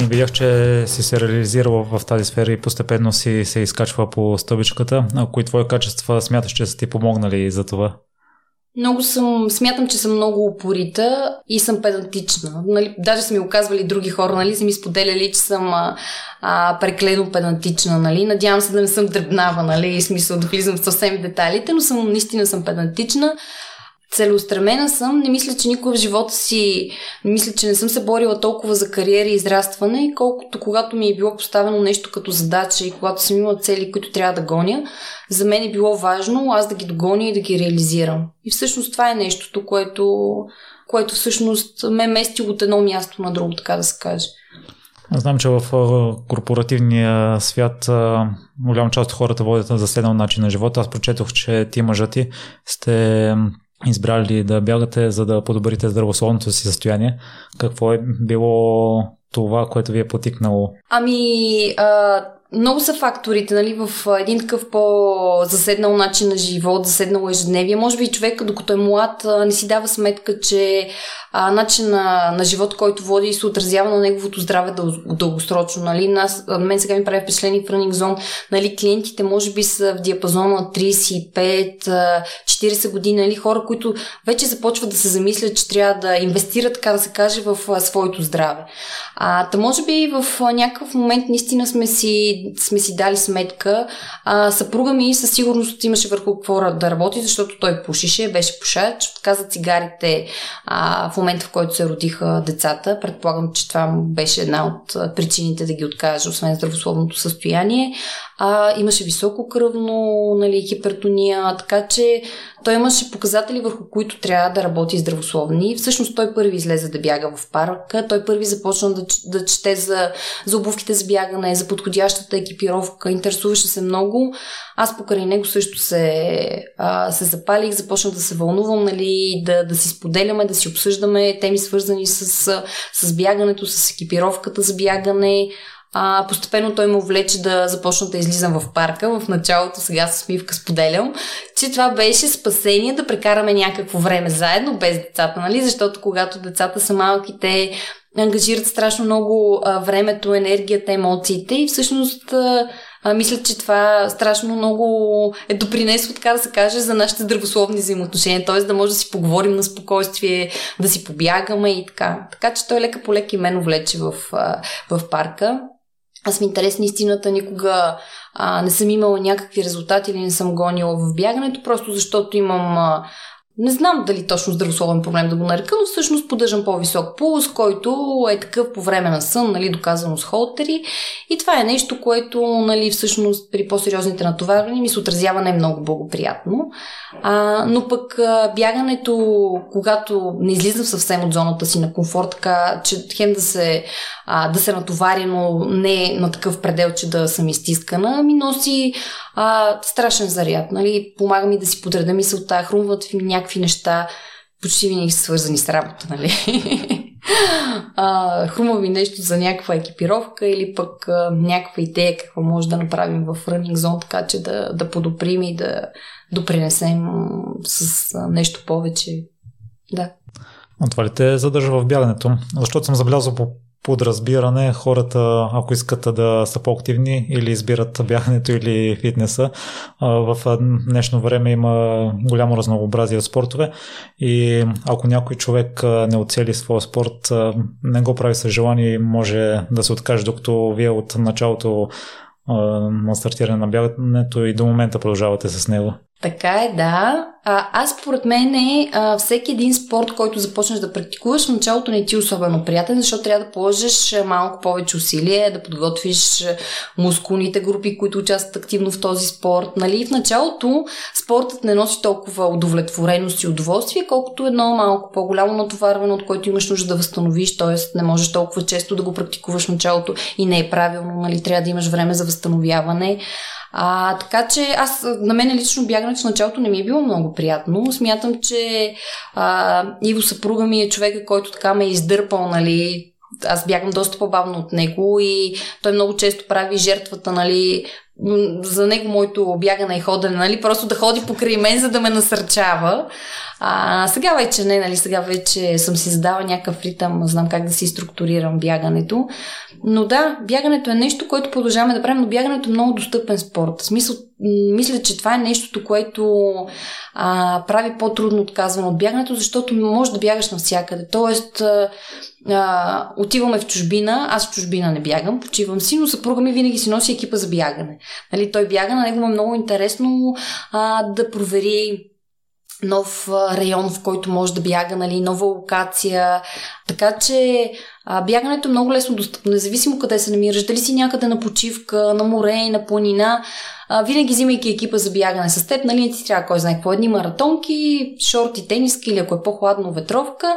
И видях, че си се реализирала в тази сфера и постепенно си се изкачва по стълбичката. А кои твои качества смяташ, че са ти помогнали за това? Много съм, смятам, че съм много упорита и съм педантична. Нали, даже са ми оказвали други хора, нали, са ми споделяли, че съм а, а, преклено педантична. Нали. Надявам се да не съм дръбнава, нали, в смисъл да влизам в съвсем детайлите, но съм, наистина съм педантична целеустремена съм. Не мисля, че никога в живота си, не мисля, че не съм се борила толкова за кариера и израстване, колкото когато ми е било поставено нещо като задача и когато съм имала цели, които трябва да гоня, за мен е било важно аз да ги догоня и да ги реализирам. И всъщност това е нещото, което, което всъщност ме мести от едно място на друго, така да се каже. Знам, че в корпоративния свят голяма част от хората водят заседнал начин на живота. Аз прочетох, че ти мъжа ти сте избрали да бягате, за да подобрите здравословното си състояние. Какво е било това, което ви е потикнало? Ами, а, много са факторите, нали, в един такъв по-заседнал начин на живот, заседнал ежедневие. Може би човек, докато е млад, не си дава сметка, че а, начин на, на живот, който води се отразява на неговото здраве дъл, дългосрочно. Нали. Нас, мен сега ми прави впечатление в Running Zone, нали, клиентите може би са в диапазона 35-40 години, нали, хора, които вече започват да се замислят, че трябва да инвестират, така да се каже, в а, своето здраве. А, та може би в а, някакъв момент наистина сме си сме си дали сметка. А, съпруга ми със сигурност имаше върху какво да работи, защото той пушише, беше пушач, отказа цигарите а, в момента, в който се родиха децата. Предполагам, че това беше една от причините да ги откаже, освен здравословното състояние. А, имаше високо кръвно, нали, хипертония, така че той имаше показатели, върху които трябва да работи здравословни. Всъщност той първи излезе да бяга в парка, той първи започна да, да чете за, за обувките за бягане, за подходящата екипировка, интересуваше се много. Аз покрай него също се, а, се запалих, започнах да се вълнувам, нали, да, да си споделяме, да си обсъждаме теми свързани с, с бягането, с екипировката за бягане. А, постепенно той му влече да започна да излизам в парка. В началото сега с смивка споделям, че това беше спасение да прекараме някакво време заедно, без децата, нали? Защото когато децата са малки, те ангажират страшно много а, времето, енергията, емоциите и всъщност а, мисля, че това страшно много е допринесло, така да се каже, за нашите здравословни взаимоотношения, т.е. да може да си поговорим на спокойствие, да си побягаме и така. Така че той лека по лека и мен увлече в, в парка. Аз ми интересна истината, никога а, не съм имала някакви резултати или не съм гонила в бягането, просто защото имам а, не знам дали точно здравословен проблем да го нарека, но всъщност поддържам по-висок пулс, който е такъв по време на сън, нали, доказано с холтери. И това е нещо, което нали, всъщност при по-сериозните натоварвания ми се отразява не много благоприятно. А, но пък бягането, когато не излизам съвсем от зоната си на комфорт, така че хем да се, а, да се натовари, но не на такъв предел, че да съм изтискана, ми носи а, страшен заряд. Нали? Помага ми да си подреда мисълта, хрумват ми някакви неща, почти винаги са свързани с работа, нали? а, хрума ми нещо за някаква екипировка или пък а, някаква идея какво може да направим в Running Zone, така че да, да подобрим и да допринесем с нещо повече. Да. Но това ли те задържа в бягането? Защото съм забелязал по подразбиране хората, ако искат да са по-активни или избират бягането или фитнеса. В днешно време има голямо разнообразие от спортове и ако някой човек не оцели своя спорт, не го прави с желание и може да се откаже, докато вие от началото на стартиране на бягането и до момента продължавате с него. Така е, да. Аз според мен е всеки един спорт, който започнеш да практикуваш, в началото не ти е особено приятен, защото трябва да положиш малко повече усилие, да подготвиш мускулните групи, които участват активно в този спорт. Нали? В началото спортът не носи толкова удовлетвореност и удоволствие, колкото едно малко по-голямо натоварване, от което имаш нужда да възстановиш, т.е. не можеш толкова често да го практикуваш в началото и не е правилно, нали? трябва да имаш време за възстановяване. А, така че аз, на мен лично бягането в началото не ми е било много приятно. Смятам, че а, Иво съпруга ми е човека, който така ме е издърпал, нали, аз бягам доста по-бавно от него и той много често прави жертвата, нали, за него моето бягане и ходене, нали, просто да ходи покрай мен, за да ме насърчава. А, сега вече не, нали, сега вече съм си задала някакъв ритъм, знам как да си структурирам бягането. Но да, бягането е нещо, което продължаваме да правим, но бягането е много достъпен спорт. В смисъл, мисля, че това е нещото, което а, прави по-трудно отказване от бягането, защото може да бягаш навсякъде. Тоест, а, отиваме в чужбина, аз в чужбина не бягам, почивам си, но съпруга ми винаги си носи екипа за бягане. Нали, той бяга, на него е много интересно а, да провери нов район, в който може да бяга, нали, нова локация. Така че а, бягането е много лесно достъпно, независимо къде се намираш, дали си някъде на почивка, на море, на планина винаги взимайки екипа за бягане с теб, нали, ти трябва кой знае какво, едни маратонки, шорти, тениски или ако е по-хладно ветровка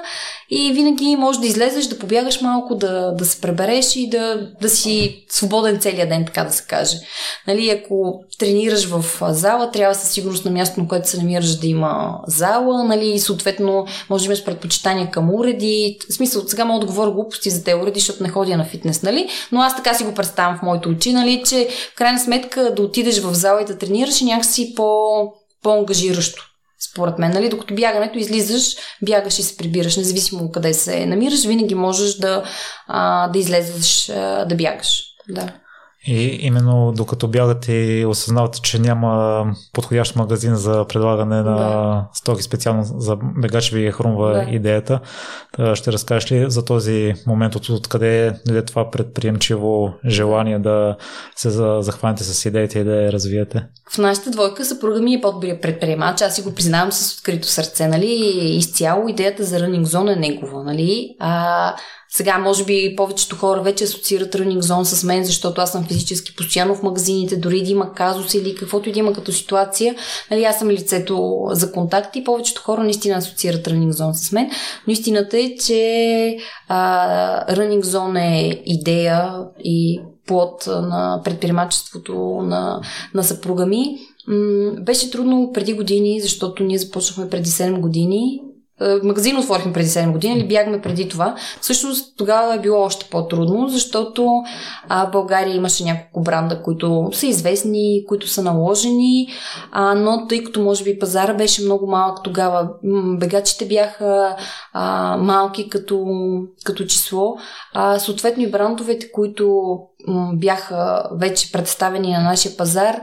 и винаги можеш да излезеш, да побягаш малко, да, да се пребереш и да, да си свободен целият ден, така да се каже. Нали, ако тренираш в зала, трябва със сигурност на място, на което се намираш да има зала, нали, и съответно може да имаш предпочитания към уреди. В смисъл, сега мога да говоря глупости за те уреди, защото не ходя на фитнес, нали? Но аз така си го представям в моите очи, нали, че в крайна сметка да отидеш в зала и да тренираш е някакси по, по-ангажиращо. Според мен, нали? Докато бягането излизаш, бягаш и се прибираш, независимо къде се намираш, винаги можеш да, а, да излезеш а, да бягаш. Да. И именно докато бягате и осъзнавате, че няма подходящ магазин за предлагане на да. стоки специално за бегачи ви е хрумва да. идеята, ще разкажеш ли за този момент от откъде е това предприемчиво желание да се захванете с идеите и да я развиете? В нашата двойка съпруга ми е по-добрия предприемач. Аз си го признавам с открито сърце. Нали? Изцяло идеята за Running Zone е негова. Нали? А, сега, може би, повечето хора вече асоциират Running Zone с мен, защото аз съм физически постоянно в магазините, дори да има казус или каквото и да има като ситуация. Нали, аз съм лицето за контакт и повечето хора наистина асоциират Running Zone с мен. Но истината е, че а, Running Zone е идея и плод на предприемачеството на, на съпруга ми. М- беше трудно преди години, защото ние започнахме преди 7 години магазин отворихме преди 7 години или бягме преди това. Всъщност тогава е било още по-трудно, защото а, България имаше няколко бранда, които са известни, които са наложени, а, но тъй като може би пазара беше много малък тогава, бегачите бяха а, малки като, като число, а, съответно и брандовете, които бяха вече представени на нашия пазар,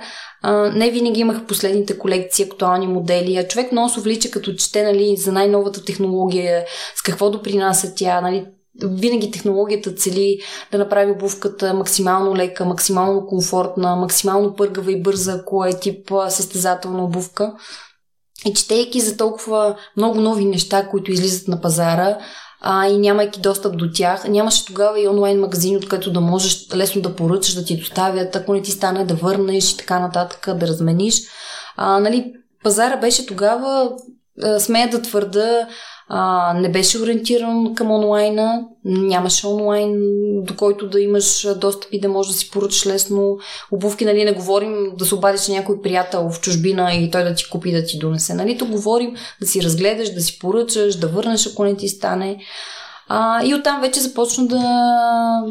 не винаги имах последните колекции, актуални модели, а човек много се влича като чете нали, за най-новата технология, с какво допринася тя, нали, винаги технологията цели да направи обувката максимално лека, максимално комфортна, максимално пъргава и бърза, ако е тип състезателна обувка. И четейки за толкова много нови неща, които излизат на пазара, а, и нямайки достъп до тях. Нямаше тогава и онлайн магазин, откъдето да можеш лесно да поръчаш, да ти доставят, ако не ти стане да върнеш и така нататък, да размениш. А, нали, пазара беше тогава, смея да твърда, а, не беше ориентиран към онлайна, нямаше онлайн, до който да имаш достъп и да можеш да си поръчаш лесно обувки, нали, не говорим да се обадиш на някой приятел в чужбина и той да ти купи да ти донесе, нали, то говорим да си разгледаш, да си поръчаш, да върнеш, ако не ти стане. А, и оттам вече започна да,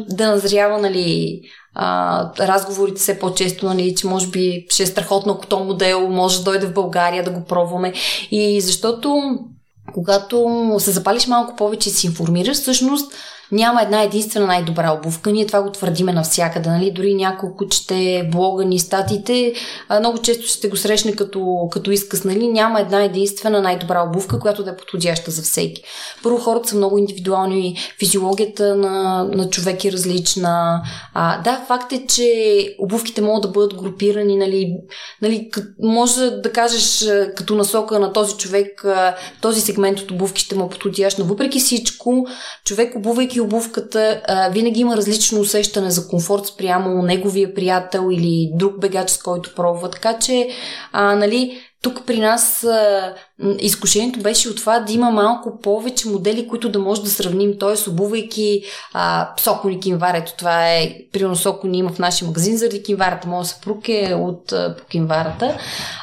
да назрява, нали, а, разговорите все по-често, нали, че може би ще е страхотно, ако то модел може да дойде в България да го пробваме. И защото когато се запалиш малко повече и си информираш, всъщност няма една единствена най-добра обувка. Ние това го твърдиме навсякъде. Нали? Дори няколко чете блога ни, статите, много често ще го срещне като, като изказ. Нали? Няма една единствена най-добра обувка, която да е подходяща за всеки. Първо, хората са много индивидуални, физиологията на, на човек е различна. А, да, факт е, че обувките могат да бъдат групирани. Нали? Нали, може да кажеш като насока на този човек, този сегмент от обувки ще му е подходящ, но въпреки всичко, човек обувайки обувката, а, винаги има различно усещане за комфорт спрямо неговия приятел или друг бегач, с който пробва. Така че, а, нали, тук при нас изкушението беше от това да има малко повече модели, които да може да сравним. Т.е. обувайки а, Сокони Кинвар, ето това е, примерно Сокони има в нашия магазин заради Кинварата, моят съпруг е от а, по Кинварата.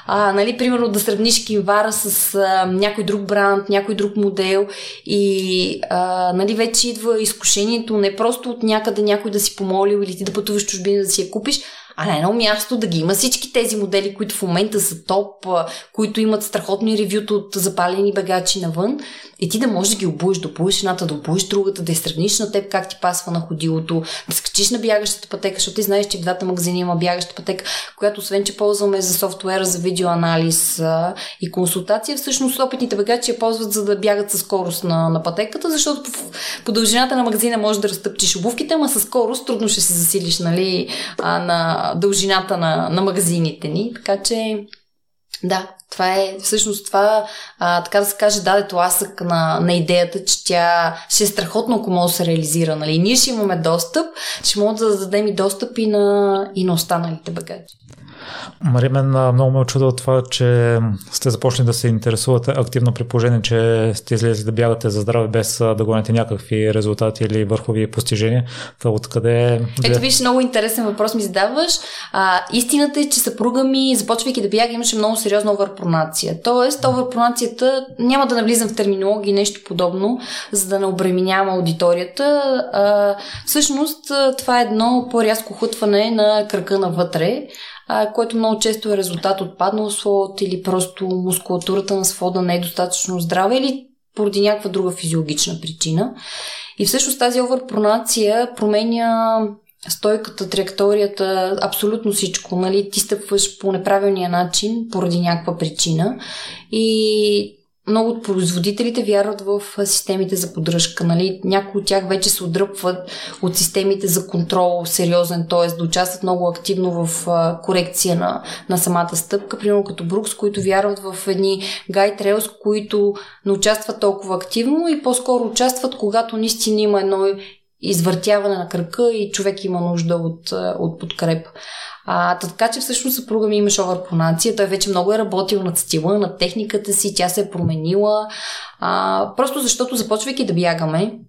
А, нали, примерно да сравниш Кинвара с а, някой друг бранд, някой друг модел и а, нали, вече идва изкушението не просто от някъде някой да си помолил или ти да пътуваш чужбина да си я купиш, а на едно място да ги има всички тези модели, които в момента са топ, които имат страхотни ревюта от запалени бегачи навън, и ти да можеш да ги обуеш, да обуеш едната, да обуеш другата, да я сравниш на теб как ти пасва на ходилото, да скачиш на бягащата пътека, защото ти знаеш, че в двата магазини има бягаща пътека, която освен, че ползваме за софтуера, за видеоанализ и консултация, всъщност опитните бегачи я ползват за да бягат със скорост на, на пътеката, защото по, дължината на магазина можеш да разтъпчиш обувките, ама със скорост трудно ще се засилиш нали, на дължината на, на магазините ни. Така че да, това е всъщност това, а, така да се каже, даде тласък на, на идеята, че тя ще е страхотно, ако може да се реализира. Нали? Ние ще имаме достъп, ще можем да дадем и достъп и на, и на останалите багажи. Мари, мен много ме очудва това, че сте започнали да се интересувате активно при положение, че сте излезли да бягате за здраве без да гоните някакви резултати или върхови постижения. Това откъде... Ето виж, много интересен въпрос ми задаваш. А, истината е, че съпруга ми, започвайки да бяга, имаше много сериозна оверпронация. Тоест, оверпронацията, няма да навлизам в терминология и нещо подобно, за да не обременявам аудиторията. А, всъщност, това е едно по-рязко хутване на кръка навътре, което много често е резултат от паднал свод или просто мускулатурата на свода не е достатъчно здрава или поради някаква друга физиологична причина. И всъщност тази оверпронация променя стойката, траекторията, абсолютно всичко. Нали? Ти стъпваш по неправилния начин поради някаква причина и много от производителите вярват в системите за поддръжка. Нали? Някои от тях вече се отдръпват от системите за контрол сериозен, т.е. да участват много активно в корекция на, на самата стъпка, примерно като Брукс, които вярват в едни гайтрейлс, които не участват толкова активно и по-скоро участват, когато наистина има едно извъртяване на кръка и човек има нужда от, от подкреп. А, така че всъщност съпруга ми имаше оверпронация. Той вече много е работил над стила, над техниката си, тя се е променила. А, просто защото започвайки да бягаме,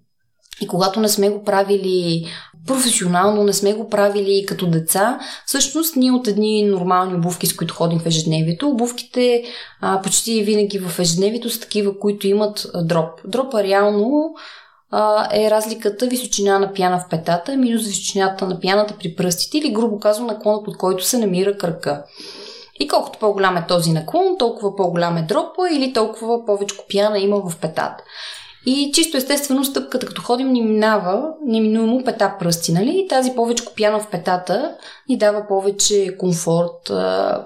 и когато не сме го правили професионално, не сме го правили като деца, всъщност ние от едни нормални обувки, с които ходим в ежедневието, обувките а, почти винаги в ежедневието са такива, които имат дроп. Дропа реално е разликата височина на пяна в петата минус височината на пяната при пръстите или грубо казвам наклона, под който се намира кръка. И колкото по-голям е този наклон, толкова по-голям е дропа или толкова повече пяна има в петата. И чисто естествено стъпката, като ходим, ни минава неминуемо пета пръсти, нали? И тази повече копяна в петата ни дава повече комфорт,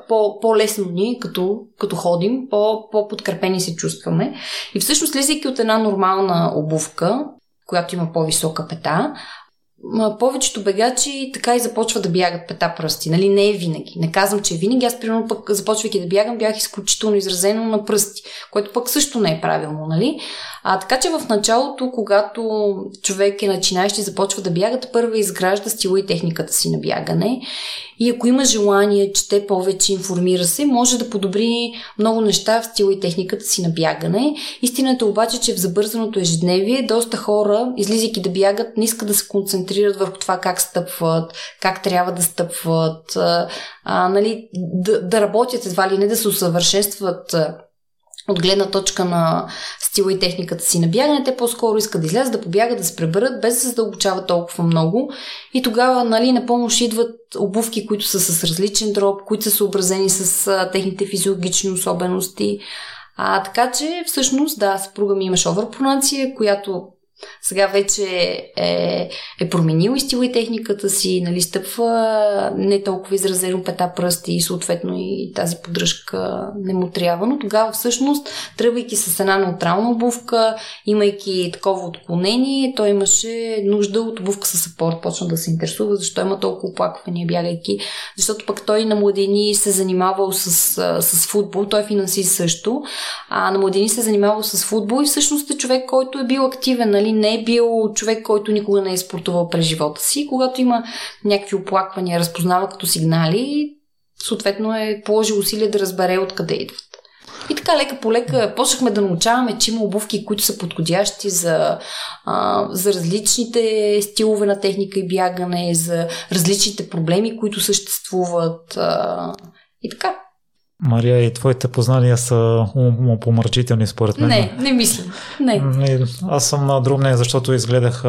по, по-лесно ни, като, като ходим, по, по-подкрепени се чувстваме. И всъщност, слизайки от една нормална обувка, която има по-висока пета, повечето бегачи така и започват да бягат пета пръсти. Нали? Не е винаги. Не казвам, че е винаги. Аз, примерно, пък, започвайки да бягам, бях изключително изразено на пръсти, което пък също не е правилно. Нали? А, така че в началото, когато човек е начинаещ и започва да бяга, първо изгражда стила и техниката си на бягане. И ако има желание, чете повече, информира се, може да подобри много неща в стила и техниката си на бягане. Истината обаче, че в забързаното ежедневие доста хора, излизайки да бягат, не искат да се концентрират върху това как стъпват, как трябва да стъпват, а, нали, да, да работят едва ли не да се усъвършенстват от гледна точка на стила и техниката си на бягане, те по-скоро искат да излязат, да побягат, да се преберат, без да се задълбочават толкова много. И тогава, нали, на помощ идват обувки, които са с различен дроб, които са съобразени с а, техните физиологични особености. А, така че, всъщност, да, съпруга ми имаше оверпронация, която сега вече е, е променил и стила и техниката си, нали, стъпва не толкова изразено пета пръсти и съответно и тази поддръжка не му трябва, но тогава всъщност, тръгвайки с една неутрална обувка, имайки такова отклонение, той имаше нужда от обувка с апорт, почна да се интересува защо има толкова оплаквания бягайки, защото пък той на младени се занимавал с, с футбол, той финанси също, а на младени се занимавал с футбол и всъщност е човек, който е бил активен, нали, не е бил човек, който никога не е спортувал през живота си. Когато има някакви оплаквания, разпознава като сигнали, съответно е положил усилия да разбере откъде идват. И така лека по лека почнахме да научаваме, че има обувки, които са подходящи за, а, за различните стилове на техника и бягане, за различните проблеми, които съществуват. А, и така. Мария, и твоите познания са умопомрачителни според мен. Не, не мисля. Не. Аз съм на друг мнение, защото изгледах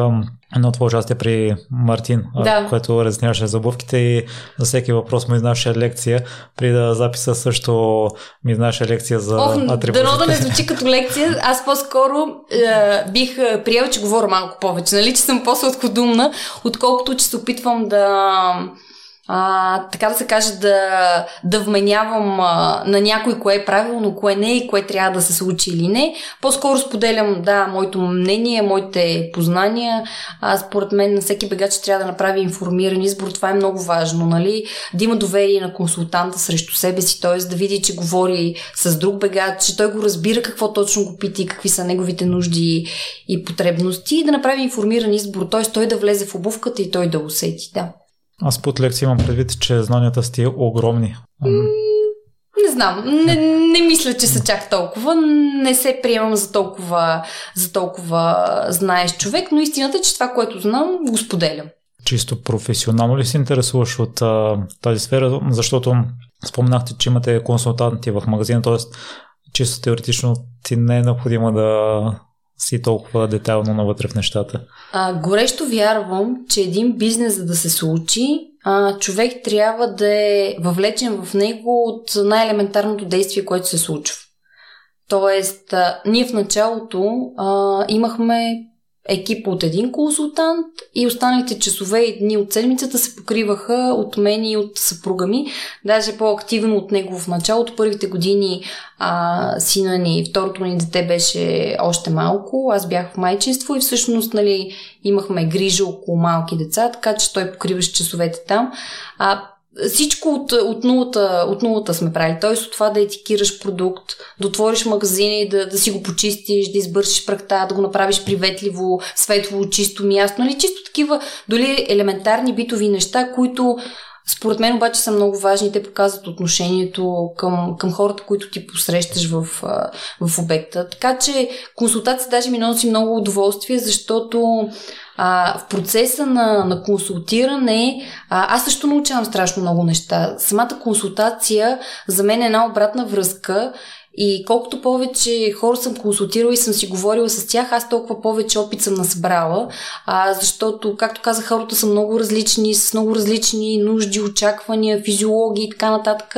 едно твое участие при Мартин, да. което разясняваше за обувките и за всеки въпрос му изнаше лекция. При да записа също ми изнаше лекция за Ох, Дано да не звучи като лекция. Аз по-скоро е, бих приел, че говоря малко повече. Нали, че съм по-сладкодумна, отколкото че се опитвам да а, така да се каже, да, да вменявам а, на някой кое е правилно, кое не и кое трябва да се случи или не. По-скоро споделям, да, моето мнение, моите познания. А, според мен на всеки бегач трябва да направи информиран избор. Това е много важно, нали? Да има доверие на консултанта срещу себе си, т.е. да види, че говори с друг бегач, че той го разбира какво точно го пита и какви са неговите нужди и потребности и да направи информиран избор, т.е. той да влезе в обувката и той да усети, да. Аз под лекция имам предвид, че знанията сте огромни. Не знам, не, не мисля, че са чак толкова. Не се приемам за толкова, за толкова знаеш човек, но истината е, че това, което знам, го споделям. Чисто професионално ли се интересуваш от а, тази сфера? Защото спомнахте, че имате консултанти в магазина, т.е. чисто теоретично ти не е необходимо да си толкова детайлно навътре в нещата? А, горещо вярвам, че един бизнес, за да се случи, а, човек трябва да е въвлечен в него от най-елементарното действие, което се случва. Тоест, а, ние в началото а, имахме екип от един консултант и останалите часове и дни от седмицата се покриваха от мен и от съпруга ми. Даже по-активно от него в началото. Първите години а, сина ни, второто ни дете беше още малко. Аз бях в майчинство и всъщност нали, имахме грижа около малки деца, така че той покриваше часовете там. А, всичко от, от, нулата, от нулата сме правили. Т.е. от това да етикираш продукт, да отвориш магазина и да, да си го почистиш, да избършиш практа, да го направиш приветливо, светло, чисто място. Нали? Чисто такива, доли елементарни битови неща, които според мен обаче са много важни. Те показват отношението към, към хората, които ти посрещаш в, в обекта. Така че консултация даже ми носи много удоволствие, защото а, в процеса на, на консултиране а, аз също научавам страшно много неща. Самата консултация за мен е една обратна връзка и колкото повече хора съм консултирала и съм си говорила с тях, аз толкова повече опит съм насбрала, а, защото, както казах, хората са много различни, с много различни нужди, очаквания, физиологии и така нататък.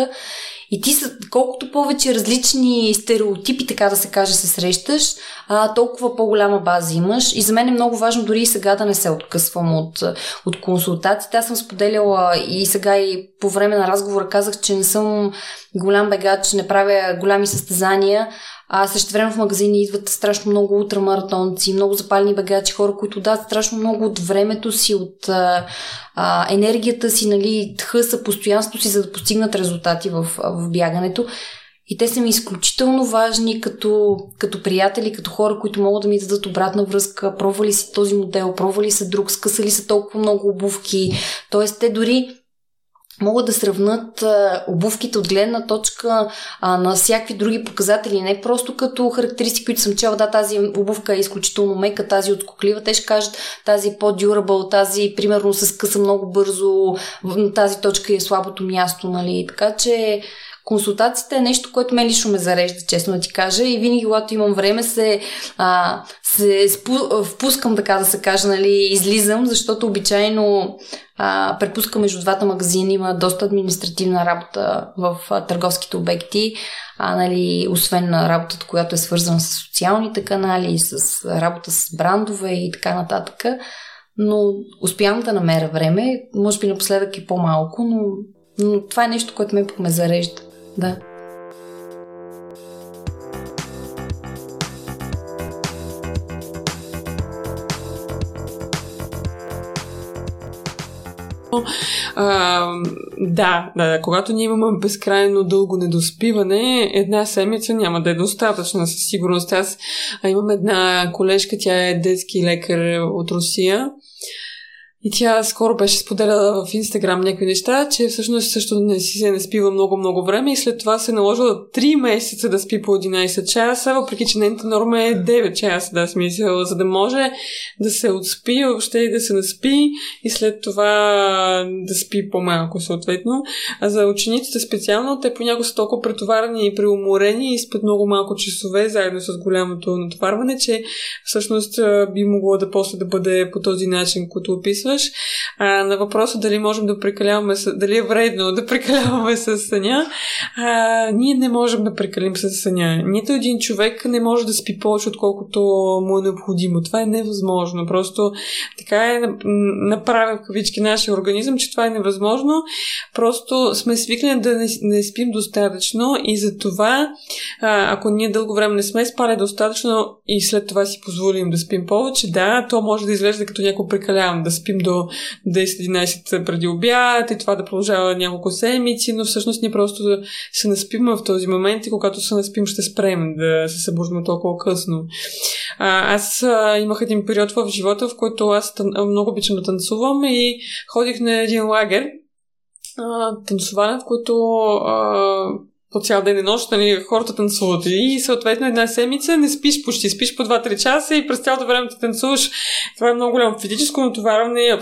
И ти, колкото повече различни стереотипи, така да се каже, се срещаш, а, толкова по-голяма база имаш. И за мен е много важно дори и сега да не се откъсвам от, от консултациите. Аз съм споделяла и сега и по време на разговора казах, че не съм голям бегач, не правя голями състезания, а също време в магазини идват страшно много утрамаратонци, много запалени бегачи, хора, които дадат страшно много от времето си, от а, енергията си, нали, тхъса, постоянството си, за да постигнат резултати в, в бягането. И те са ми изключително важни като, като приятели, като хора, които могат да ми дадат обратна връзка. Пробвали си този модел, пробвали са друг, скъсали са толкова много обувки. Тоест, те дори могат да сравнат обувките от гледна точка а, на всякакви други показатели, не просто като характеристики, които съм чела, да, тази обувка е изключително мека, тази отскоклива, те ще кажат тази по-дюрабъл, тази примерно се скъса много бързо, тази точка е слабото място, нали, така че консултацията е нещо, което мен лично ме зарежда, честно да ти кажа. И винаги, когато имам време, се, а, се спу, впускам, така да се каже, нали, излизам, защото обичайно а, препускам между двата магазина. Има доста административна работа в а, търговските обекти. А, нали, освен на работата, която е свързана с социалните канали, с работа с брандове и така нататък. Но успявам да намеря време. Може би напоследък е по-малко, но, но това е нещо, което ме ме зарежда. Да. А, да, да, когато ние имаме безкрайно дълго недоспиване, една седмица няма да е достатъчна със сигурност. Аз а, имам една колежка, тя е детски лекар от Русия И тя скоро беше споделяла в Инстаграм някакви неща, че всъщност също не си се не спива много-много време и след това се е наложила 3 месеца да спи по 11 часа, въпреки че нейната норма е 9 часа, да смисъл, за да може да се отспи, въобще и да се наспи и след това да спи по-малко съответно. А за учениците специално, те понякога са толкова претоварени и преуморени и спят много малко часове, заедно с голямото натоварване, че всъщност би могло да после да бъде по този начин, който описва описваш. А, на въпроса дали можем да прекаляваме, с, дали е вредно да прекаляваме с съня, а, ние не можем да прекалим с съня. Нито един човек не може да спи повече, отколкото му е необходимо. Това е невъзможно. Просто така е направен в кавички нашия организъм, че това е невъзможно. Просто сме свикнали да не, не спим достатъчно и за това, а, ако ние дълго време не сме спали достатъчно и след това си позволим да спим повече, да, то може да изглежда като някой прекалявам да спим до 10-11 преди обяд и това да продължава няколко седмици, но всъщност ние просто се наспим в този момент и когато се наспим ще спрем да се събуждаме толкова късно. А, аз а, имах един период в живота, в който аз тън, много обичам да танцувам и ходих на един лагер, танцуване, в който а, по цял ден и нощ, нали, хората танцуват. И съответно една седмица не спиш почти, спиш по 2-3 часа и през цялото време те танцуваш. Това е много голямо физическо натоварване,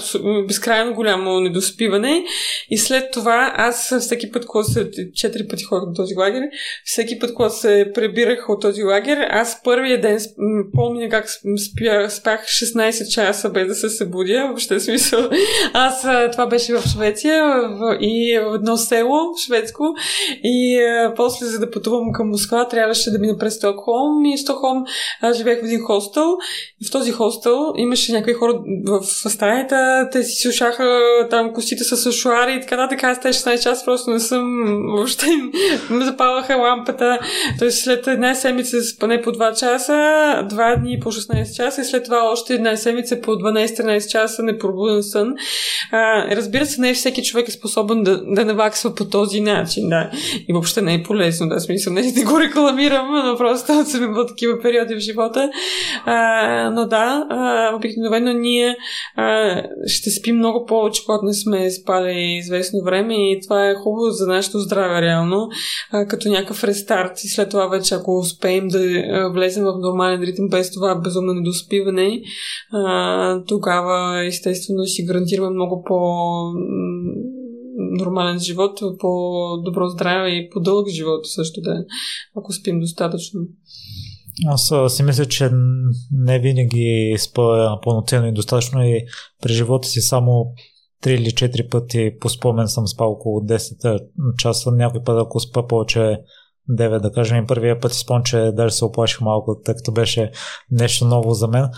безкрайно голямо недоспиване. И след това аз всеки път, когато се 4 пъти ходих на този лагер, всеки път, когато се пребирах от този лагер, аз първия ден помня как спя, спях 16 часа без да се събудя. Въобще смисъл. Аз това беше в Швеция в, и в едно село шведско. И после, за да пътувам към Москва, трябваше да мина през Стокхолм и в Стокхолм аз живеех в един хостел. И в този хостел имаше някакви хора в стаята, те си сушаха там костите с шуари и така нататък. Аз тези 16 часа просто не съм въобще ме запалваха лампата. Тоест след една седмица поне по 2 часа, два дни по 16 часа и след това още една седмица по 12-13 часа непробуден сън. А, разбира се, не всеки човек е способен да, да наваксва по този начин. Да. И въобще не е полезно, да, смисъл, не, не го рекламирам, но просто съм имала такива периоди в живота. А, но да, а, обикновено ние а, ще спим много повече, когато не сме спали известно време и това е хубаво за нашето здраве, реално, а, като някакъв рестарт и след това вече, ако успеем да влезем в нормален ритъм без това безумно недоспиване, а, тогава естествено си гарантираме много по нормален живот, по-добро здраве и по-дълъг живот също да ако спим достатъчно. Аз си мисля, че не винаги спа пълноценно и достатъчно и при живота си само 3 или 4 пъти по спомен съм спал около 10 часа. Някой път, ако спа повече 9, да кажем, и първия път си спомням, че даже се оплаших малко, тъй като беше нещо ново за мен.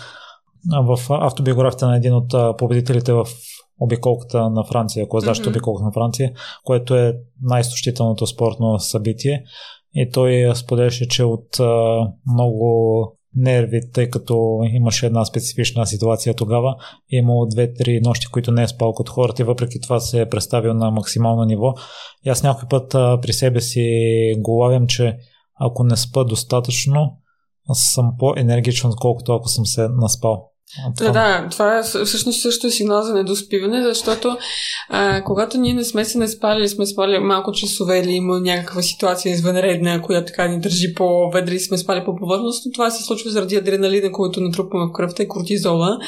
В автобиографията на един от победителите в обиколката на Франция, ако знаеш mm-hmm. обиколката на Франция, което е най-изтощителното спортно събитие. И той споделяше, че от а, много нерви, тъй като имаше една специфична ситуация тогава. Имало две-три нощи, които не е спал като хората и въпреки това се е представил на максимално ниво. И аз някой път а, при себе си го лавям, че ако не спа достатъчно, съм по-енергичен, колкото ако съм се наспал. Да, да, това е всъщност също е сигнал за недоспиване, защото а, когато ние не сме се не спали, сме спали малко часове или има някаква ситуация извънредна, която така ни държи по-ведри и сме спали по повърхност, това се случва заради адреналина, който натрупваме в кръвта и кортизола.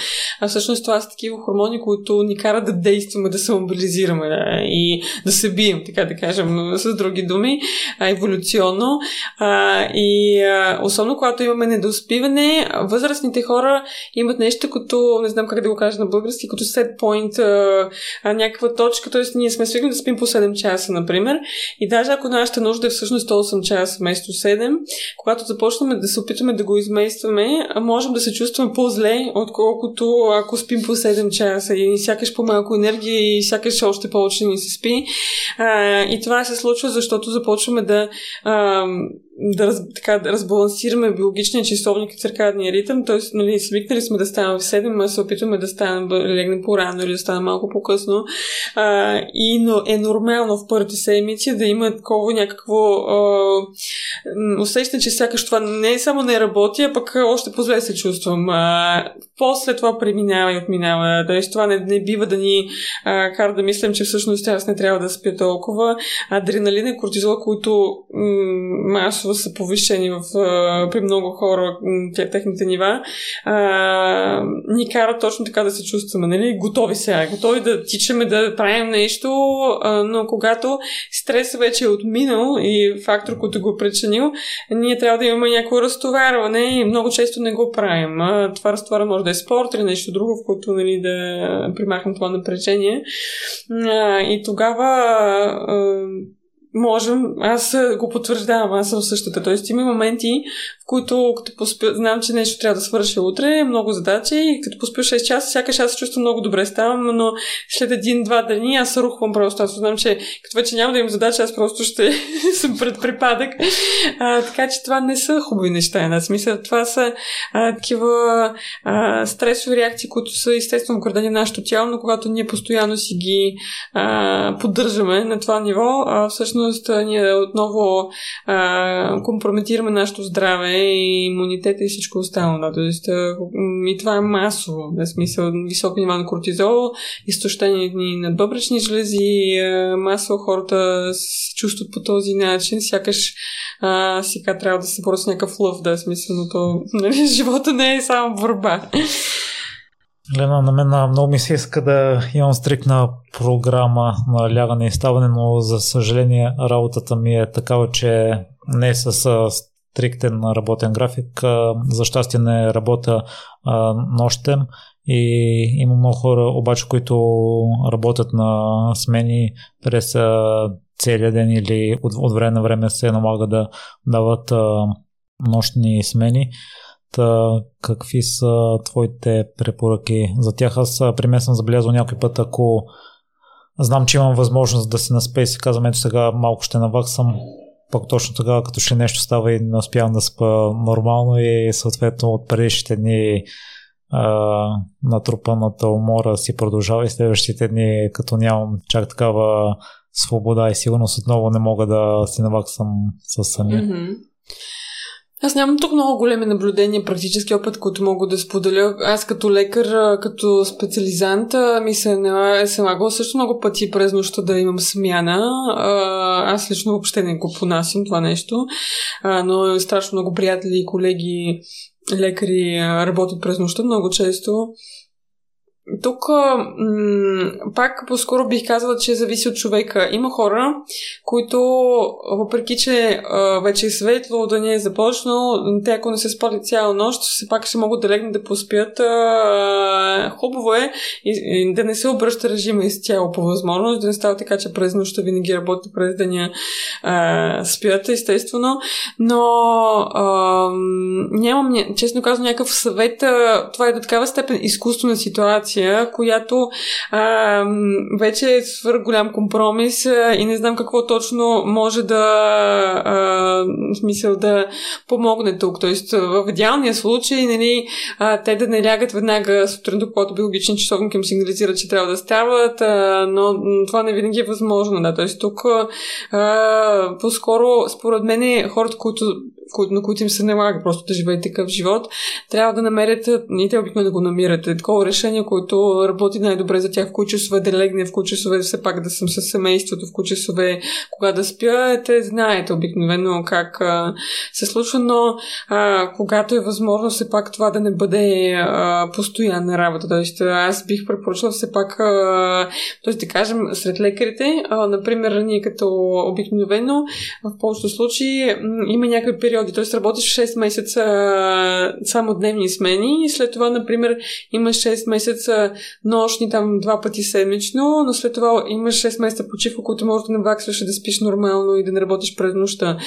А всъщност това са такива хормони, които ни карат да действаме, да се мобилизираме да, и да се бием, така да кажем, с други думи, а, еволюционно. А, и а, особено когато имаме недоспиване, възрастните хора имат нещо нещо като, не знам как да го кажа на български, като set point, а, а, някаква точка, т.е. ние сме свикнали да спим по 7 часа, например, и даже ако нашата нужда е всъщност 8 часа вместо 7, когато започнем да се опитваме да го изместваме, можем да се чувстваме по-зле, отколкото ако спим по 7 часа и сякаш по-малко енергия и сякаш още повече ни се спи. А, и това се случва, защото започваме да а, да, раз, така, да разбалансираме биологичния часовник и циркадния ритъм, т.е. Нали, свикнали сме да ставаме в 7, а се опитваме да станем да легнем по-рано или да станем малко по-късно. А, и но е нормално в първите седмици да има такова някакво а, усещане, че сякаш това не е само не работи, а пък още по-зле се чувствам. А, после това преминава и отминава. Тоест това не, не бива да ни а, кара да мислим, че всъщност аз не трябва да спя толкова. Адреналин и кортизол, които м- масово са повишени в, при много хора, техните нива, а, ни карат точно така да се чувстваме. Нали? Готови сега, готови да тичаме, да правим нещо, а, но когато стресът вече е отминал и фактор, който го е причинил, ние трябва да имаме някакво разтоварване и много често не го правим. А, това разтоварване може да е спорт или нещо друго, в което нали, да примахнем това напрежение. А, и тогава а, можем, аз го потвърждавам, аз съм същата. Тоест има моменти, които като поспя, знам, че нещо трябва да свърша утре, много задачи и като поспя 6 часа, сякаш аз се чувствам много добре ставам, но след един-два дни аз рухвам просто. Аз знам, че като вече няма да имам задача, аз просто ще съм пред припадък. А, така че това не са хубави неща. На смисъл, това са а, такива а, стресови реакции, които са естествено градени на нашето тяло, но когато ние постоянно си ги а, поддържаме на това ниво, а, всъщност ние отново а, компрометираме нашето здраве и имунитета и всичко останало. Тоест, и това е масово. В смисъл, високо нива на кортизол, изтощение на бъбречни жлези, масово хората се чувстват по този начин, сякаш а, сега трябва да се борят с някакъв лъв, да смисъл, но то, нали, живота не е само борба. Лена, на мен много ми се иска да имам стрикна програма на лягане и ставане, но за съжаление работата ми е такава, че не е с стриктен работен график. За щастие не работя нощем и има много хора обаче, които работят на смени през целия ден или от, време на време се налага да дават нощни смени. Какви са твоите препоръки за тях? Аз при мен съм забелязал някой път, ако знам, че имам възможност да се наспе и си казвам, ето сега малко ще наваксам, пък точно тогава, като ще нещо става и не успявам да спа нормално и съответно от предишните дни а, натрупаната умора си продължава и следващите дни, като нямам чак такава свобода и сигурност, отново не мога да си наваксам с самия. Mm-hmm. Аз нямам тук много големи наблюдения, практически опит, който мога да споделя. Аз като лекар, като специализант, ми се е налагало също много пъти през нощта да имам смяна. Аз лично въобще не го понасям това нещо, но страшно много приятели и колеги лекари работят през нощта много често. Тук пак по-скоро бих казала, че зависи от човека. Има хора, които, въпреки че вече е светло, да не е започнал, те ако не се спали цяла нощ, все пак ще могат да легнат да поспят. Хубаво е да не се обръща режима изцяло по възможност, да не става така, че през нощта винаги работи през деня спят, естествено. Но а, нямам, честно казвам, някакъв съвет. Това е до такава степен изкуствена ситуация ситуация, която а, вече е свър голям компромис а, и не знам какво точно може да а, в смисъл да помогне тук. Тоест, в идеалния случай, нали, а, те да не лягат веднага сутринта, когато биологичен часовник им сигнализира, че трябва да стават, а, но това не винаги е възможно. Да. Тоест, тук а, по-скоро, според мен, хората, които на които им се налага просто да живеят такъв живот, трябва да намерят, и те обикновено да го намират, е такова решение, което работи най-добре за тях, в кои часове да легне, в кои часове все пак да съм с семейството, в кои часове кога да спя, те знаете обикновено как а, се случва, но а, когато е възможно все пак това да не бъде а, постоянна работа. Тоест, аз бих препоръчала все пак, т.е. да кажем, сред лекарите, а, например, ние като обикновено, в повечето случаи има някакви период периоди. Т.е. работиш 6 месеца само дневни смени и след това, например, имаш 6 месеца нощни там два пъти седмично, но след това имаш 6 месеца почивка, които може да наваксваш и да спиш нормално и да не работиш през нощта.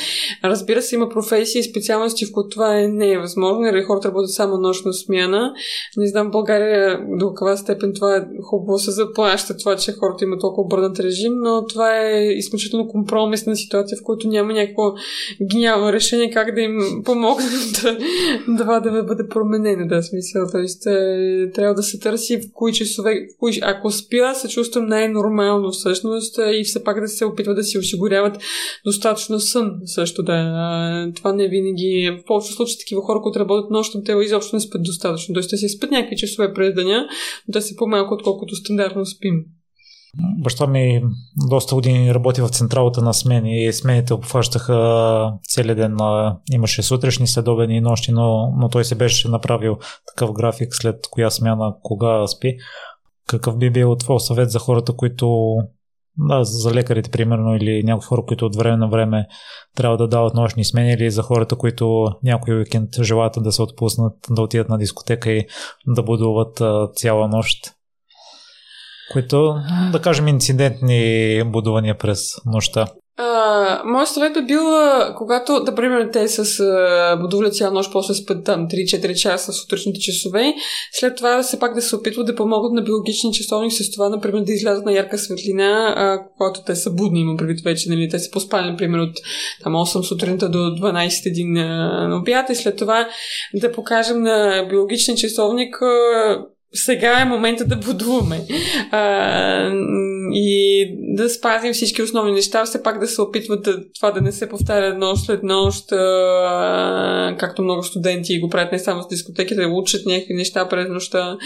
Разбира се, има професии и специалности, в които това е, не е възможно. Или нали, хората работят само нощна смяна. Не знам в България до каква степен това е хубаво се заплаща, това, че хората имат толкова бърнат режим, но това е изключително компромисна ситуация, в която няма някакво гениално решение как да им помогнем да, това да бъде променено, да смисъл. Тоест, е, трябва да се търси в кои часове, в кои, ако спя, се чувствам най-нормално всъщност и все пак да се опитва да си осигуряват достатъчно сън също да. Това не винаги, в повечето случаи такива хора, които работят нощно, те изобщо не спят достатъчно. Тоест, те се спят някакви часове през деня, да се по-малко, отколкото стандартно спим. Баща ми доста години работи в централата на смени и смените обхващаха целият ден. Имаше сутрешни, следобедни и нощи, но, но той се беше направил такъв график след коя смяна, кога спи. Какъв би бил твой съвет за хората, които да, за лекарите, примерно, или някои хора, които от време на време трябва да дават нощни смени, или за хората, които някой уикенд желаят да се отпуснат, да отидат на дискотека и да будуват цяла нощ които, да кажем, инцидентни будувания през нощта. А, моят съвет би бил, когато, да примерно, те с а, будували цяла нощ, после спят там 3-4 часа в сутрешните часове, след това все пак да се опитват да помогнат на биологични часовник с това, например, да излязат на ярка светлина, а, когато те са будни, имам предвид вече, нали, те са поспали, например, от там 8 сутринта до 12 на обяд и след това да покажем на биологичен часовник а, сега е момента да будуваме. А, и да спазим всички основни неща, все пак да се опитват да, това да не се повтаря нощ след нощ, а, както много студенти го правят не само с дискотеки, да учат някакви неща през нощта.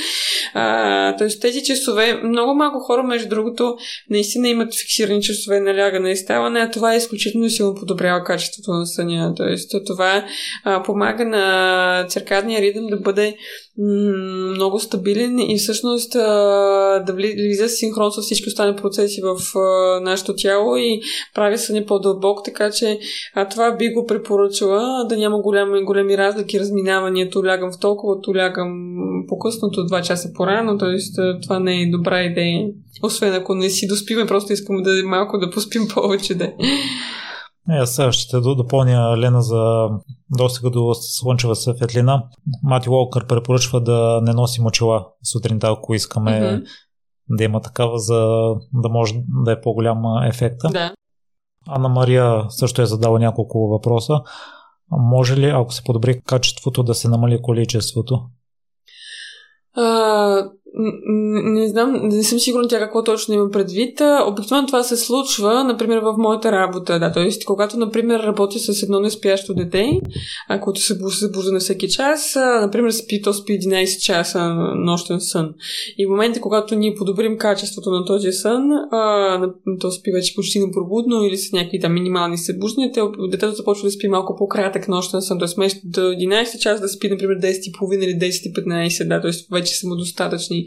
А, тоест тези часове, много малко хора, между другото, наистина имат фиксирани часове на лягане и ставане, а това е изключително силно подобрява качеството на съня. Тоест това а, помага на циркадния ритъм да бъде много стабилен и всъщност да влиза синхрон с всички останали процеси в нашето тяло и прави съня по-дълбок, така че това би го препоръчала да няма голями, големи разлики, разминавания, то лягам в толкова, то лягам по-късното, 2 часа по-рано, т.е. това не е добра идея. Освен ако не си доспиме, просто искам да малко да поспим повече. Да. Е, аз ще допълня Лена за достига до слънчева светлина. Мати Уолкър препоръчва да не носим очила сутринта, ако искаме mm-hmm. да има такава, за да може да е по-голям ефекта. Да. Анна Мария също е задала няколко въпроса. Може ли, ако се подобри качеството, да се намали количеството? А, не знам, не съм сигурна тя какво точно има предвид. Обикновено това се случва, например, в моята работа. Да, т.е. когато, например, работя с едно неспящо дете, което се събужда на всеки час, например, спи, то спи 11 часа нощен сън. И в момента, когато ние подобрим качеството на този сън, а, то спи вече почти напробудно или с някакви там минимални събуждания, детето започва да спи малко по-кратък нощен сън, т.е. вместо до 11 часа да спи, например, 10.30 или 10.15, да, т.е. вече са достатъчни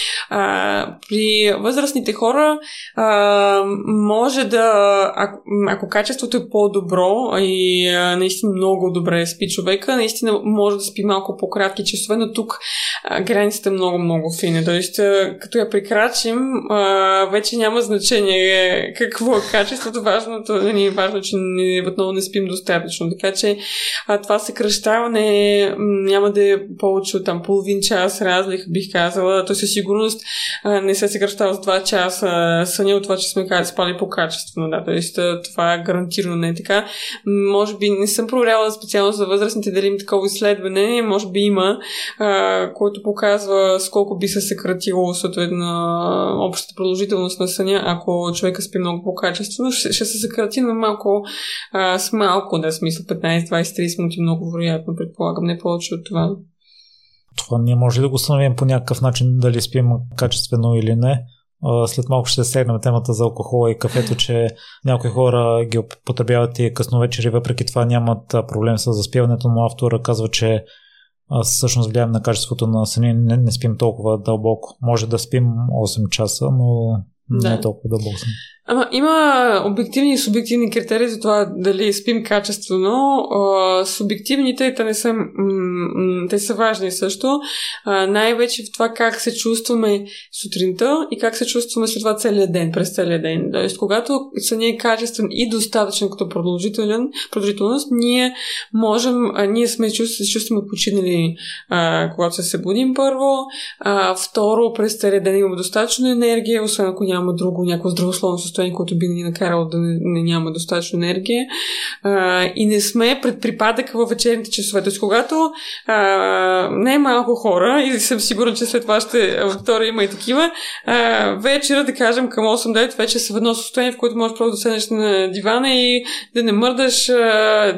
а, при възрастните хора а, може да, ако, ако качеството е по-добро и а, наистина много добре спи човека, наистина може да спи малко по-кратки часове, но тук а, границата е много, много фина. Тоест, като я прекрачим, а, вече няма значение какво е качеството. Важното ни е важно, че ни, отново не спим достатъчно. Така че а, това съкръщаване няма да е повече от там половин час разлика, бих казала. То със сигурност не се съкръщава с 2 часа съня от това, че сме спали по-качествено. Да, тоест, това е гарантирано не е така. Може би не съм проверяла специално за възрастните дали има такова изследване. Може би има, а, което показва с колко би се съкратило съответно общата продължителност на съня, ако човека спи много по-качествено. Ще, ще се съкрати на малко а, с малко, да, смисъл 15, 20, 30 минути много вероятно, предполагам, не повече от това. Това ние може да го установим по някакъв начин дали спим качествено или не. След малко ще сегнем темата за алкохола и кафето, че някои хора ги употребяват и късно вечери, въпреки това нямат проблем с заспиването, но автора казва, че всъщност влияем на качеството на съня, не, не спим толкова дълбоко. Може да спим 8 часа, но не е толкова дълбоко. Ама има обективни и субективни критерии за това дали спим качествено. А, субективните, те не са, м- те са важни също. А, най-вече в това как се чувстваме сутринта и как се чувстваме след това целият ден, през целия ден. Тоест, когато съня е качествен и достатъчен като продължителен, продължителност, ние можем, а, ние сме чувствали, се чувстваме починали, а, когато се събудим първо. А, второ, през целия ден имаме достатъчно енергия, освен ако няма друго, някакво здравословно състояние, което би ни накарало да не, няма достатъчно енергия. А, и не сме пред припадъка във вечерните часове. Тоест, когато а, не е малко хора, и съм сигурна, че след вашата аудитория има и такива, а, вечера, да кажем, към 8-9 вече са в едно състояние, в което можеш просто да седнеш на дивана и да не мърдаш, а,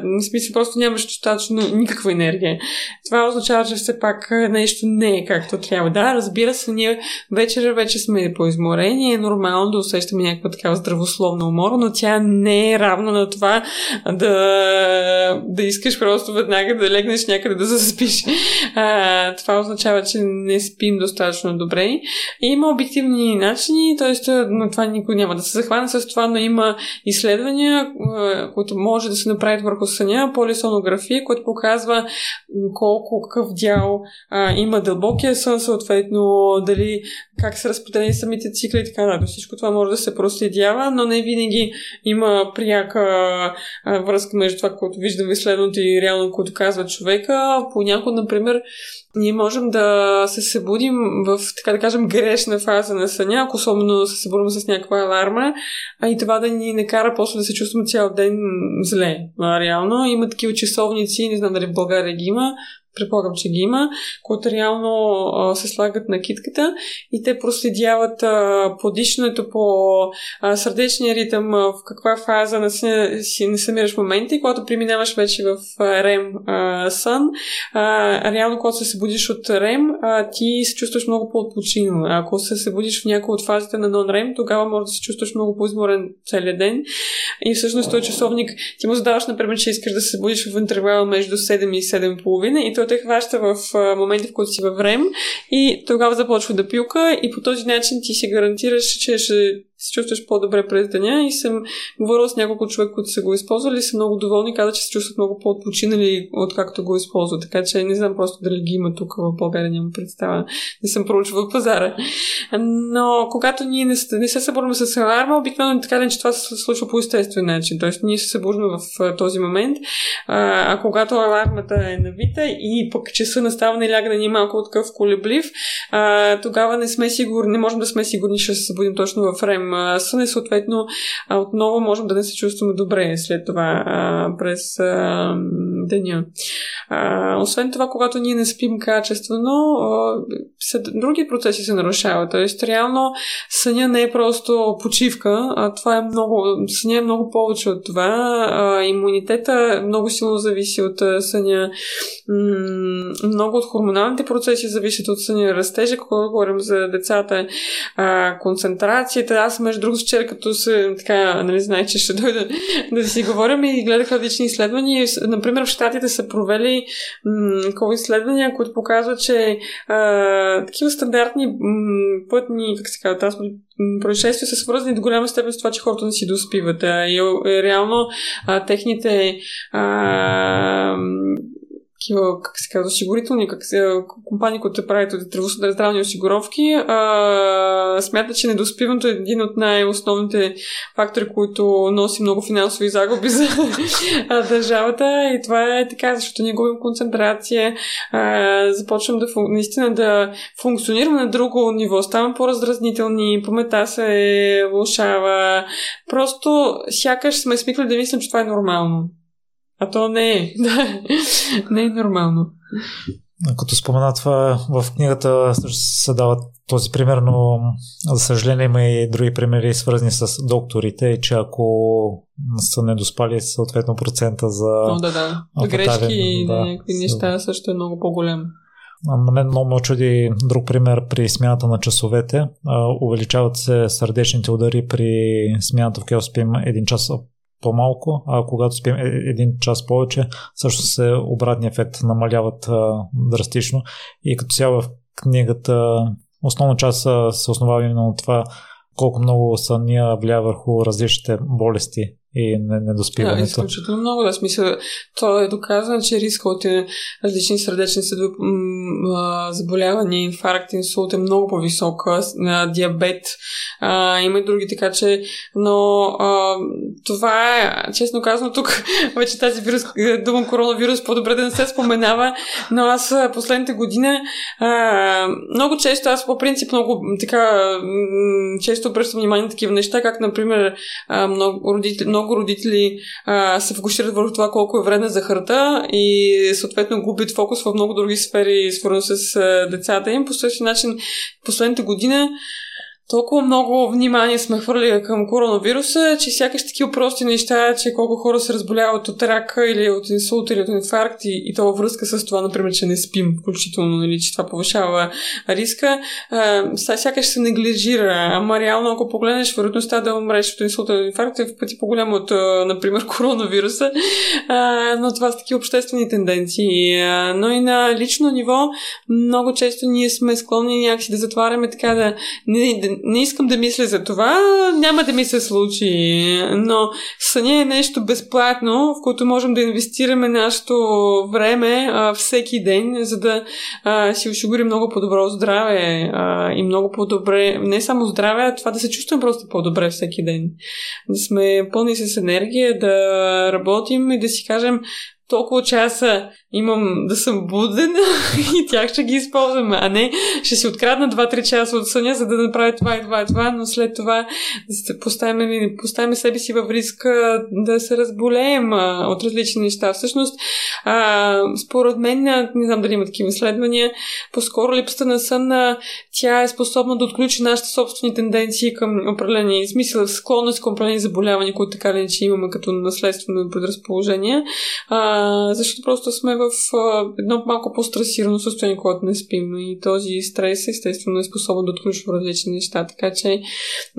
в смисъл просто нямаш достатъчно никаква енергия. Това означава, че все пак нещо не е както трябва. Да, разбира се, ние вечера вече сме по изморение, е нормално да усещаме някаква такава здравословна умора, но тя не е равна на това да, да искаш просто веднага да легнеш някъде да заспиш. А, това означава, че не спим достатъчно добре. И има обективни начини, т.е. но това никой няма да се захване с това, но има изследвания, които може да се направят върху съня, полисонография, което показва колко какъв дял а, има дълбокия сън, съответно дали как са разпределени самите цикли и така нататък. Всичко това може да се проследява, но не винаги има пряка връзка между това, което виждаме изследването и реално, което казва човека. Понякога, например, ние можем да се събудим в, така да кажем, грешна фаза на съня, ако особено се събудим с някаква аларма, а и това да ни накара после да се чувстваме цял ден зле. Реално има такива часовници, не знам дали в България ги има, предполагам, че ги има, които реално а, се слагат на китката и те проследяват а, по а, сърдечния ритъм, а, в каква фаза на си не съмираш момента и когато преминаваш вече в рем а, сън, а, реално когато се събудиш от рем, а, ти се чувстваш много по-отпочинал. Ако се събудиш в някои от фазите на нон-рем, тогава може да се чувстваш много по-изморен целият ден и всъщност този часовник ти му задаваш, например, че искаш да се събудиш в интервал между 7 и 7.30 и той той те хваща в моменти, в които си във време и тогава започва да пилка и по този начин ти си гарантираш, че ще се чувстваш по-добре през деня и съм говорила с няколко човек, които са го използвали и са много доволни, каза, че се чувстват много по-отпочинали, откакто го използват. Така че не знам просто дали ги има тук в България, няма представа. Не съм проучвала пазара. Но когато ние не, не се събуждаме с аларма, обикновено така че това се случва по естествен начин. Тоест ние се събуждаме в този момент, а, а когато алармата е навита и пък часа настава не ляга да ни е малко такъв колеблив, а, тогава не сме сигурни, не можем да сме сигурни, че ще се събудим точно в рем сън и съответно отново можем да не се чувстваме добре след това през деня. А, освен това, когато ние не спим качествено, други процеси се нарушават. Тоест, реално съня не е просто почивка, а това е много, съня е много повече от това. А, имунитета много силно зависи от съня. много от хормоналните процеси зависят от съня. Растежа, когато говорим за децата, а, концентрацията. Аз, между другото, вчера, като се, така, нали, знае, че ще дойда да си говорим и гледах различни изследвания. Например, в Штатите са провели м- изследвания, които показват, че а, такива стандартни м- пътни, как се казва, транспортни происшествия са свързани до голяма степен с това, че хората не си доспиват. А, и, и реално а, техните а, такива, как се казва, осигурителни как се, компании, които правят здравни осигуровки, а, смятат, че недоспиването е един от най-основните фактори, които носи много финансови загуби за държавата. И това е така, защото ние губим концентрация, а, започвам да наистина да функционираме на друго ниво, ставам по-раздразнителни, памета се влушава. Просто сякаш сме смикли да мислим, че това е нормално. А то не е. не е нормално. Като спомена това, в книгата също се дават този пример, но за съжаление има и други примери, свързани с докторите, че ако са недоспали съответно процента за... О, да, да. Грешки и да, някакви неща също е много по-голям. На мен много ме чуди друг пример при смяната на часовете. Увеличават се сърдечните удари при смяната, в която спим един час по-малко, а когато спим е, един час повече, също се обратния ефект намаляват а, драстично. И като цяло в книгата основна част се основава именно на това колко много съня влия върху различните болести и недоспиването. Да, изключително много. Да, смисъл, то е доказано, че риска от е, различни сърдечни заболявания, инфаркт, инсулт е много по-висока, диабет, а, има и други, така че, но а, това е, честно казано, тук вече тази вирус, дума коронавирус, по-добре да не се споменава, но аз последните година а, много често, аз по принцип много така често обръщам внимание на такива неща, как, например, много родители, много много родители а, се фокусират върху това колко е вредна захарта и съответно губят фокус в много други сфери, свързани с а, децата им. По същия начин, последната година толкова много внимание сме хвърли към коронавируса, че сякаш такива прости неща, че колко хора се разболяват от рака или от инсулт или от инфаркт и, и това връзка с това, например, че не спим, включително, нали, че това повишава риска, а, сякаш се неглижира. Ама реално, ако погледнеш вероятността да умреш от инсулт или инфаркт е в пъти по-голямо от, например, коронавируса, а, но това са такива обществени тенденции. А, но и на лично ниво много често ние сме склонни някакси да затваряме така да не, не искам да мисля за това, няма да ми се случи, но съня е нещо безплатно, в което можем да инвестираме нашето време а, всеки ден, за да а, си осигурим много по-добро здраве а, и много по-добре, не само здраве, а това да се чувствам просто по-добре всеки ден. Да сме пълни с енергия, да работим и да си кажем толкова часа имам да съм буден и тях ще ги използвам, а не ще си открадна 2-3 часа от съня, за да направя това и това и това, но след това да поставим, поставим себе си в риск да се разболеем от различни неща. Всъщност, а, според мен, не знам дали има такива изследвания, по-скоро липсата на сън, тя е способна да отключи нашите собствени тенденции към определени смисъл, склонност към определени заболявания, които така ли че имаме като наследствено предразположение, а, защото просто сме в а, едно малко по-стресирано състояние, когато не спим. И този стрес, естествено, е способен да отключва различни неща. Така че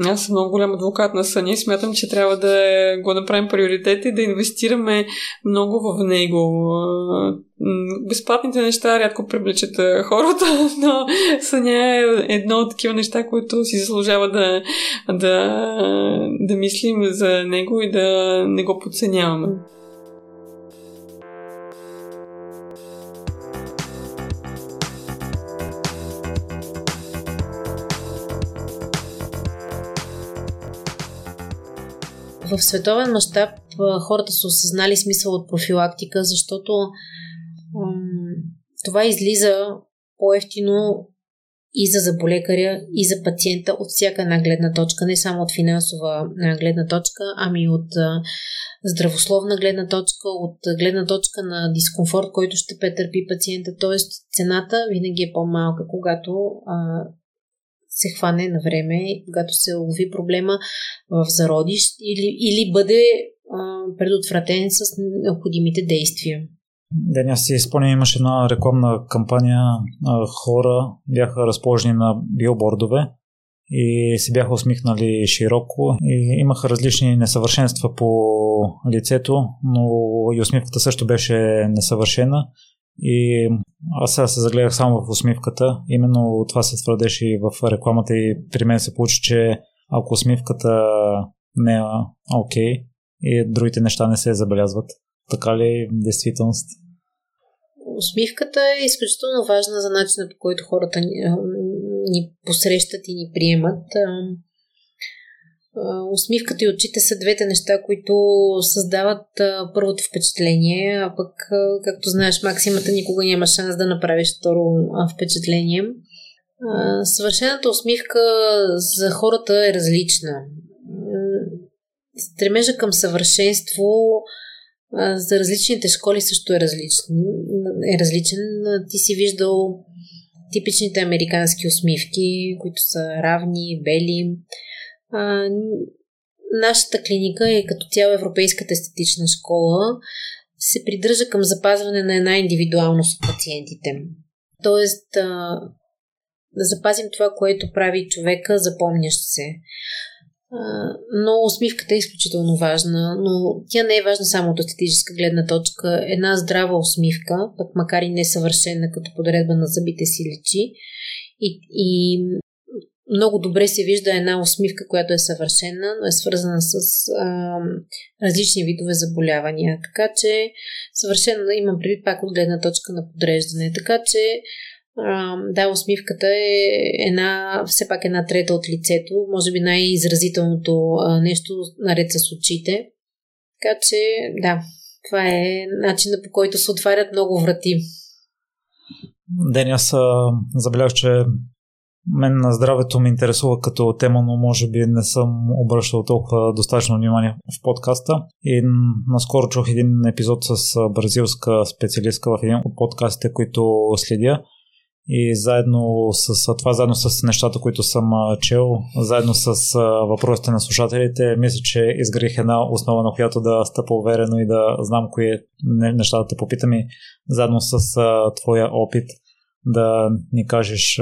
аз съм много голям адвокат на съня и смятам, че трябва да го направим приоритет и да инвестираме много в него. Безплатните неща рядко привличат хората, но съня е едно от такива неща, които си заслужава да, да, да мислим за него и да не го подценяваме. В световен мащаб хората са осъзнали смисъл от профилактика, защото м- това излиза по-ефтино и за заболекаря, и за пациента от всяка една гледна точка, не само от финансова гледна точка, ами от здравословна гледна точка, от гледна точка на дискомфорт, който ще претърпи пациента. Тоест цената винаги е по-малка, когато а, се хване на време, когато се лови проблема в зародиш или, или бъде а, предотвратен с необходимите действия. Ден, аз си спомням, имаше една рекламна кампания, хора бяха разположени на билбордове и се бяха усмихнали широко и имаха различни несъвършенства по лицето, но и усмивката също беше несъвършена и аз сега се загледах само в усмивката. Именно това се твърдеше и в рекламата и при мен се получи, че ако усмивката не е окей okay, и другите неща не се забелязват. Така ли е в действителност? Усмивката е изключително важна за начина по който хората ни, ни посрещат и ни приемат усмивката и очите са двете неща, които създават първото впечатление, а пък, както знаеш, максимата никога няма шанс да направиш второ впечатление. Съвършената усмивка за хората е различна. Стремежа към съвършенство за различните школи също е различен. Е различен. Ти си виждал типичните американски усмивки, които са равни, бели, а, нашата клиника е като цяло Европейската естетична школа се придържа към запазване на една индивидуалност от пациентите. Тоест, а, да запазим това, което прави човека, запомнящ се. Но усмивката е изключително важна, но тя не е важна само от естетическа гледна точка. Една здрава усмивка, пък макар и несъвършена като подредба на зъбите си лечи, и, и много добре се вижда една усмивка, която е съвършена, но е свързана с а, различни видове заболявания. Така че съвършено имам предвид пак от гледна точка на подреждане. Така че а, да, усмивката е една, все пак една трета от лицето, може би най-изразителното а, нещо наред с очите. Така че да, това е начинът по който се отварят много врати. Ден, аз забелязах, че мен на здравето ме интересува като тема, но може би не съм обръщал толкова достатъчно внимание в подкаста. И наскоро чух един епизод с бразилска специалистка в един от подкастите, които следя. И заедно с това, заедно с нещата, които съм чел, заедно с въпросите на слушателите, мисля, че изградих една основа, на която да стъпа уверено и да знам кои неща да попитам и заедно с твоя опит да ни кажеш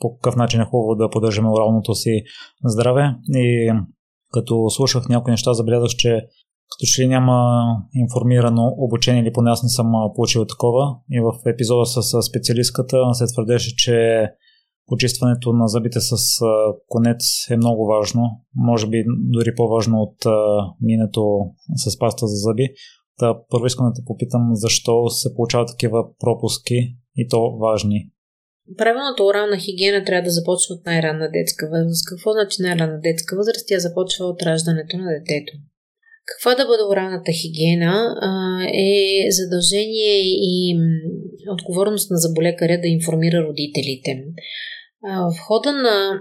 по какъв начин е хубаво да поддържаме оралното си здраве. И като слушах някои неща, забелязах, че като че ли няма информирано обучение или поне аз не съм получил такова. И в епизода с специалистката се твърдеше, че почистването на зъбите с конец е много важно. Може би дори по-важно от минето с паста за зъби. Та първо искам да те попитам защо се получават такива пропуски и то важни. Правилната орална хигиена трябва да започва от най-ранна детска възраст. Какво значи най-ранна детска възраст? Тя започва от раждането на детето. Каква да бъде оралната хигиена е задължение и отговорност на заболекаря да информира родителите. В хода на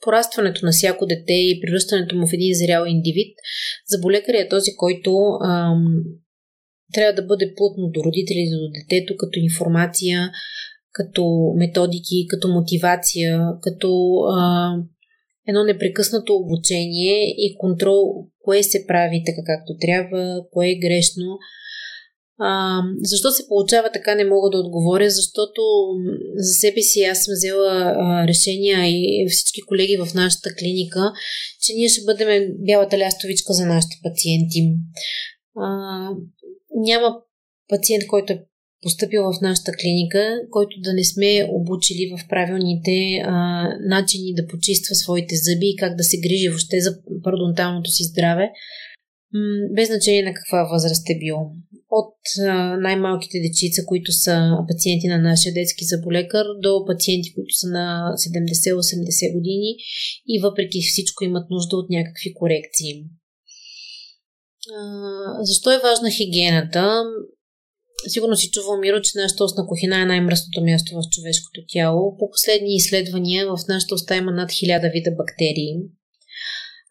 порастването на всяко дете и превръщането му в един зрял индивид, заболекаря е този, който ам, трябва да бъде плътно до родителите, до детето, като информация, като методики, като мотивация, като а, едно непрекъснато обучение и контрол, кое се прави така както трябва, кое е грешно. А, защо се получава така, не мога да отговоря, защото за себе си аз съм взела а, решения и всички колеги в нашата клиника, че ние ще бъдем бялата лястовичка за нашите пациенти. А, няма пациент, който е поступил в нашата клиника, който да не сме обучили в правилните а, начини да почиства своите зъби и как да се грижи въобще за пародонталното си здраве, м- без значение на каква възраст е бил. От а, най-малките дечица, които са пациенти на нашия детски заболекар, до пациенти, които са на 70-80 години и въпреки всичко имат нужда от някакви корекции. А, защо е важна хигиената? Сигурно си чувал, Миро, че нашата устна кухина е най-мръсното място в човешкото тяло. По последни изследвания в нашата уста има над хиляда вида бактерии,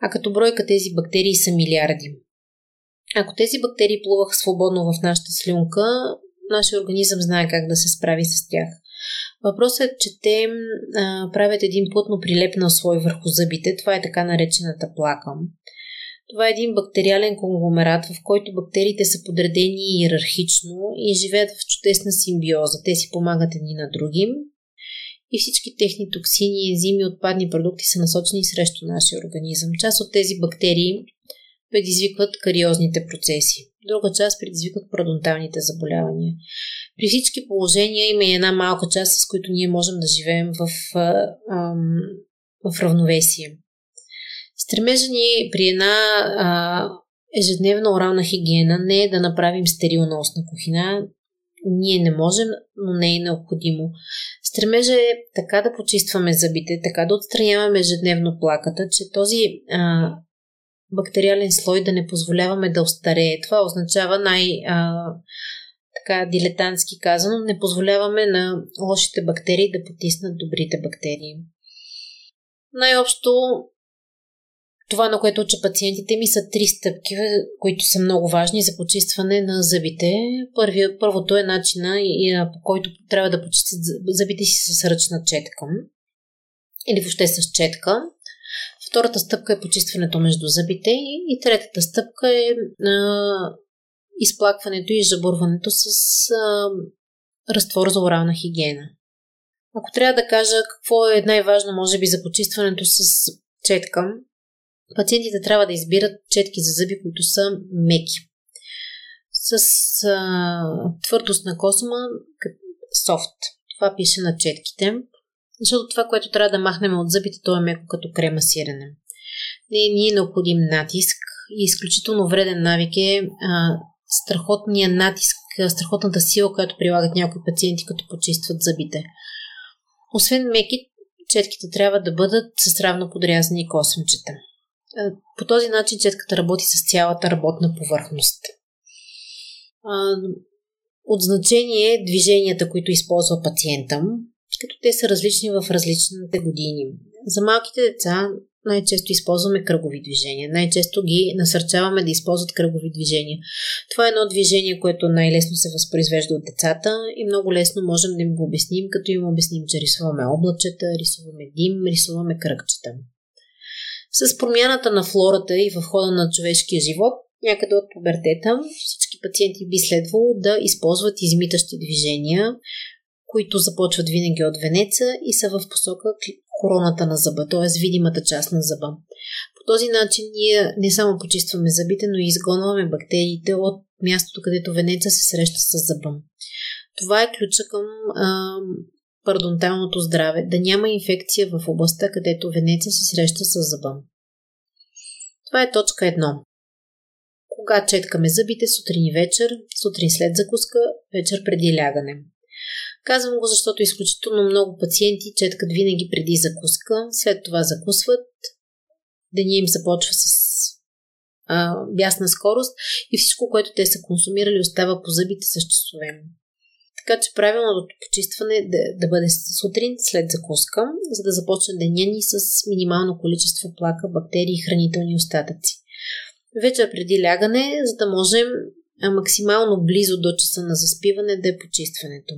а като бройка тези бактерии са милиарди. Ако тези бактерии плувах свободно в нашата слюнка, нашия организъм знае как да се справи с тях. Въпросът е, че те а, правят един плътно прилепнал слой върху зъбите. Това е така наречената плака. Това е един бактериален конгломерат, в който бактериите са подредени иерархично и живеят в чудесна симбиоза. Те си помагат едни на други и всички техни токсини, ензими, отпадни продукти са насочени срещу нашия организъм. Част от тези бактерии предизвикват кариозните процеси. Друга част предизвикват парадонталните заболявания. При всички положения има и една малка част, с които ние можем да живеем в, в равновесие. Стремежа ни при една а, ежедневна орална хигиена не е да направим стерилна устна кухина. Ние не можем, но не е необходимо. Стремежа е така да почистваме зъбите, така да отстраняваме ежедневно плаката, че този а, бактериален слой да не позволяваме да остарее. Това означава най- а, така дилетантски казано, не позволяваме на лошите бактерии да потиснат добрите бактерии. Най-общо това, на което уча пациентите ми, са три стъпки, които са много важни за почистване на зъбите. Първия, първото е начина, по който трябва да почистят зъбите си с ръчна четка или въобще с четка. Втората стъпка е почистването между зъбите и третата стъпка е а, изплакването и жабурването с а, разтвор за орална хигиена. Ако трябва да кажа какво е най-важно, може би, за почистването с четка, Пациентите трябва да избират четки за зъби, които са меки. С а, твърдост на косма, софт. Това пише на четките. Защото това, което трябва да махнем от зъбите, то е меко като крема сирене. Не ни е необходим натиск и изключително вреден навик е а, страхотния натиск, страхотната сила, която прилагат някои пациенти, като почистват зъбите. Освен меки, четките трябва да бъдат с равно подрязани косъмчета. По този начин четката работи с цялата работна повърхност. От значение е движенията, които използва пациента, като те са различни в различните години. За малките деца най-често използваме кръгови движения. Най-често ги насърчаваме да използват кръгови движения. Това е едно движение, което най-лесно се възпроизвежда от децата и много лесно можем да им го обясним, като им обясним, че рисуваме облачета, рисуваме дим, рисуваме кръгчета. С промяната на флората и в хода на човешкия живот, някъде от пубертета, всички пациенти би следвало да използват измитащи движения, които започват винаги от венеца и са в посока короната на зъба, т.е. видимата част на зъба. По този начин ние не само почистваме зъбите, но и изгонваме бактериите от мястото, където венеца се среща с зъба. Това е ключа към а, парадонталното здраве, да няма инфекция в областта, където венеца се среща с зъба. Това е точка 1. Кога четкаме зъбите сутрин и вечер, сутрин след закуска, вечер преди лягане. Казвам го, защото изключително много пациенти четкат винаги преди закуска, след това закусват, деня им започва с а, бясна скорост и всичко, което те са консумирали, остава по зъбите с часове. Така че правилното почистване да, да бъде сутрин след закуска, за да започне деня ни с минимално количество плака, бактерии и хранителни остатъци. Вечер преди лягане, за да можем максимално близо до часа на заспиване да е почистването.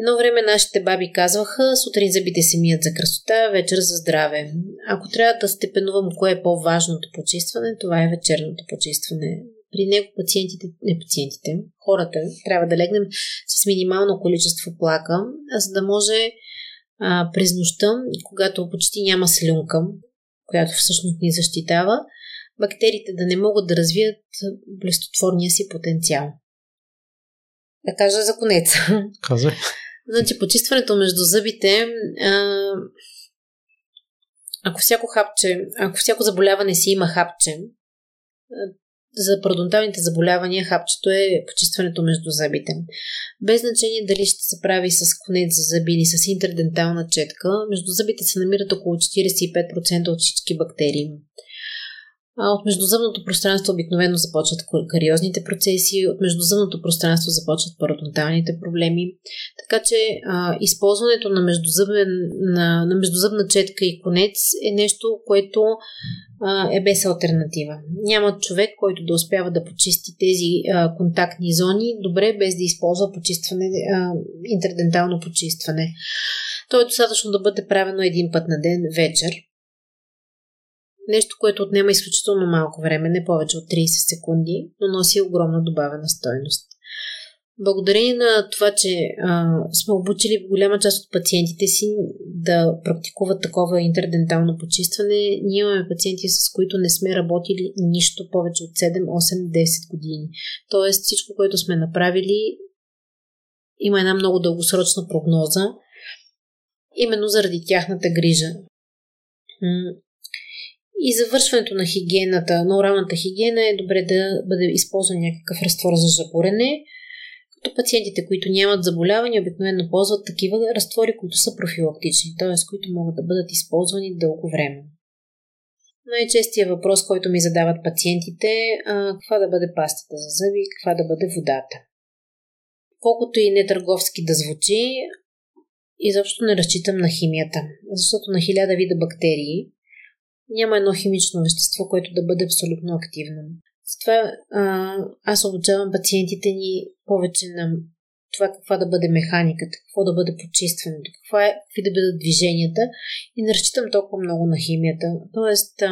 Едно време нашите баби казваха, сутрин зъбите се мият за красота, вечер за здраве. Ако трябва да степенувам кое е по-важното почистване, това е вечерното почистване. При него пациентите, не пациентите, хората трябва да легнем с минимално количество плака, за да може а, през нощта, когато почти няма слюнка, която всъщност ни защитава, бактериите да не могат да развият блестотворния си потенциал. Да кажа за конец. Казвай. Значи, почистването между зъбите, а, ако всяко хапче, ако всяко заболяване си има хапче, за пародонталните заболявания хапчето е почистването между зъбите. Без значение дали ще се прави с конец за зъби или с интердентална четка, между зъбите се намират около 45% от всички бактерии. От междузъбното пространство обикновено започват кариозните процеси, от междузъбното пространство започват пародонталните проблеми. Така че а, използването на, междузъбен, на, на междузъбна четка и конец е нещо, което а, е без альтернатива. Няма човек, който да успява да почисти тези а, контактни зони добре, без да използва почистване, а, интердентално почистване. То е достатъчно да бъде правено един път на ден вечер Нещо, което отнема изключително малко време, не повече от 30 секунди, но носи огромна добавена стойност. Благодарение на това, че а, сме обучили голяма част от пациентите си да практикуват такова интердентално почистване, ние имаме пациенти, с които не сме работили нищо повече от 7, 8, 10 години. Тоест всичко, което сме направили, има една много дългосрочна прогноза, именно заради тяхната грижа. И завършването на хигиената, на оралната хигиена е добре да бъде използван някакъв разтвор за жаборене, като пациентите, които нямат заболявания, обикновено ползват такива разтвори, които са профилактични, т.е. които могат да бъдат използвани дълго време. Най-честият въпрос, който ми задават пациентите е каква да бъде пастата за зъби и каква да бъде водата. Колкото и нетърговски да звучи, изобщо не разчитам на химията, защото на хиляда вида бактерии няма едно химично вещество, което да бъде абсолютно активно. Затова аз обучавам пациентите ни повече на това каква да бъде механиката, какво да бъде почистването, каква е, какви да бъдат движенията и не разчитам толкова много на химията. Тоест, а,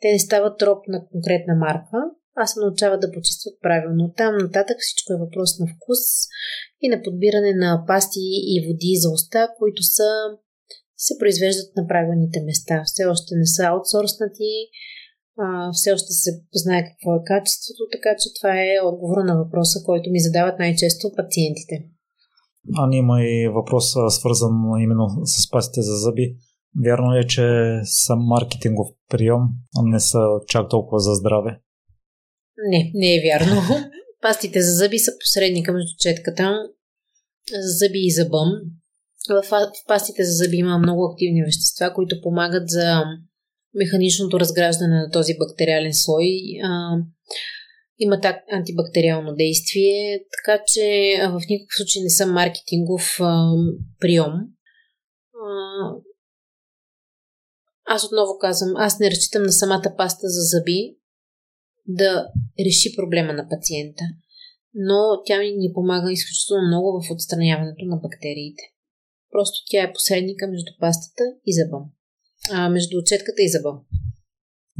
те не стават троп на конкретна марка, а се научават да почистват правилно. Там нататък всичко е въпрос на вкус и на подбиране на пасти и води за уста, които са се произвеждат на правилните места. Все още не са аутсорснати, а, все още се знае какво е качеството, така че това е отговор на въпроса, който ми задават най-често пациентите. Ани има и въпрос свързан именно с пастите за зъби. Вярно ли е, че са маркетингов прием, а не са чак толкова за здраве? Не, не е вярно. Пастите за зъби са посредника между четката, зъби и зъбъм. В, пастите за зъби има много активни вещества, които помагат за механичното разграждане на този бактериален слой. А, имат антибактериално действие, така че в никакъв случай не съм маркетингов а, прием. Аз отново казвам, аз не разчитам на самата паста за зъби да реши проблема на пациента, но тя ни помага изключително много в отстраняването на бактериите. Просто тя е посредника между пастата и зъба. А, между отчетката и зъба.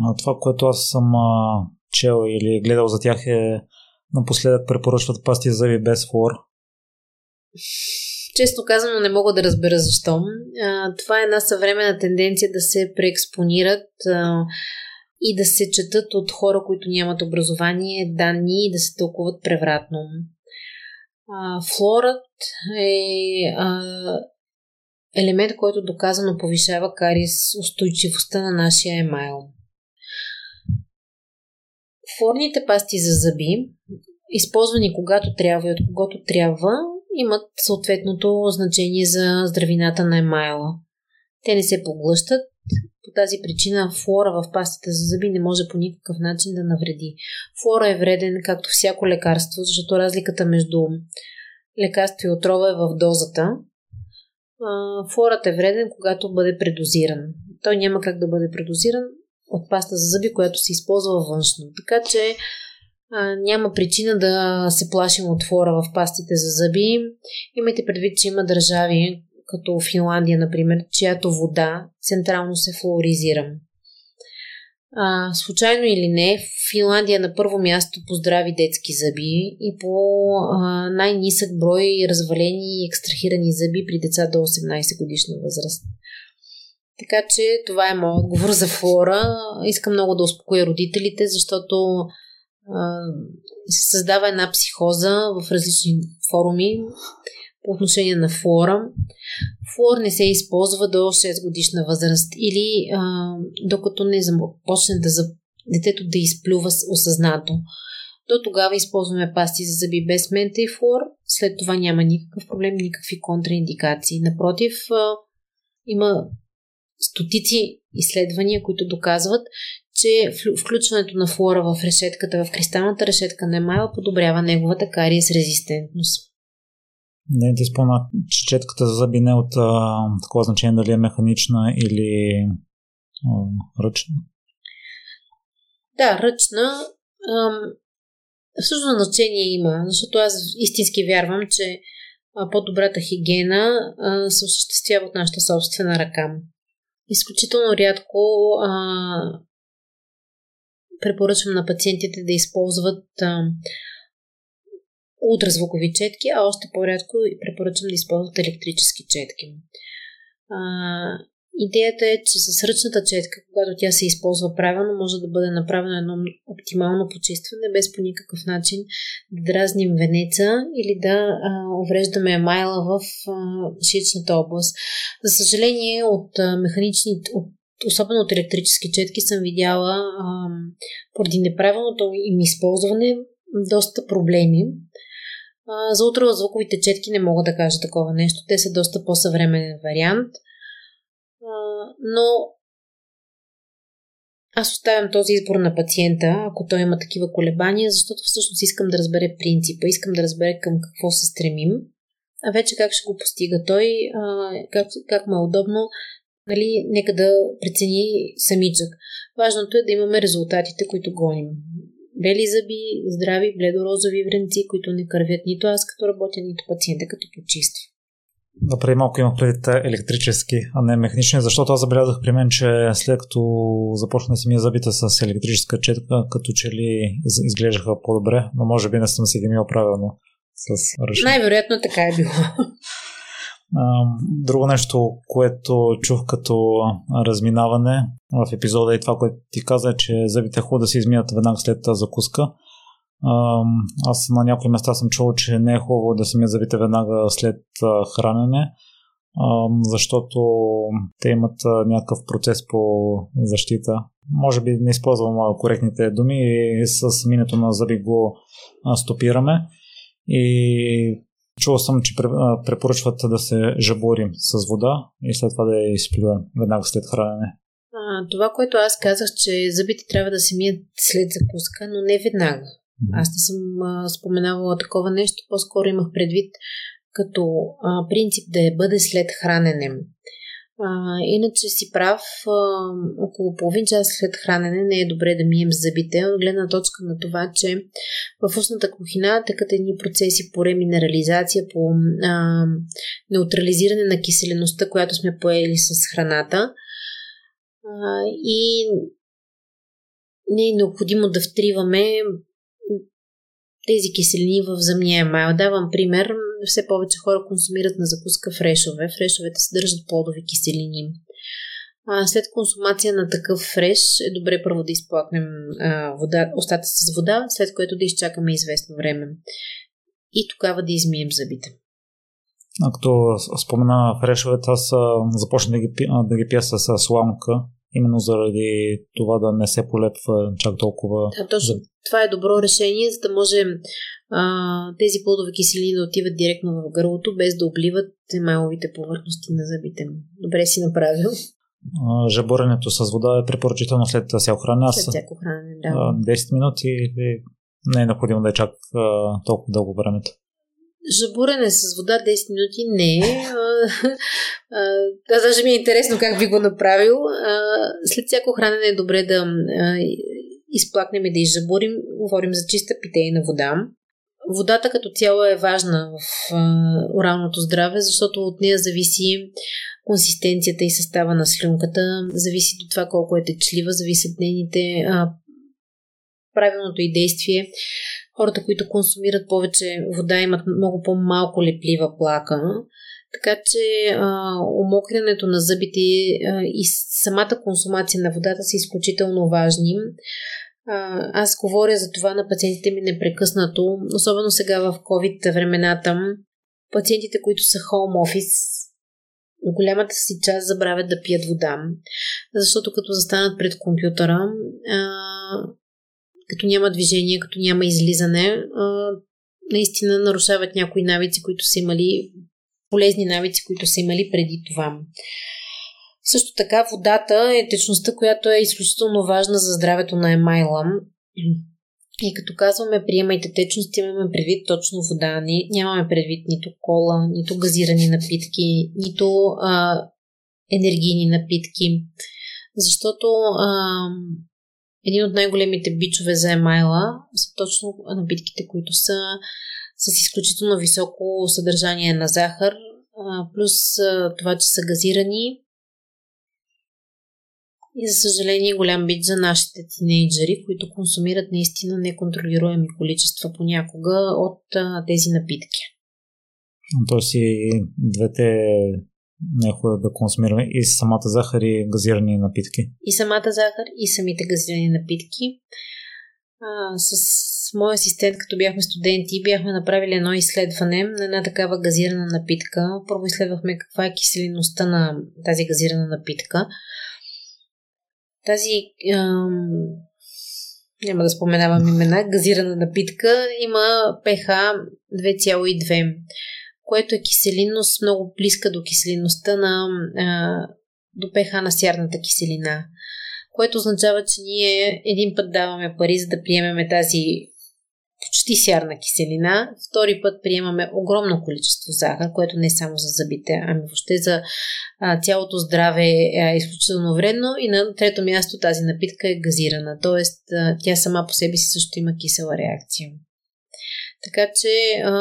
А, това, което аз съм а, чел или гледал за тях е напоследък препоръчват пасти за зъби без флор. Често казано не мога да разбера защо. А, това е една съвременна тенденция да се преекспонират а, и да се четат от хора, които нямат образование, данни и да се тълкуват превратно. А, флорът е а, елемент, който доказано повишава карис устойчивостта на нашия емайл. Флорните пасти за зъби, използвани когато трябва и от когото трябва, имат съответното значение за здравината на емайла. Те не се поглъщат, по тази причина флора в пастата за зъби не може по никакъв начин да навреди. Флора е вреден, както всяко лекарство, защото разликата между лекарство и отрова е в дозата. Флорът е вреден, когато бъде предозиран. Той няма как да бъде предозиран от паста за зъби, която се използва външно. Така че а, няма причина да се плашим от флора в пастите за зъби. Имайте предвид, че има държави, като Финландия, например, чиято вода централно се флуоризира. А, случайно или не, Финландия е на първо място по здрави детски зъби и по а, най-нисък брой развалени и екстрахирани зъби при деца до 18 годишна възраст. Така че това е моят отговор за флора. Искам много да успокоя родителите, защото се създава една психоза в различни форуми по отношение на флора. Флор не се използва до 6 годишна възраст или а, докато не започне да за... детето да изплюва осъзнато. До тогава използваме пасти за зъби без мента и флор. След това няма никакъв проблем, никакви контраиндикации. Напротив, а, има стотици изследвания, които доказват, че включването на флора в решетката, в кристалната решетка на емайла подобрява неговата кариес резистентност. Не ти спомня, че четката за зъби не е от а, такова значение дали е механична или а, ръчна. Да, ръчна. Всъщност значение има, защото аз истински вярвам, че по-добрата хигиена а, се осъществява от нашата собствена ръка. Изключително рядко а, препоръчвам на пациентите да използват а, ултразвукови четки, а още по-рядко препоръчвам да използват електрически четки. А, идеята е, че с ръчната четка, когато тя се използва правилно, може да бъде направено едно оптимално почистване, без по никакъв начин да дразним венеца или да а, увреждаме майла в а, шичната област. За съжаление, от а, механични, от особено от електрически четки, съм видяла а, поради неправилното им използване доста проблеми. А, за ултразвуковите четки не мога да кажа такова нещо. Те са доста по-съвременен вариант. Но аз оставям този избор на пациента, ако той има такива колебания, защото всъщност искам да разбере принципа, искам да разбере към какво се стремим, а вече как ще го постига той, а, как, как му е удобно, нали, нека да прецени самичък. Важното е да имаме резултатите, които гоним бели зъби, здрави, бледорозови вренци, които не кървят нито аз като работя, нито пациента като почиства. Да преди малко имах предвид електрически, а не механични, защото аз забелязах при мен, че след като започна си ми зъбите с електрическа четка, като че ли изглеждаха по-добре, но може би не съм си ги мил правилно с ръчна. Най-вероятно така е било. Друго нещо, което чух като разминаване в епизода и това, което ти каза, е, че зъбите е хубаво да се измият веднага след закуска. Аз на някои места съм чул, че не е хубаво да се ми завите веднага след хранене, защото те имат някакъв процес по защита. Може би не използвам коректните думи и с минето на зъби го стопираме. И чувал съм, че препоръчват да се жаборим с вода и след това да я изплюем веднага след хранене. А, това, което аз казах, че зъбите трябва да се мият след закуска, но не веднага. Аз не съм а, споменавала такова нещо, по-скоро имах предвид като а, принцип да я бъде след хранене. А, иначе си прав, а, около половин час след хранене не е добре да мием зъбите, от гледна точка на това, че в устната кухина тъкат едни процеси по реминерализация, по а, неутрализиране на киселеността, която сме поели с храната. А, и не е необходимо да втриваме тези киселини в земния емайл. Давам пример, все повече хора консумират на закуска фрешове. Фрешовете съдържат плодови киселини. А, след консумация на такъв фреш е добре първо да изплакнем а, вода, устата с вода, след което да изчакаме известно време. И тогава да измием зъбите. А като спомена фрешовете, аз започна да ги, да ги пия с сламка именно заради това да не се полепва чак толкова. Да, точно. Това е добро решение, за да може а, тези плодови киселини да отиват директно в гърлото, без да обливат емайловите повърхности на зъбите. Добре си направил. Жаборенето с вода е препоръчително след всяко хранене. След всяко хранене, да. 10 минути не е необходимо да е чак толкова дълго времето. Жабурене с вода 10 минути не е. Аз даже ми е интересно как би го направил. След всяко хранене е добре да изплакнем и да изжабурим. Говорим за чиста питейна вода. Водата като цяло е важна в оралното здраве, защото от нея зависи консистенцията и състава на слюнката, зависи до това колко е течлива, зависи от нейните правилното и действие. Хората, които консумират повече вода, имат много по-малко леплива плака. Така че а, на зъбите а, и самата консумация на водата са изключително важни. Аз говоря за това на пациентите ми непрекъснато, особено сега в COVID времената. Пациентите, които са home office, голямата си част забравят да пият вода, защото като застанат пред компютъра, а, като няма движение, като няма излизане, а, наистина нарушават някои навици, които са имали, полезни навици, които са имали преди това. Също така водата е течността, която е изключително важна за здравето на емайла. И като казваме приемайте течност, имаме предвид точно вода. Не, нямаме предвид нито кола, нито газирани напитки, нито а, енергийни напитки. Защото а, един от най-големите бичове за емайла са точно напитките, които са с изключително високо съдържание на захар, плюс това, че са газирани. И за съжаление голям бит за нашите тинейджери, които консумират наистина неконтролируеми количества понякога от тези напитки. Тоест и двете не е хубаво да консумираме и самата захар и газирани напитки. И самата захар, и самите газирани напитки. А, с моя асистент, като бяхме студенти, бяхме направили едно изследване на една такава газирана напитка. Първо изследвахме каква е киселиността на тази газирана напитка. Тази ам, няма да споменавам имена, газирана напитка има pH 2,2 което е киселинност много близка до киселинността на а, до pH на сярната киселина. Което означава, че ние един път даваме пари, за да приемеме тази почти сярна киселина. Втори път приемаме огромно количество захар, което не е само за зъбите, ами въобще за а, цялото здраве е изключително вредно. И на трето място тази напитка е газирана, т.е. тя сама по себе си също има кисела реакция. Така че а,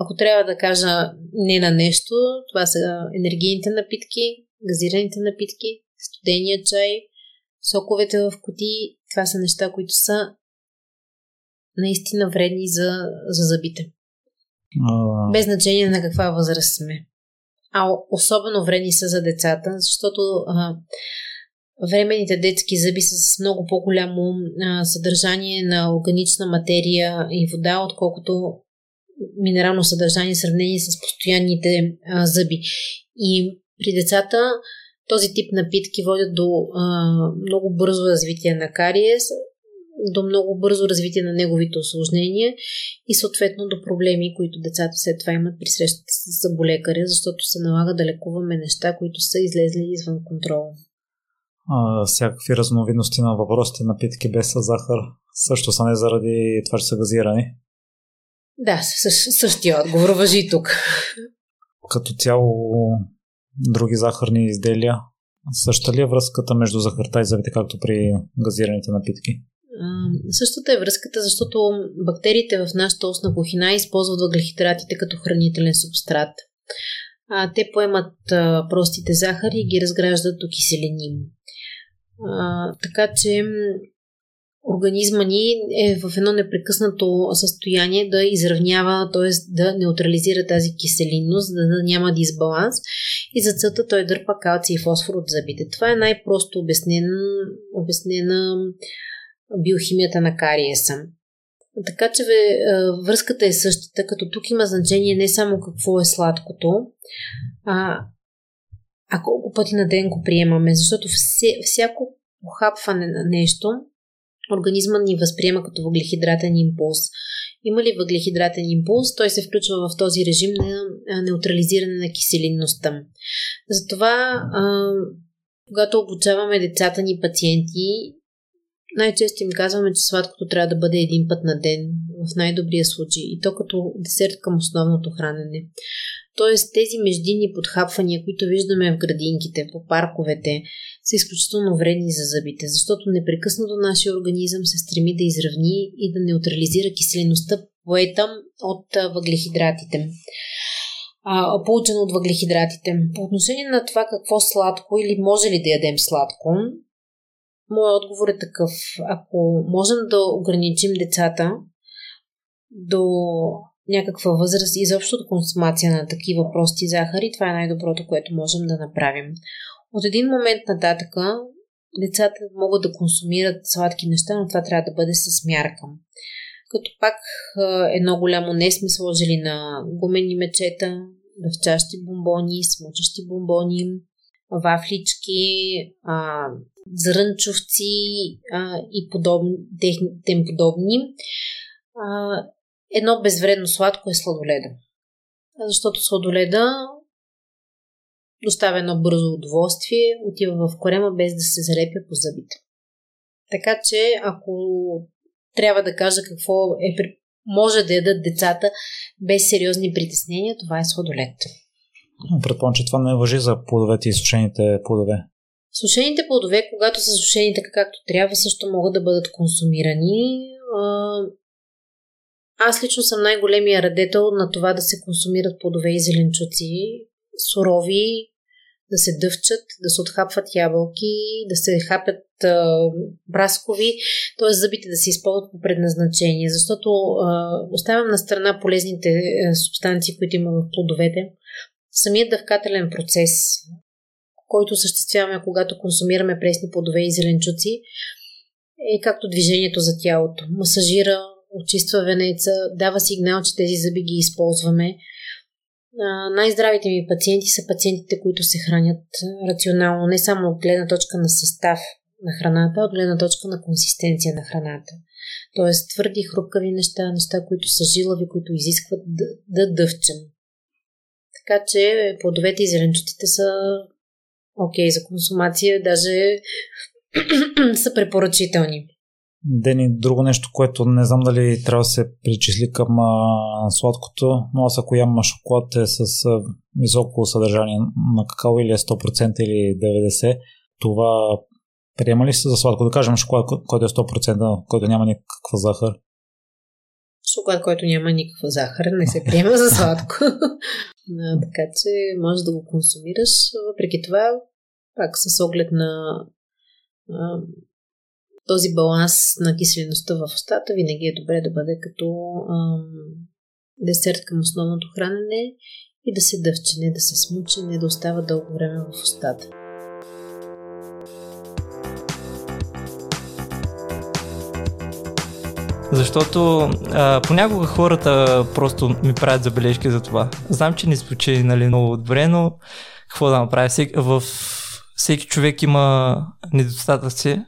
ако трябва да кажа не на нещо, това са енергийните напитки, газираните напитки, студения чай, соковете в коти. Това са неща, които са наистина вредни за, за зъбите. А... Без значение на каква възраст сме. А особено вредни са за децата, защото а, временните детски зъби са с много по-голямо а, съдържание на органична материя и вода, отколкото минерално съдържание в сравнение с постоянните а, зъби. И при децата този тип напитки водят до а, много бързо развитие на кариес, до много бързо развитие на неговите осложнения и съответно до проблеми, които децата след това имат при срещата с заболекаря, защото се налага да лекуваме неща, които са излезли извън контрол. А, всякакви разновидности на въпросите напитки без захар също са не заради това, че са газирани. Да, същ, същия отговор въжи тук. Като цяло други захарни изделия. Същата ли е връзката между захарта и зъбите, както при газираните напитки? Същата е връзката, защото бактериите в нашата устна кухина използват въглехидратите като хранителен субстрат. А, те поемат а, простите захари и ги разграждат до киселини. А, така че организма ни е в едно непрекъснато състояние да изравнява, т.е. да неутрализира тази киселинност, да няма дисбаланс и за целта той дърпа калци и фосфор от зъбите. Това е най-просто обяснена, обяснена биохимията на кариеса. Така че връзката е същата, като тук има значение не само какво е сладкото, а, а колко пъти на ден го приемаме, защото всяко похапване на нещо организма ни възприема като въглехидратен импулс. Има ли въглехидратен импулс, той се включва в този режим на неутрализиране на киселинността. Затова, когато обучаваме децата ни пациенти, най-често им казваме, че сладкото трябва да бъде един път на ден, в най-добрия случай, и то като десерт към основното хранене. Тоест тези междинни подхапвания, които виждаме в градинките, по парковете, са изключително вредни за зъбите, защото непрекъснато нашия организъм се стреми да изравни и да неутрализира киселеността, поета от въглехидратите. Получено от въглехидратите. По отношение на това какво сладко или може ли да ядем сладко, моят отговор е такъв. Ако можем да ограничим децата до някаква възраст, изобщо от консумация на такива прости захари, това е най-доброто, което можем да направим. От един момент нататъка децата могат да консумират сладки неща, но това трябва да бъде с мярка. Като пак едно голямо не сме сложили на гумени мечета, дъвчащи бомбони, смучащи бомбони, вафлички, а, зрънчовци а, и подобни, подобни. А, едно безвредно сладко е сладоледа. Защото сладоледа доставя едно бързо удоволствие, отива в корема без да се залепя по зъбите. Така че, ако трябва да кажа какво е, може да ядат децата без сериозни притеснения, това е сладолед. Предполагам, че това не въжи за плодовете и сушените плодове. Сушените плодове, когато са сушени така както трябва, също могат да бъдат консумирани. Аз лично съм най-големия радетел на това да се консумират плодове и зеленчуци, сурови, да се дъвчат, да се отхапват ябълки, да се хапят а, браскови, т.е. зъбите да се използват по предназначение, защото а, оставям на страна полезните а, субстанции, които има в плодовете. Самият дъвкателен процес, който осъществяваме, когато консумираме пресни плодове и зеленчуци, е както движението за тялото. Масажира, очиства венеца, дава сигнал, че тези зъби ги използваме. най-здравите ми пациенти са пациентите, които се хранят рационално, не само от гледна точка на състав на храната, а от гледна точка на консистенция на храната. Тоест твърди, хрупкави неща, неща, които са жилави, които изискват да, да дъвчем. Така че плодовете и зеленчуците са окей за консумация, даже са препоръчителни. Дени, друго нещо, което не знам дали трябва да се причисли към а, сладкото, но аз ако ям шоколад е с а, високо съдържание на какао или е 100% или 90%, това приема ли се за сладко? Да кажем шоколад, който е 100%, който няма никаква захар. Шоколад, който няма никаква захар, не се приема за сладко. така че можеш да го консумираш. Въпреки това, пак с оглед на този баланс на киселеността в устата винаги е добре да бъде като ам, десерт към основното хранене и да се дъвче, не да се смуче, не да остава дълго време в устата. Защото а, понякога хората просто ми правят забележки за това. Знам, че не звучи нали, много добре, но какво да направя? Всеки, в всеки човек има недостатъци,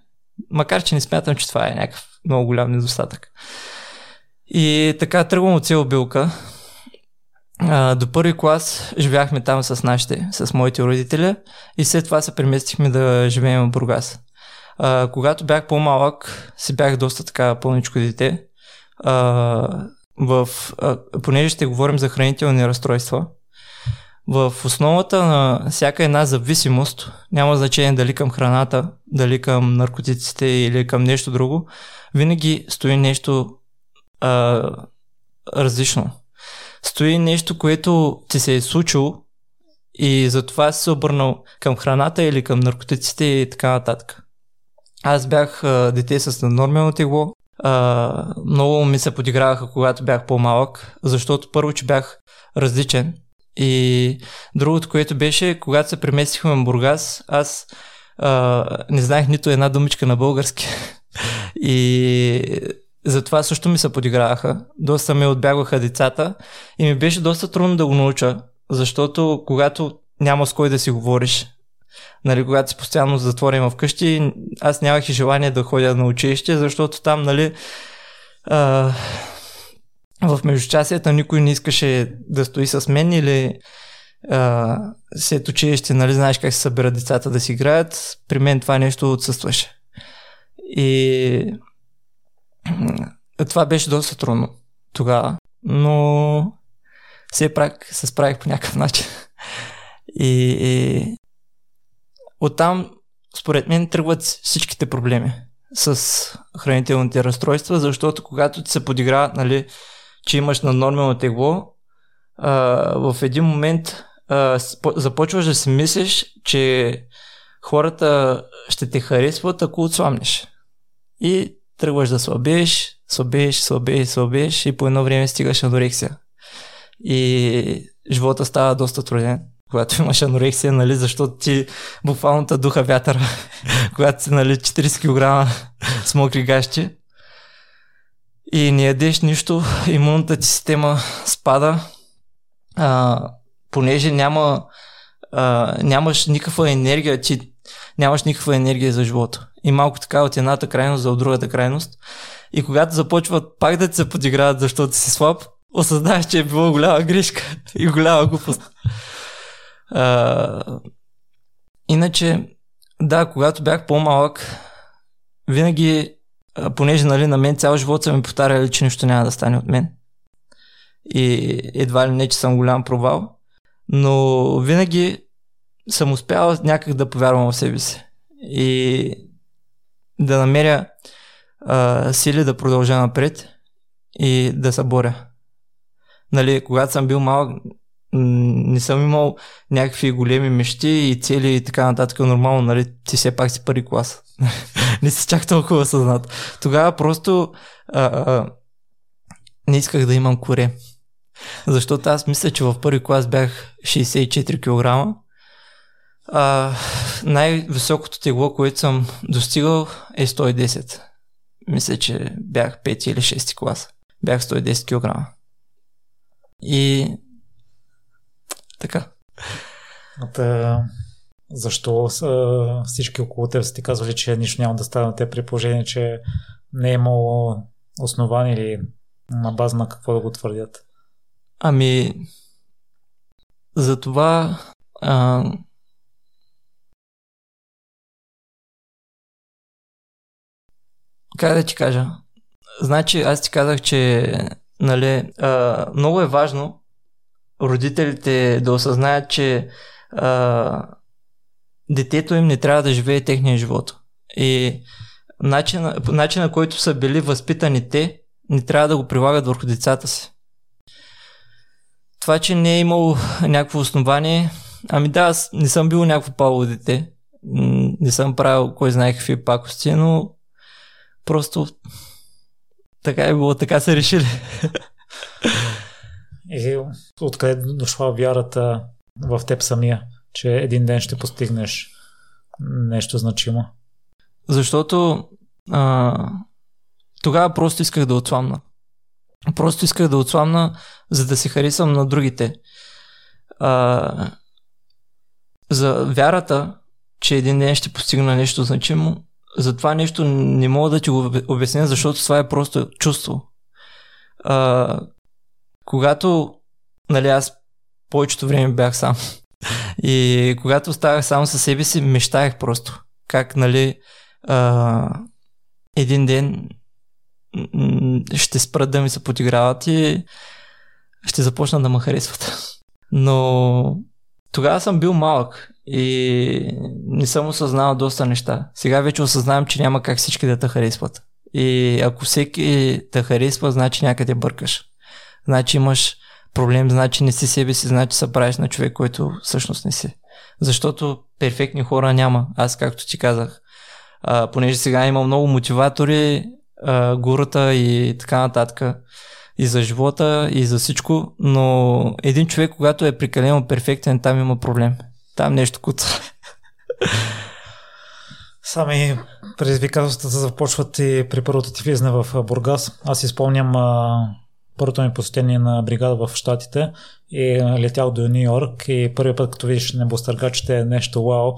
макар че не смятам, че това е някакъв много голям недостатък. И така тръгвам от цел билка. А, до първи клас живяхме там с нашите, с моите родители и след това се преместихме да живеем в Бургас. А, когато бях по-малък, си бях доста така пълничко дете. А, в, а, понеже ще говорим за хранителни разстройства, в основата на всяка една зависимост, няма значение дали към храната, дали към наркотиците или към нещо друго, винаги стои нещо а, различно. Стои нещо, което ти се е случило и затова си се обърнал към храната или към наркотиците и така нататък. Аз бях а, дете с наднормално тегло. А, много ми се подиграваха, когато бях по-малък, защото първо, че бях различен. И другото, което беше, когато се преместихме в Бургас, аз а, не знаех нито една думичка на български. и затова също ми се подиграваха. Доста ме отбягваха децата и ми беше доста трудно да го науча, защото когато няма с кой да си говориш, нали, когато си постоянно затворим вкъщи, аз нямах и желание да ходя на училище, защото там, нали, а, в междучасията никой не искаше да стои с мен или а, след училище, нали, знаеш как се събират децата да си играят. При мен това нещо отсъстваше. И това беше доста трудно тогава, но все пак се справих по някакъв начин. И, и оттам, според мен, тръгват всичките проблеми с хранителните разстройства, защото когато ти се подиграват, нали, че имаш наднормално тегло, а, в един момент започваш да си мислиш, че хората ще те харесват, ако отслабнеш. И тръгваш да слабееш, слабееш, слабееш, слабееш и по едно време стигаш анорексия. И живота става доста труден, когато имаш анорексия, нали, защото ти буквално та духа вятъра, когато си нали, 40 кг с мокри гащи и не ядеш нищо, имунната ти система спада, а, понеже няма, а, нямаш никаква енергия, ти нямаш никаква енергия за живота. И малко така от едната крайност за от другата крайност. И когато започват пак да ти се подиграват, защото си слаб, осъзнаваш, че е било голяма грешка и голяма глупост. А, иначе, да, когато бях по-малък, винаги, понеже нали, на мен цял живот са ми повтаряли, че нищо няма да стане от мен. И едва ли не, че съм голям провал. Но винаги съм успял някак да повярвам в себе си. И да намеря а, сили да продължа напред и да се боря. Нали, когато съм бил малък, не съм имал някакви големи мечти и цели и така нататък. Нормално, нали, ти все пак си първи клас. не си чак толкова съзнат. Тогава просто а, а, не исках да имам коре. Защото аз мисля, че в първи клас бях 64 кг. А, най-високото тегло, което съм достигал е 110. Мисля, че бях 5 или 6 клас. Бях 110 кг. И така. Та, защо са, всички около теб са ти казвали, че нищо няма да стане на те при положение, че не е имало основание или на база на какво да го твърдят? Ами, за това а, как да ти кажа? Значи, аз ти казах, че нали, а, много е важно родителите да осъзнаят, че а, детето им не трябва да живее техния живот. И начина, начина, който са били възпитани те, не трябва да го прилагат върху децата си. Това, че не е имало някакво основание, ами да, аз не съм бил някакво пало дете, не съм правил кой знае какви пакости, но просто така е било, така са решили. И откъде дошла вярата в теб самия, че един ден ще постигнеш нещо значимо? Защото а, тогава просто исках да отслабна. Просто исках да отслабна, за да се харесвам на другите. А, за вярата, че един ден ще постигна нещо значимо, за това нещо не мога да ти го обясня, защото това е просто чувство. А, когато, нали, аз повечето време бях сам. И когато оставах сам със себе си, мечтаях просто. Как, нали, а, един ден ще спрат да ми се подиграват и ще започна да ме харесват. Но тогава съм бил малък и не съм осъзнавал доста неща. Сега вече осъзнавам, че няма как всички да те харесват. И ако всеки те харесва, значи някъде бъркаш. Значи имаш проблем, значи не си себе си, значи се правиш на човек, който всъщност не си. Защото перфектни хора няма. Аз, както ти казах, а, понеже сега има много мотиватори, а, гурата и така нататък, и за живота, и за всичко, но един човек, когато е прекалено перфектен, там има проблем. Там нещо куца. Сами предизвикателствата започват и при първото ти влизане в Бургас. Аз изпомням първото ми посетение на бригада в Штатите и летял до Нью Йорк и първият път, като видиш небостъргачите е нещо вау,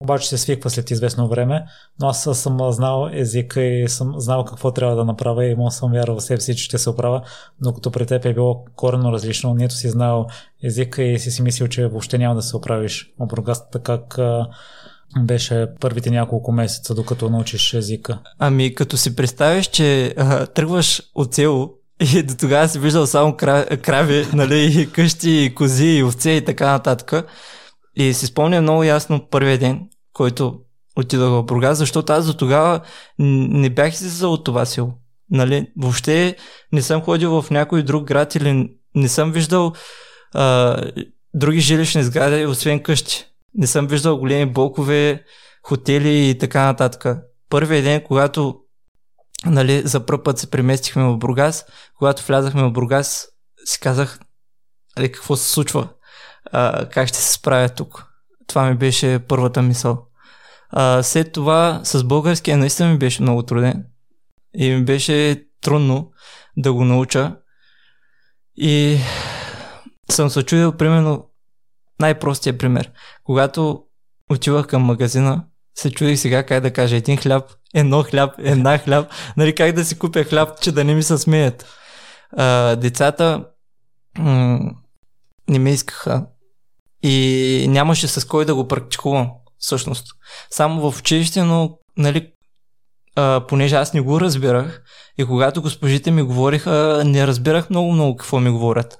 обаче се свиква след известно време, но аз съм знал езика и съм знал какво трябва да направя и мога съм вярвал в себе си, че ще се оправя, но като при теб е било коренно различно, нито си знал езика и си си мислил, че въобще няма да се оправиш. Обругастата как беше първите няколко месеца, докато научиш езика? Ами, като си представиш, че а, тръгваш от село и до тогава си виждал само крави, нали, и къщи, и кози, и овце и така нататък. И си спомня много ясно първия ден, който отидох в Бургас, защото аз до тогава не бях излизал от това село. Нали? Въобще не съм ходил в някой друг град или не съм виждал а, други жилищни сгради, освен къщи. Не съм виждал големи блокове, хотели и така нататък. Първият ден, когато нали, за първ път се преместихме в Бургас, когато влязахме в Бургас, си казах нали, какво се случва, а, как ще се справя тук. Това ми беше първата мисъл. А, след това с българския наистина ми беше много труден и ми беше трудно да го науча. И съм се чудил, примерно, най-простия пример. Когато отивах към магазина, се чудих сега как да кажа един хляб, едно хляб, една хляб, нали как да си купя хляб, че да не ми се смеят. А, децата м- не ме искаха и нямаше с кой да го практикувам всъщност. Само в училище, но нали, а, понеже аз не го разбирах и когато госпожите ми говориха, не разбирах много-много какво ми говорят.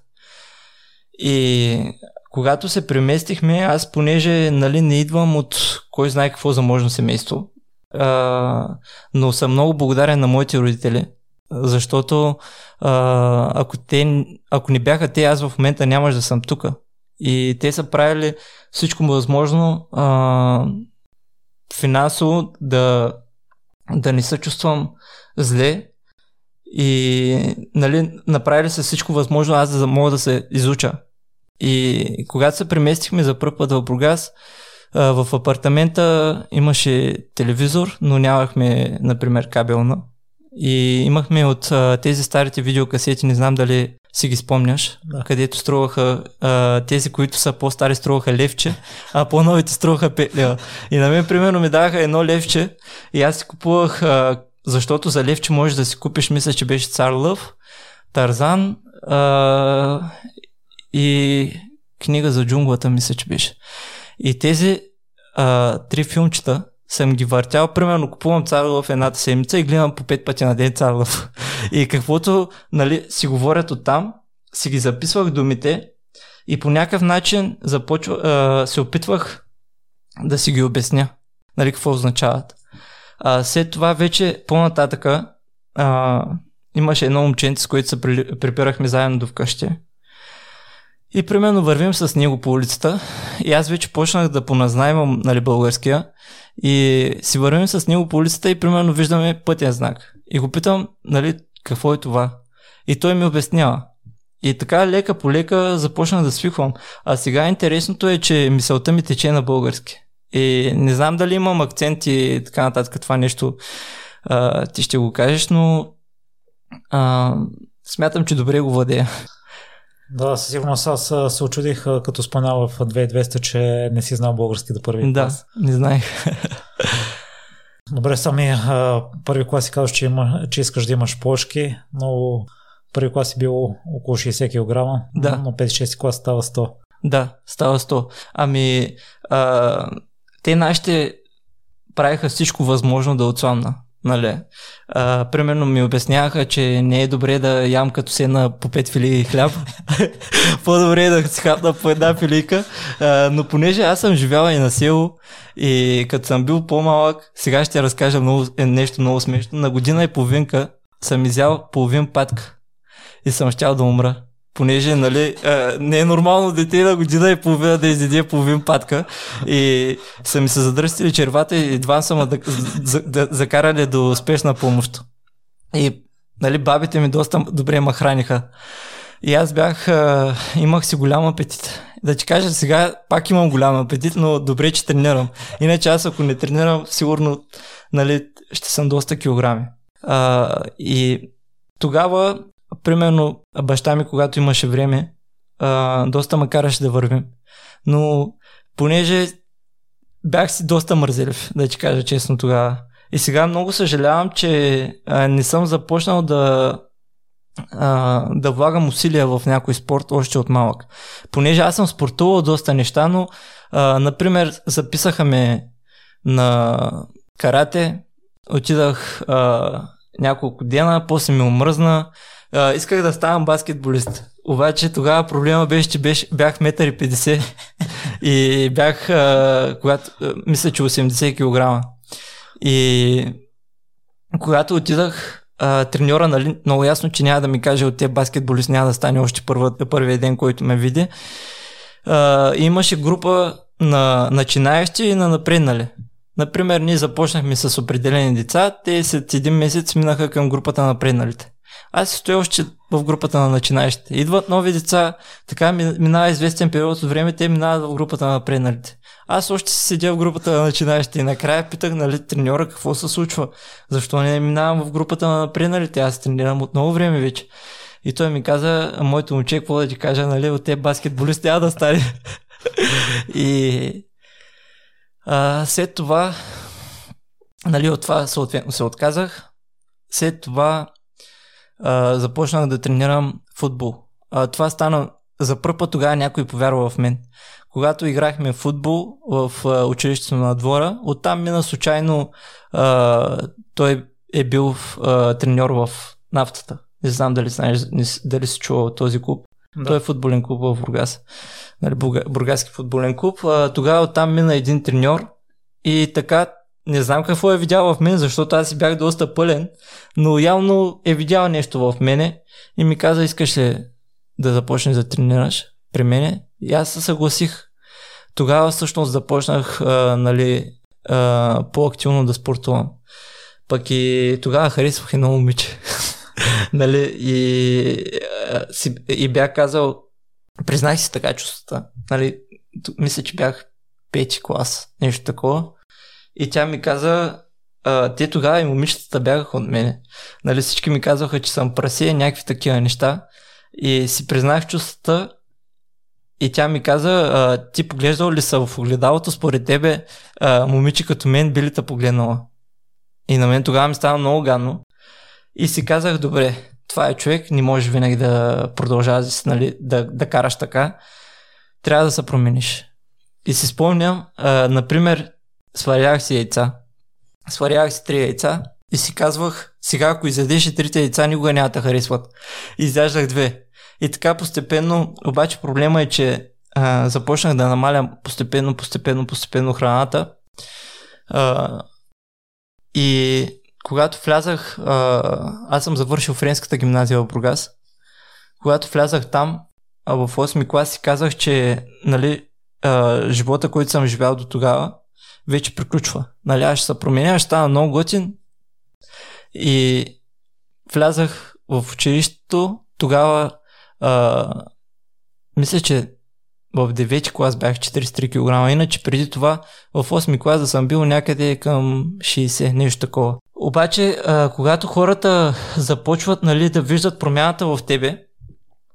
И когато се преместихме, аз понеже нали, не идвам от кой знае какво заможно семейство, а, но съм много благодарен на моите родители, защото а, ако, те, ако не бяха те, аз в момента нямаш да съм тук. И те са правили всичко възможно а, финансово да, да не се чувствам зле и нали, направили се всичко възможно аз да мога да се изуча. И когато се преместихме за първ път в Бургас, в апартамента имаше телевизор, но нямахме, например, кабелна. И имахме от тези старите видеокасети, не знам дали си ги спомняш, да. където струваха а, тези, които са по-стари, струваха левче, а по-новите струваха 5 лева. И на мен, примерно, ми даваха едно левче и аз си купувах, а, защото за левче можеш да си купиш, мисля, че беше Цар Лъв, Тарзан а, и книга за джунглата, мисля, че беше. И тези а, три филмчета съм ги въртял, примерно купувам цар в едната седмица и гледам по пет пъти на ден цар И каквото нали, си говорят оттам, си ги записвах думите и по някакъв начин започва, а, се опитвах да си ги обясня, нали, какво означават. А, след това вече по-нататъка а, имаше едно момченце, с което се припирахме заедно до вкъщи. И примерно вървим с него по улицата и аз вече почнах да поназнайвам нали, българския и си вървим с него по улицата и примерно виждаме пътен знак. И го питам, нали, какво е това? И той ми обяснява. И така лека по лека започнах да свиквам. А сега интересното е, че мисълта ми тече на български. И не знам дали имам акцент и така нататък това нещо а, ти ще го кажеш, но а, смятам, че добре го владея. Да, със сигурност аз се очудих, като споменава в 2200, че не си знал български до първи да, клас. не знаех. Добре, сами първи клас си казваш, че, има, че искаш да имаш плочки, но първи клас си бил около 60 кг, да. но 5-6 клас става 100. Да, става 100. Ами, а, те нашите правиха всичко възможно да отслабна. Нали? А, примерно ми обясняваха, че не е добре да ям като седна по пет филии хляб. По-добре е да си хапна по една филийка. А, но понеже аз съм живяла и на село и като съм бил по-малък, сега ще разкажа много, е, нещо много смешно. На година и половинка съм изял половин патка и съм щял да умра понеже нали, а, не е нормално дете на година и половина да изяде половин патка и са ми се задръстили червата и едва съм да, за, да, закарали до спешна помощ. И нали, бабите ми доста добре ме храниха. И аз бях, а, имах си голям апетит. Да ти кажа, сега пак имам голям апетит, но добре, че тренирам. Иначе аз ако не тренирам, сигурно нали, ще съм доста килограми. А, и тогава примерно баща ми, когато имаше време, а, доста ме караше да вървим. Но понеже бях си доста мързелив, да ти кажа честно тогава. И сега много съжалявам, че а, не съм започнал да, а, да влагам усилия в някой спорт още от малък. Понеже аз съм спортувал доста неща, но а, например записаха ме на карате, отидах а, няколко дена, после ми омръзна, исках да ставам баскетболист. Обаче тогава проблема беше, че беше, бях 1,50 м и бях, а, когато, а, мисля, че 80 кг. И когато отидах, а, треньора, нали, много ясно, че няма да ми каже от тези баскетболист, няма да стане още първа, първия ден, който ме види. А, имаше група на начинаещи и на напреднали. Например, ние започнахме с определени деца, те след един месец минаха към групата на напредналите. Аз стоя още в групата на начинаещите. Идват нови деца, така минава известен период от време, те минават в групата на напредналите. Аз още си седя в групата на начинаещите и накрая питах нали, треньора какво се случва. Защо не минавам в групата на напредналите? Аз тренирам от много време вече. И той ми каза, моето момче, какво да ти кажа, нали, от те баскетболисти няма да стане. и а, след това, нали, от това съответно се отказах. След това а, започнах да тренирам футбол. А, това стана за първ път тогава някой повярва в мен. Когато играхме в футбол в а, училището на двора, оттам мина случайно а, той е бил а, треньор в нафтата. Не знам дали знаеш, дали си чувал този клуб. Да. Той е футболен клуб в Бургас. Нали, Бургаски футболен клуб. А, тогава оттам мина един треньор и така не знам какво е видял в мен, защото аз си бях доста пълен, но явно е видял нещо в мене и ми каза, искаш ли да започнеш да тренираш при мене? И аз се съгласих. Тогава всъщност започнах а, нали, а, по-активно да спортувам. Пък и тогава харесвах едно момиче. нали, и, а, си, и бях казал, признах си така чувствата. Нали, мисля, че бях пети клас, нещо такова. И тя ми каза, а, те тогава и момичетата бягаха от мене. Нали, всички ми казваха, че съм прасе, някакви такива неща. И си признах чувствата и тя ми каза, а, ти поглеждал ли са в огледалото, според тебе а, момиче като мен би ли те погледнала? И на мен тогава ми стана много гадно. И си казах, добре, това е човек, не можеш винаги да продължаваш нали, да, да караш така. Трябва да се промениш. И си спомням, а, например, сварях си яйца. Сварях си три яйца и си казвах, сега ако изядеш трите яйца, никога няма да харесват. Изяждах две. И така постепенно, обаче проблема е, че а, започнах да намалям постепенно, постепенно, постепенно храната. А, и когато влязах, а, аз съм завършил френската гимназия в Бургас. Когато влязах там, а в 8 клас си казах, че нали, а, живота, който съм живял до тогава, вече приключва. Нали, ще се променя, стана много готин. И влязах в училището, тогава а, мисля, че в 9 клас бях 43 кг, иначе преди това в 8 клас да съм бил някъде към 60, нещо такова. Обаче, а, когато хората започват нали, да виждат промяната в тебе,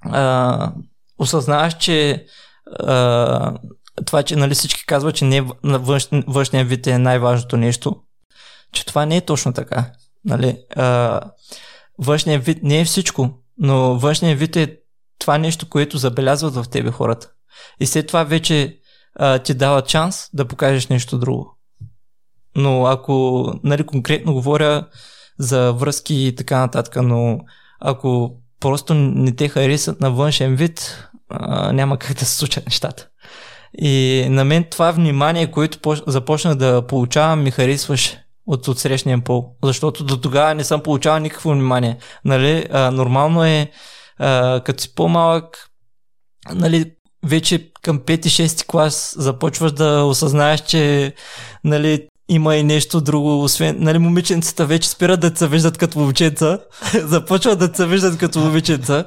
а, осъзнаваш, че а, това, че нали, всички казват, че не, външ, външния вид е най-важното нещо, че това не е точно така. Нали? А, външният вид не е всичко, но външният вид е това нещо, което забелязват в тебе хората. И след това вече а, ти дава шанс да покажеш нещо друго. Но ако нали, конкретно говоря за връзки и така нататък, но ако просто не те харесат на външен вид, а, няма как да се случат нещата. И на мен това внимание, което започна да получавам, ми харесваше от, от срещния пол. Защото до тогава не съм получавал никакво внимание. Нали, а, нормално е, а, като си по-малък, нали, вече към 5-6 клас започваш да осъзнаеш, че нали, има и нещо друго, освен, нали, момиченцата вече спират да се виждат като момченца, започват да се виждат като момиченца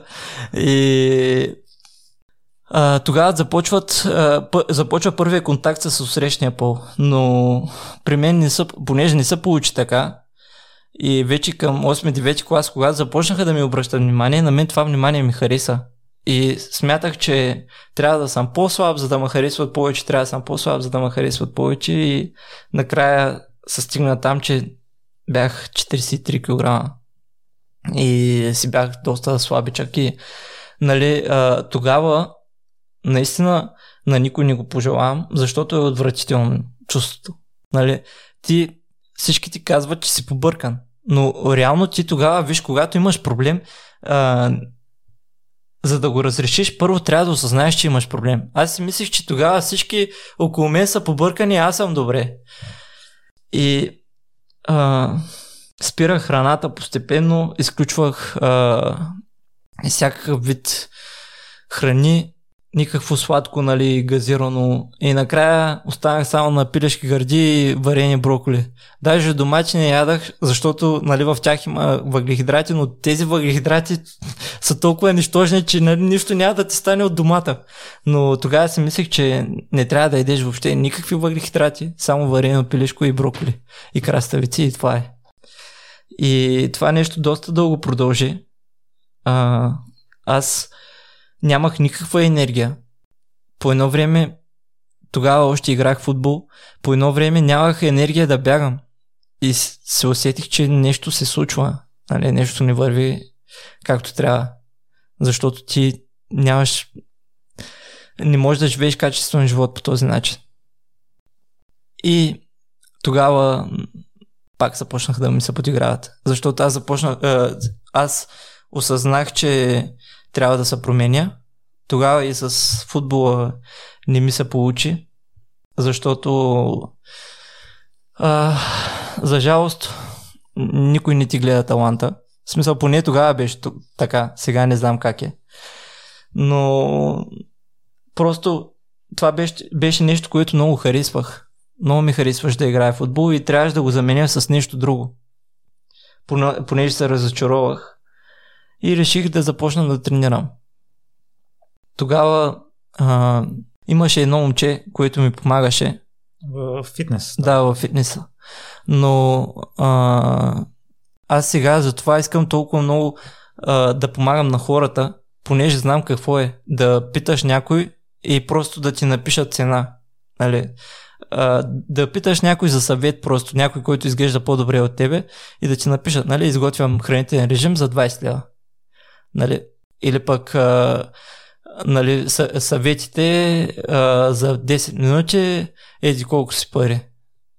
и тогава започват, а, започва първия контакт с срещния пол, но при мен не са, понеже не се получи така, и вече към 8-9 клас, когато започнаха да ми обръщат внимание, на мен това внимание ми хареса. И смятах, че трябва да съм по-слаб, за да ме харесват повече, трябва да съм по-слаб, за да ме харесват повече и накрая се стигна там, че бях 43 кг и си бях доста слабичък и нали, тогава наистина на никой не го пожелавам, защото е отвратително чувството. Нали, ти, всички ти казват, че си побъркан, но реално ти тогава, виж, когато имаш проблем, а, за да го разрешиш, първо трябва да осъзнаеш, че имаш проблем. Аз си мислих, че тогава всички около мен са побъркани, аз съм добре. И а, спирах храната постепенно, изключвах а, всякакъв вид храни, никакво сладко, нали, газирано. И накрая останах само на пилешки гърди и варени броколи. Даже домати не ядах, защото нали, в тях има въглехидрати, но тези въглехидрати са толкова нищожни, че нали, нищо няма да ти стане от домата. Но тогава си мислех, че не трябва да едеш въобще никакви въглехидрати, само варено пилешко и броколи. И краставици и това е. И това нещо доста дълго продължи. А, аз нямах никаква енергия. По едно време, тогава още играх футбол, по едно време нямах енергия да бягам. И се усетих, че нещо се случва. Нали, нещо не върви както трябва. Защото ти нямаш... Не можеш да живееш качествен живот по този начин. И тогава пак започнах да ми се подиграват. Защото аз започнах... Аз осъзнах, че трябва да се променя. Тогава и с футбола не ми се получи, защото а, за жалост никой не ти гледа таланта. В смисъл, поне тогава беше така, сега не знам как е. Но просто това беше, беше нещо, което много харесвах. Много ми харесваш да играя в футбол и трябваше да го заменя с нещо друго. Понеже се разочаровах и реших да започна да тренирам. Тогава а, имаше едно момче, което ми помагаше. В фитнес. Да, в фитнеса. Но а, аз сега за това искам толкова много а, да помагам на хората, понеже знам какво е да питаш някой и просто да ти напишат цена. Нали? А, да питаш някой за съвет, просто някой, който изглежда по-добре от тебе и да ти напишат, нали, изготвям хранителен режим за 20 лева. Нали? Или пък а, нали, съветите а, за 10 минути еди колко си пари.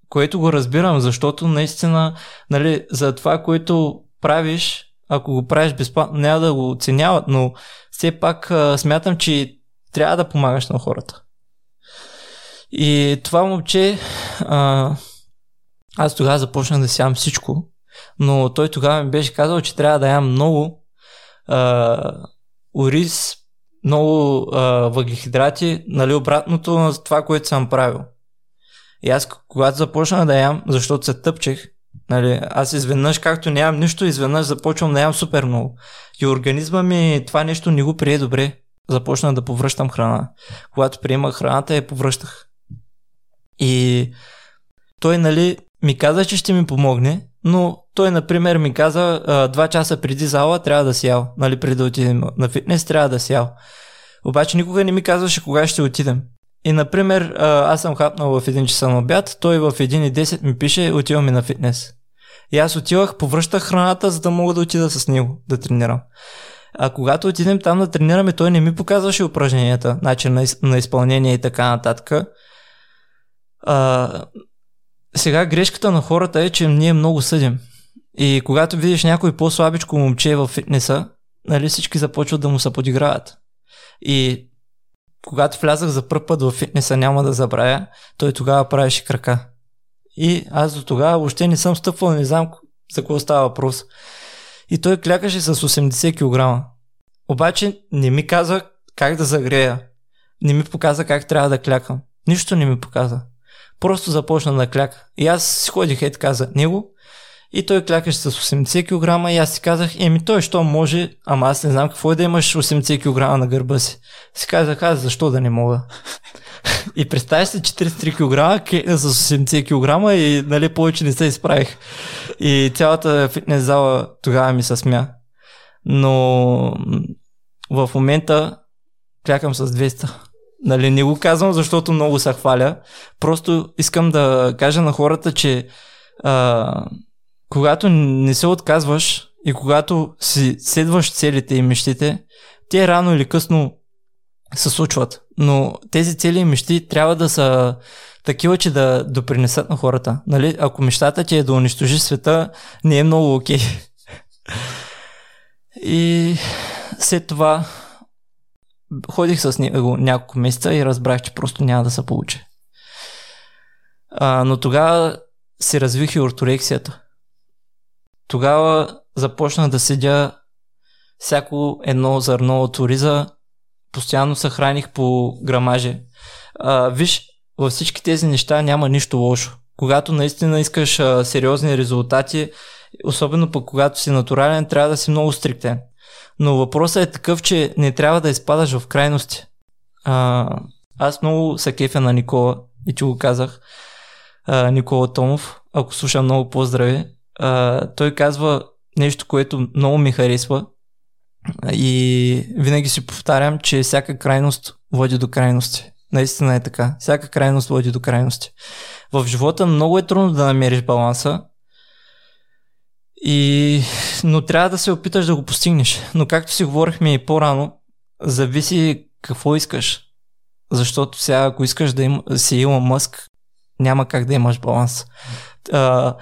Което го разбирам, защото наистина нали, за това, което правиш, ако го правиш безплатно, няма да го оценяват, но все пак а, смятам, че трябва да помагаш на хората. И това момче, а, аз тогава започнах да сям всичко, но той тогава ми беше казал, че трябва да ям много а, ориз, много а, въглехидрати, нали, обратното на това, което съм правил. И аз, когато започнах да ям, защото се тъпчех, нали, аз изведнъж, както нямам нищо, изведнъж започвам да ям супер много. И организма ми това нещо не го прие добре. Започнах да повръщам храна. Когато приемах храната, я повръщах. И той, нали, ми каза, че ще ми помогне, но той, например, ми каза, а, два часа преди зала трябва да си ял. Нали, преди да отидем на фитнес, трябва да си ял. Обаче никога не ми казваше кога ще отидем. И, например, аз съм хапнал в един часа на обяд, той в 1.10 ми пише, отиваме на фитнес. И аз отивах, повръщах храната, за да мога да отида с него да тренирам. А когато отидем там да тренираме, той не ми показваше упражненията, начин на, на изпълнение и така нататък. А, сега грешката на хората е, че ние много съдим. И когато видиш някой по-слабичко момче в фитнеса, нали всички започват да му се подиграват. И когато влязах за първ път в фитнеса, няма да забравя, той тогава правеше крака. И аз до тогава въобще не съм стъпвал, не знам за какво става въпрос. И той клякаше с 80 кг. Обаче не ми каза как да загрея. Не ми показа как трябва да клякам. Нищо не ми показа. Просто започна да кляка. И аз си ходих е така за него. И той клякаше с 80 кг и аз си казах, еми той що може, ама аз не знам какво е да имаш 80 кг на гърба си. Си казах, аз защо да не мога. И представяш се 43 кг, с 80 кг и нали, повече не се изправих. И цялата фитнес зала тогава ми се смя. Но в момента клякам с 200. Нали, не го казвам, защото много се хваля. Просто искам да кажа на хората, че а, когато не се отказваш и когато си следваш целите и мечтите, те рано или късно се случват. Но тези цели и мечти трябва да са такива, че да допринесат на хората. Нали? Ако мечтата ти е да унищожи света, не е много окей. И след това ходих с него няколко месеца и разбрах, че просто няма да се получи. А, но тогава се развих и орторексията. Тогава започнах да седя всяко едно зърно от ориза постоянно се храних по грамаже. А, виж, във всички тези неща няма нищо лошо. Когато наистина искаш а, сериозни резултати, особено пък когато си натурален, трябва да си много стриктен. Но въпросът е такъв, че не трябва да изпадаш в крайности. А, аз много се кефя на Никола и че го казах. А, Никола Томов, ако слуша много поздрави. А, той казва нещо, което много ми харесва и винаги си повтарям, че всяка крайност води до крайности. Наистина е така. Всяка крайност води до крайности. В живота много е трудно да намериш баланса, и... но трябва да се опиташ да го постигнеш. Но както си говорихме и по-рано, зависи какво искаш. Защото сега, ако искаш да им, си Илон Мъск, няма как да имаш баланс. А,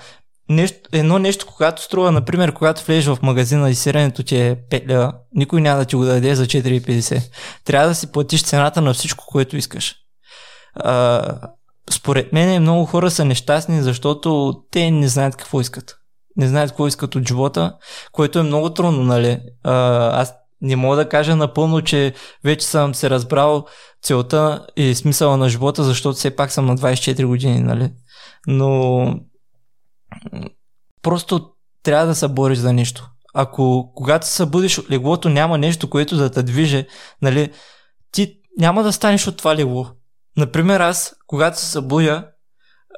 нещо, едно нещо, когато струва, например, когато влезеш в магазина и сиренето ти е 5 лева, никой няма да ти го даде за 4,50. Трябва да си платиш цената на всичко, което искаш. А, според мен много хора са нещастни, защото те не знаят какво искат. Не знаят какво искат от живота, което е много трудно, нали? А, аз не мога да кажа напълно, че вече съм се разбрал целта и смисъла на живота, защото все пак съм на 24 години, нали? Но Просто трябва да се бориш за нещо. Ако когато се събудиш от леглото няма нещо, което да те движи, нали, ти няма да станеш от това легло. Например, аз, когато се събудя,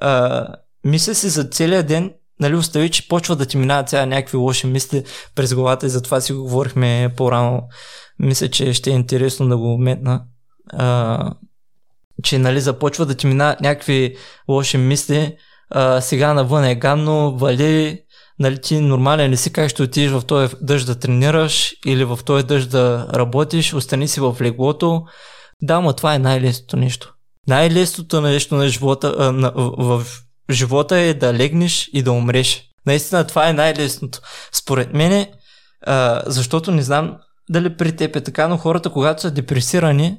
а, мисля си за целия ден, нали, остави, че почва да ти минават сега някакви лоши мисли през главата и затова си го говорихме по-рано. Мисля, че ще е интересно да го метна. А, че нали, започва да ти минават някакви лоши мисли, а, сега навън е гадно, вали, нали ти нормален не си как ще отидеш в този дъжд да тренираш или в този дъжд да работиш, остани си в леглото. Да, но това е най-лесното нещо. Най-лесното нещо на живота, а, на, в, в, живота е да легнеш и да умреш. Наистина това е най-лесното. Според мене, а, защото не знам дали при теб е така, но хората, когато са депресирани,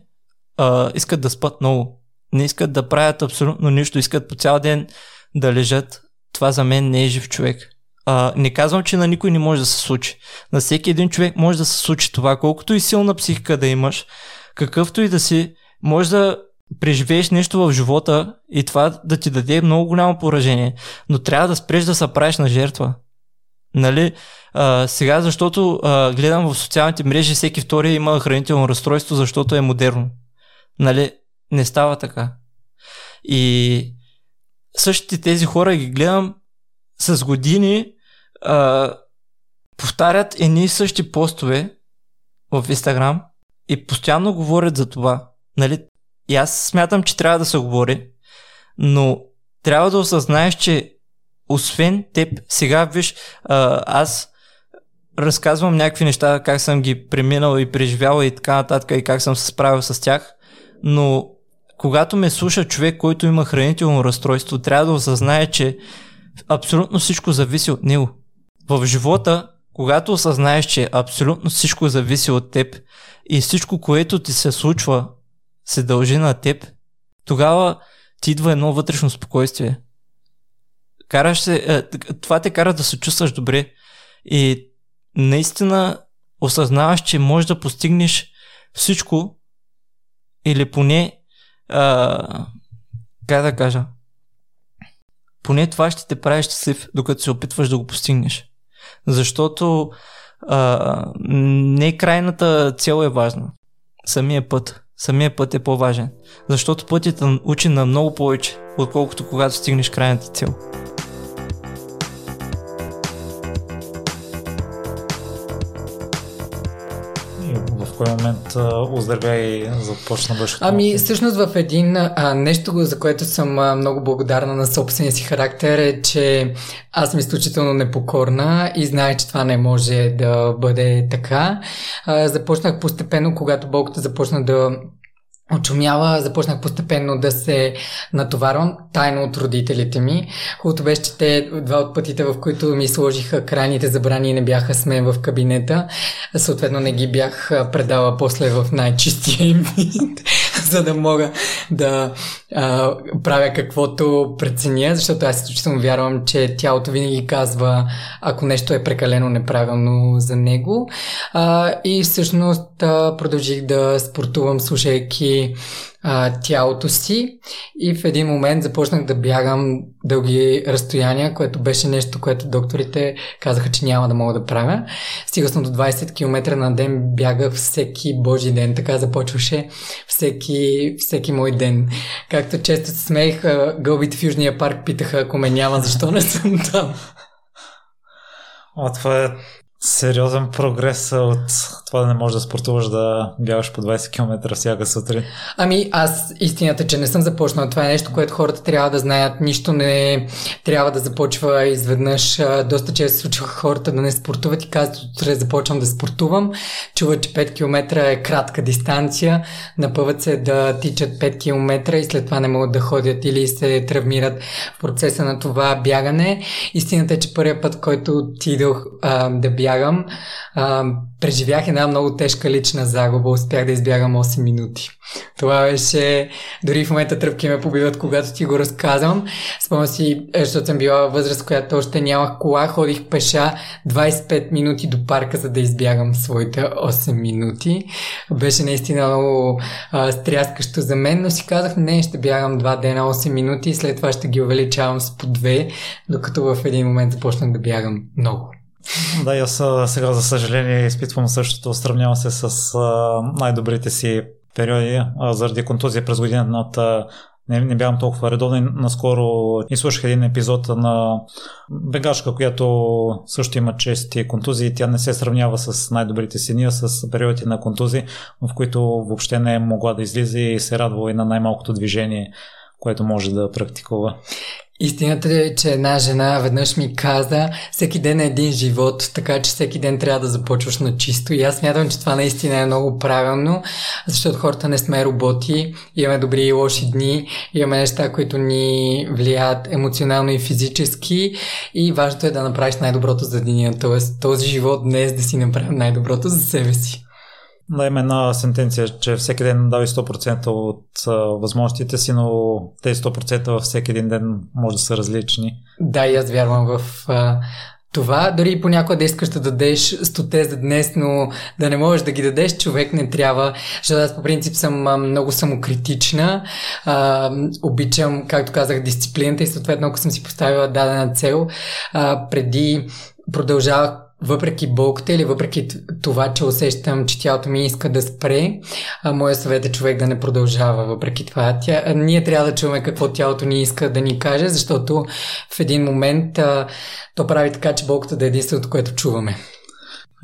а, искат да спят много. Не искат да правят абсолютно нищо, искат по цял ден да лежат, това за мен не е жив човек. А, не казвам, че на никой не може да се случи. На всеки един човек може да се случи това, колкото и силна психика да имаш, какъвто и да си, може да преживееш нещо в живота и това да ти даде много голямо поражение. Но трябва да спреш да се правиш на жертва. Нали? А, сега, защото а, гледам в социалните мрежи, всеки втори има хранително разстройство, защото е модерно. Нали? Не става така. И същите тези хора ги гледам с години а, повтарят едни и същи постове в Инстаграм и постоянно говорят за това. Нали? И аз смятам, че трябва да се говори, но трябва да осъзнаеш, че освен теб, сега виж, а, аз разказвам някакви неща, как съм ги преминал и преживял и така нататък и как съм се справил с тях, но когато ме слуша човек, който има хранително разстройство, трябва да осъзнае, че абсолютно всичко зависи от него. В живота, когато осъзнаеш, че абсолютно всичко зависи от теб и всичко, което ти се случва, се дължи на теб, тогава ти идва едно вътрешно спокойствие. Караш се, е, това те кара да се чувстваш добре и наистина осъзнаваш, че можеш да постигнеш всичко или поне как да кажа поне това ще те прави щастлив, докато се опитваш да го постигнеш. Защото а, не крайната цел е важна. Самия път. Самия път е по-важен. Защото пътят учи на много повече, отколкото когато стигнеш крайната цел. Кой момент оздравя и започна бъж? Ами, всъщност в един а, нещо, за което съм а, много благодарна на собствения си характер е, че аз съм изключително непокорна и знае, че това не може да бъде така. А, започнах постепенно, когато болката започна да очумяла, започнах постепенно да се натоварвам тайно от родителите ми. Хубавото беше, че те два от пътите, в които ми сложиха крайните забрани не бяха с мен в кабинета, съответно не ги бях предала после в най-чистия им вид, за да мога да а, правя каквото преценя, защото аз изключително вярвам, че тялото винаги казва, ако нещо е прекалено неправилно за него. А, и всъщност а, продължих да спортувам, слушайки а, тялото си и в един момент започнах да бягам дълги разстояния, което беше нещо, което докторите казаха, че няма да мога да правя. Стига съм до 20 км на ден, бягах всеки божи ден, така започваше всеки, всеки мой ден. Както често се смеех, гълбите в Южния парк питаха, ако ме няма, защо не съм там. О, това е сериозен прогрес от това да не можеш да спортуваш да бягаш по 20 км всяка сутрин. Ами аз истината, че не съм започнал. Това е нещо, което хората трябва да знаят. Нищо не трябва да започва изведнъж. Доста често случва хората да не спортуват и казват, утре започвам да спортувам. Чуват, че 5 км е кратка дистанция. Напъват се да тичат 5 км и след това не могат да ходят или се травмират в процеса на това бягане. Истината е, че първият път, който отидох а, да бягам, а, преживях една много тежка лична загуба. Успях да избягам 8 минути. Това беше... Дори в момента тръпки ме побиват, когато ти го разказвам. Спомням си, е, защото съм била възраст, която още нямах кола, ходих пеша 25 минути до парка, за да избягам своите 8 минути. Беше наистина много а, стряскащо за мен, но си казах, не, ще бягам 2 дена 8 минути и след това ще ги увеличавам с по 2, докато в един момент започнах да бягам много. Да, аз сега, за съжаление, изпитвам същото. Сравнявам се с най-добрите си периоди заради контузия през годината. Не, не бягам толкова редовно. Наскоро изслушах един епизод на бегашка, която също има чести контузии. Тя не се сравнява с най-добрите си ния, с периоди на контузии, в които въобще не е могла да излиза и се радва и на най-малкото движение, което може да практикува. Истината е, че една жена веднъж ми каза, всеки ден е един живот, така че всеки ден трябва да започваш на чисто. И аз смятам, че това наистина е много правилно, защото хората не сме роботи, имаме добри и лоши дни, имаме неща, които ни влияят емоционално и физически и важното е да направиш най-доброто за деня. Тоест този живот днес да си направим най-доброто за себе си. Да, има една сентенция, че всеки ден дава 100% от а, възможностите си, но тези 100% във всеки един ден може да са различни. Да, и аз вярвам в а, това. Дори понякога да искаш да дадеш 100 за днес, но да не можеш да ги дадеш, човек не трябва. Защото аз по принцип съм много самокритична. А, обичам, както казах, дисциплината и съответно, ако съм си поставила дадена цел, а, преди продължавах въпреки болката или въпреки това, че усещам, че тялото ми иска да спре, а моя съвет е човек да не продължава въпреки това. Тя, ние трябва да чуваме какво тялото ни иска да ни каже, защото в един момент а, то прави така, че болката да е единственото, което чуваме.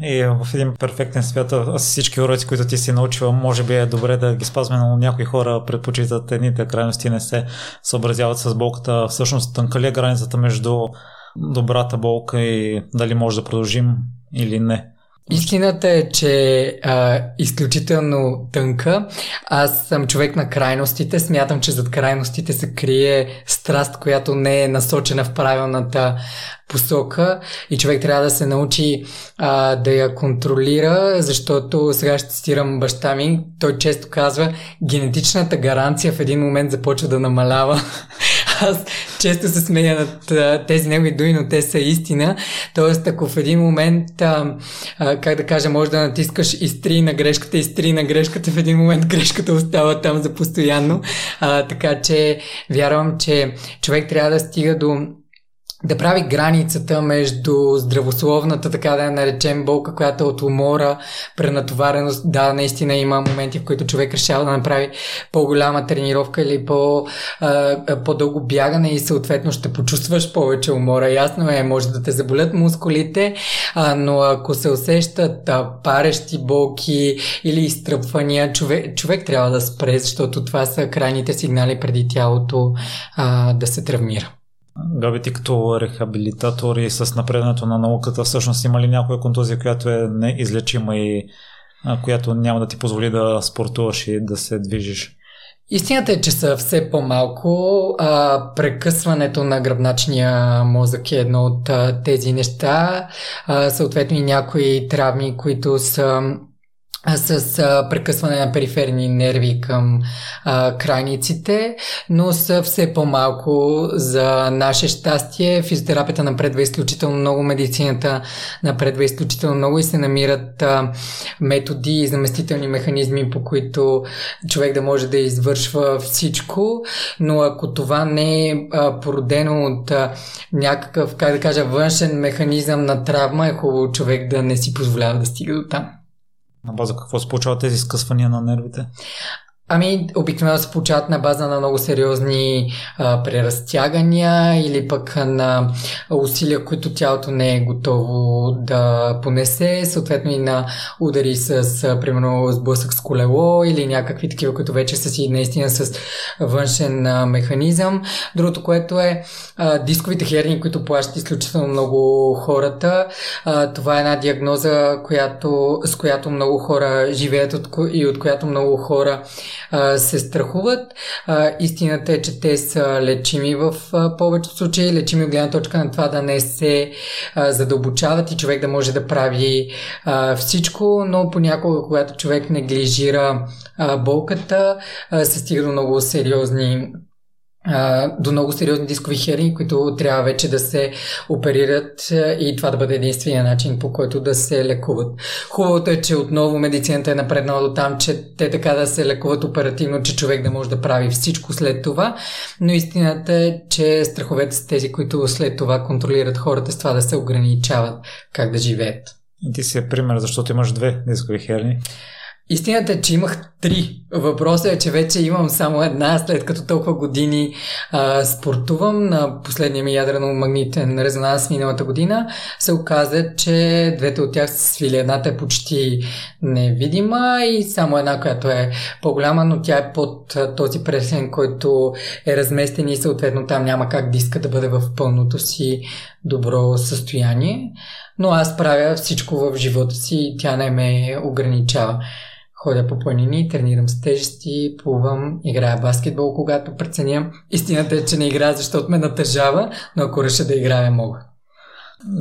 И в един перфектен свят всички уроци, които ти си научила, може би е добре да ги спазваме, но някои хора предпочитат едните крайности не се съобразяват с болката. Всъщност тънка ли е границата между добрата болка и дали може да продължим или не? Истината е, че а, изключително тънка. Аз съм човек на крайностите. Смятам, че зад крайностите се крие страст, която не е насочена в правилната посока и човек трябва да се научи а, да я контролира, защото сега ще цитирам баща ми. Той често казва, генетичната гаранция в един момент започва да намалява. Аз често се смея над тези негови думи, но те са истина. Тоест, ако в един момент, а, а, как да кажа, може да натискаш изтри на грешката, изтри на грешката, в един момент грешката остава там за постоянно. А, така че вярвам, че човек трябва да стига до да прави границата между здравословната, така да я наречем, болка, която е от умора, пренатовареност. Да, наистина има моменти, в които човек решава да направи по-голяма тренировка или по, а, по-дълго бягане и съответно ще почувстваш повече умора. Ясно е, може да те заболят мускулите, а, но ако се усещат а, парещи болки или изтръпвания, човек, човек трябва да спре, защото това са крайните сигнали преди тялото а, да се травмира. Габи, ти като рехабилитатор и с напредането на науката, всъщност има ли някоя контузия, която е неизлечима и която няма да ти позволи да спортуваш и да се движиш? Истината е, че са все по-малко. А, прекъсването на гръбначния мозък е едно от а, тези неща. А, съответно и някои травми, които са с прекъсване на периферни нерви към а, крайниците, но са все по-малко за наше щастие. Физиотерапията напредва изключително много, медицината напредва изключително много и се намират а, методи и заместителни механизми, по които човек да може да извършва всичко, но ако това не е а, породено от а, някакъв, как да кажа, външен механизъм на травма, е хубаво човек да не си позволява да стига до там. На база какво се получават тези скъсвания на нервите? Ами, обикновено се получават на база на много сериозни а, преразтягания или пък на усилия, които тялото не е готово да понесе, съответно и на удари с, с примерно, сблъсък с колело или някакви такива, които вече са си наистина с външен а, механизъм. Другото, което е а, дисковите херни, които плащат изключително много хората. А, това е една диагноза, която, с която много хора живеят от, и от която много хора се страхуват. Истината е, че те са лечими в повечето случаи, лечими от гледна точка на това да не се а, задълбочават и човек да може да прави всичко, но понякога, когато човек неглижира болката, се стига до много сериозни до много сериозни дискови херни, които трябва вече да се оперират и това да бъде единствения начин по който да се лекуват. Хубавото е, че отново медицината е напреднала до там, че те така да се лекуват оперативно, че човек да може да прави всичко след това, но истината е, че страховете са тези, които след това контролират хората с това да се ограничават как да живеят. И ти си е пример, защото имаш две дискови херни. Истината е, че имах три. Въпросът е, че вече имам само една, след като толкова години а, спортувам. На последния ми ядрено-магнитен резонанс миналата година се оказа, че двете от тях са свили. Едната е почти невидима и само една, която е по-голяма, но тя е под този пресен, който е разместен и съответно там няма как диска да бъде в пълното си добро състояние. Но аз правя всичко в живота си и тя не ме ограничава. Ходя по планини, тренирам с тежести, плувам, играя баскетбол, когато преценям. Истината е, че не играя, защото ме натъжава, но ако реша да играя, мога.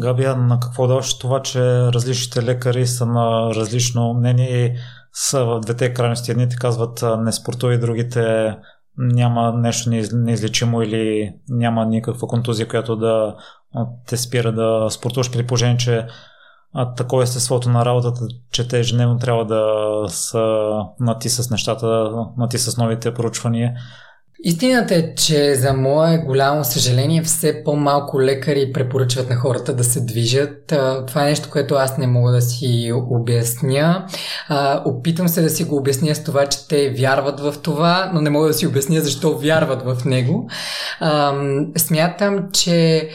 Габия, на какво даваш това, че различните лекари са на различно мнение и са в двете крайности. Едните казват не спортувай, другите няма нещо неизлечимо или няма никаква контузия, която да те спира да спортуваш при положение, че а, такова естеството на работата, че те ежедневно трябва да са нати с нещата, нати с новите проучвания. Истината е, че за мое голямо съжаление все по-малко лекари препоръчват на хората да се движат. Това е нещо, което аз не мога да си обясня. Опитвам се да си го обясня с това, че те вярват в това, но не мога да си обясня защо вярват в него. Смятам, че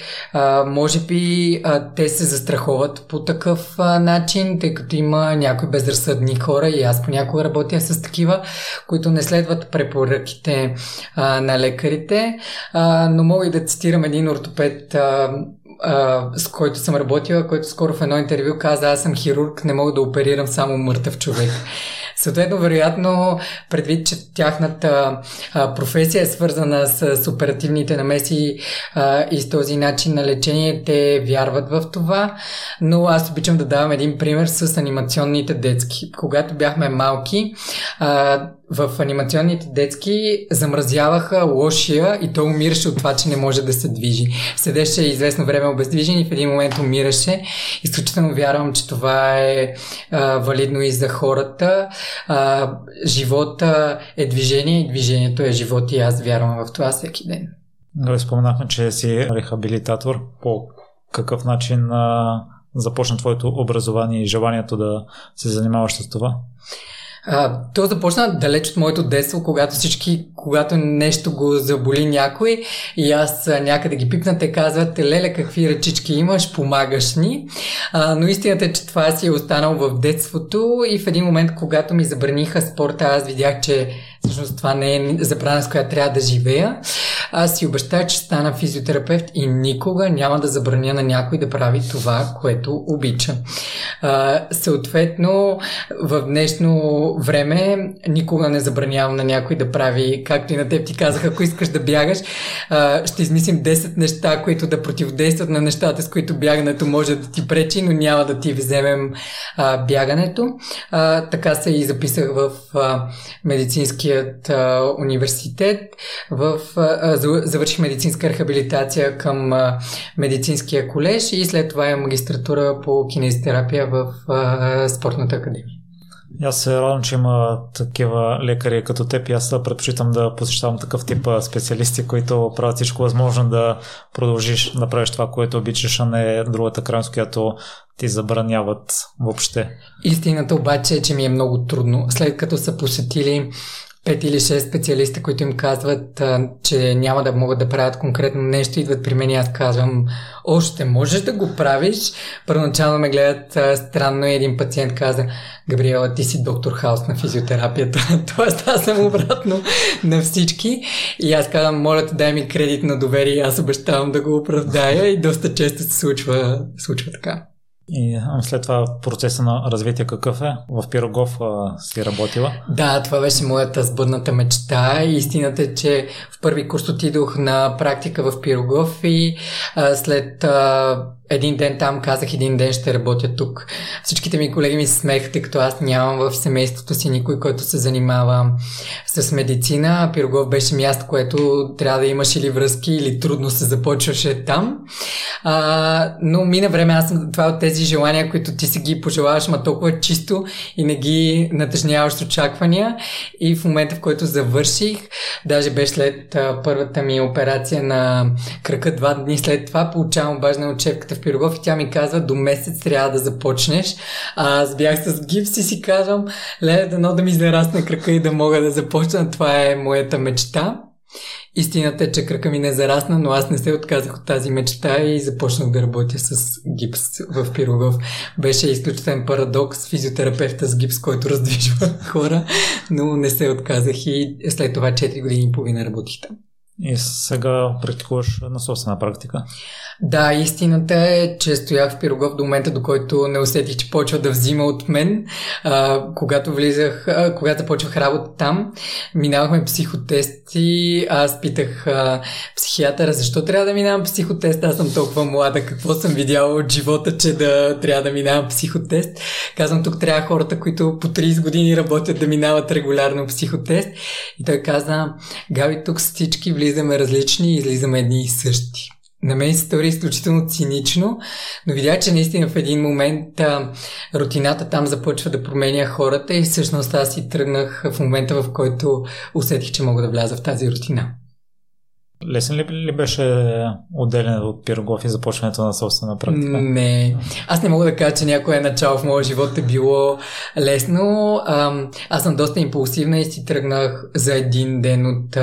може би те се застраховат по такъв начин, тъй като има някои безразсъдни хора и аз понякога работя с такива, които не следват препоръките а, на лекарите, а, но мога и да цитирам един ортопед, а, а, с който съм работила, който скоро в едно интервю каза, аз съм хирург, не мога да оперирам само мъртъв човек. Съответно, вероятно, предвид, че тяхната а, професия е свързана с, с оперативните намеси а, и с този начин на лечение, те вярват в това. Но аз обичам да давам един пример с анимационните детски. Когато бяхме малки, а, в анимационните детски замразяваха лошия и той умираше от това, че не може да се движи. Седеше известно време обездвижен и в един момент умираше. Изключително вярвам, че това е а, валидно и за хората. А, живота е движение и движението е живот и аз вярвам в това всеки ден. Добре, споменахме, че си рехабилитатор. По какъв начин а, започна твоето образование и желанието да се занимаваш с това? А, то започна далеч от моето детство, когато всички, когато нещо го заболи някой и аз някъде ги пипна, те казват, леле, какви ръчички имаш, помагаш ни. А, но истината е, че това си е останало в детството и в един момент, когато ми забраниха спорта, аз видях, че всъщност това не е забрана, с която трябва да живея. Аз си обещах, че стана физиотерапевт и никога няма да забраня на някой да прави това, което обича. А, съответно, в днешно време никога не забранявам на някой да прави, както и на теб ти казах, ако искаш да бягаш, а, ще измислим 10 неща, които да противодействат на нещата, с които бягането може да ти пречи, но няма да ти вземем а, бягането. А, така се и записах в а, медицинският а, университет, в а, завърших медицинска рехабилитация към медицинския колеж и след това е магистратура по кинезитерапия в спортната академия. Аз се радвам, че има такива лекари като теб и аз предпочитам да посещавам такъв тип специалисти, които правят всичко възможно да продължиш да правиш това, което обичаш, а не другата крайност, която ти забраняват въобще. Истината обаче е, че ми е много трудно. След като са посетили пет или шест специалиста, които им казват, че няма да могат да правят конкретно нещо, идват при мен и аз казвам, още можеш да го правиш. Първоначално ме гледат странно и един пациент каза, Габриела, ти си доктор Хаус на физиотерапията. Тоест аз съм обратно на всички. И аз казвам, моля те, дай ми кредит на доверие, аз обещавам да го оправдая и доста често се случва, случва така. И след това процеса на развитие какъв е? В Пирогов а, си работила? Да, това беше моята сбъдната мечта. Истината е, че в първи курс отидох на практика в Пирогов и а, след а, един ден там казах, един ден ще работя тук. Всичките ми колеги ми смеха, тъй като аз нямам в семейството си никой, който се занимава с медицина. Пирогов беше място, което трябва да имаш или връзки, или трудно се започваше там. А, но мина време, аз съм това от тези желания, които ти си ги пожелаваш, ма толкова чисто и не ги натъжняваш с очаквания. И в момента, в който завърших, даже беше след а, първата ми операция на крака, два дни след това, получавам важна учебката в Пирогов и тя ми казва, до месец трябва да започнеш. А, аз бях с гипс и си казвам, ле, дано да ми зарасне крака и да мога да започна. Това е моята мечта. Истината е, че крака ми не зарасна, но аз не се отказах от тази мечта и започнах да работя с гипс в Пирогов. Беше изключителен парадокс, физиотерапевта с гипс, който раздвижва хора, но не се отказах и след това 4 години и половина работих там. И сега практикуваш на собствена практика? Да, истината е, че стоях в Пирогов до момента, до който не усетих, че почва да взима от мен. А, когато влизах, а, когато започвах работа там, минавахме психотести. Аз питах а, психиатъра, защо трябва да минавам психотест? Аз съм толкова млада, какво съм видяла от живота, че да трябва да минавам психотест. Казвам, тук трябва хората, които по 30 години работят да минават регулярно психотест. И той каза, Габи, тук всички влизаме различни и излизаме едни и същи. на мен се стори изключително цинично, но видях, че наистина в един момент а, рутината там започва да променя хората и всъщност аз си тръгнах в момента, в който усетих, че мога да вляза в тази рутина. Лесен ли, ли беше отделен от Пирогов и започването на собствена практика? Не. Аз не мога да кажа, че някое начало в моя живот е било лесно. Аз съм доста импулсивна и си тръгнах за един ден от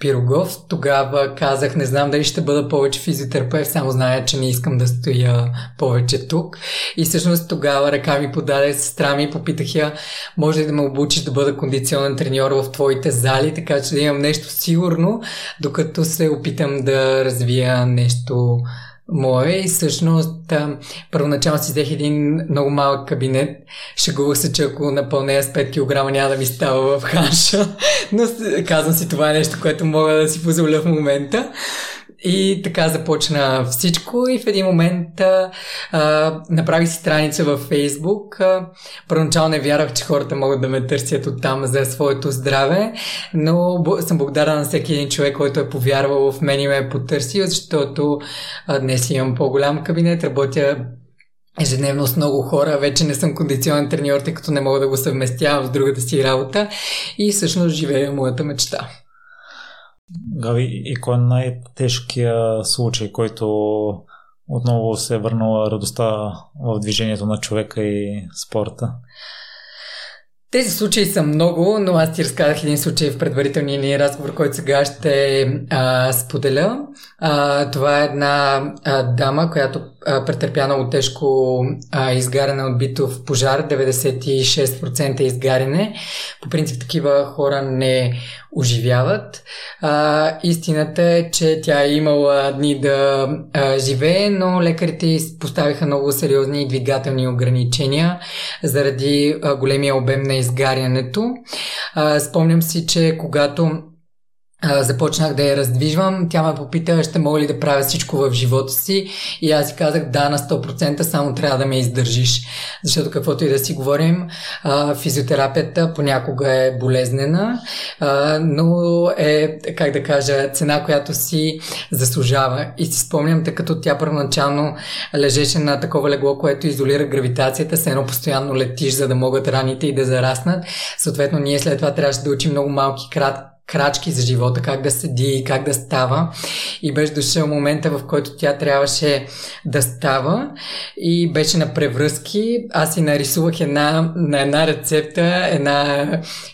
Пирогов. Тогава казах, не знам дали ще бъда повече физиотерапевт, само зная, че не искам да стоя повече тук. И всъщност тогава ръка ми подаде сестра ми, попитах я, може ли да ме обучиш да бъда кондиционен треньор в твоите зали, така че да имам нещо сигурно, докато се опитам да развия нещо мое и всъщност първоначално си взех един много малък кабинет. Шегувах се, че ако напълнея с 5 кг няма да ми става в ханша, но казвам си това е нещо, което мога да си позволя в момента. И така започна всичко и в един момент а, а, направих страница във Фейсбук. А, първоначално не вярвах, че хората могат да ме търсят оттам за своето здраве, но съм благодарна на всеки един човек, който е повярвал в мен и ме е потърсил, защото а, днес имам по-голям кабинет, работя ежедневно с много хора. Вече не съм кондиционен треньор, тъй като не мога да го съвместявам с другата си работа и всъщност живея моята мечта. Гави, и кой е най-тежкият случай, който отново се е върнала радостта в движението на човека и спорта? Тези случаи са много, но аз ти разказах един случай в предварителния ни разговор, който сега ще а, споделя. А, това е една а, дама, която а, претърпя тежко а, изгаряне от битов пожар, 96% изгаряне. По принцип такива хора не оживяват. А, истината е, че тя е имала дни да а, живее, но лекарите поставиха много сериозни двигателни ограничения заради а, големия обем на изгарянето. А, спомням си, че когато а, започнах да я раздвижвам. Тя ме попита, ще мога ли да правя всичко в живота си и аз си казах, да, на 100% само трябва да ме издържиш. Защото каквото и да си говорим, а, физиотерапията понякога е болезнена, а, но е, как да кажа, цена, която си заслужава. И си спомням, тъй като тя първоначално лежеше на такова легло, което изолира гравитацията, се едно постоянно летиш, за да могат раните и да зараснат. Съответно, ние след това трябваше да учим много малки крат, крачки за живота, как да седи, как да става. И беше дошъл момента, в който тя трябваше да става и беше на превръзки. Аз си нарисувах една, на една рецепта, една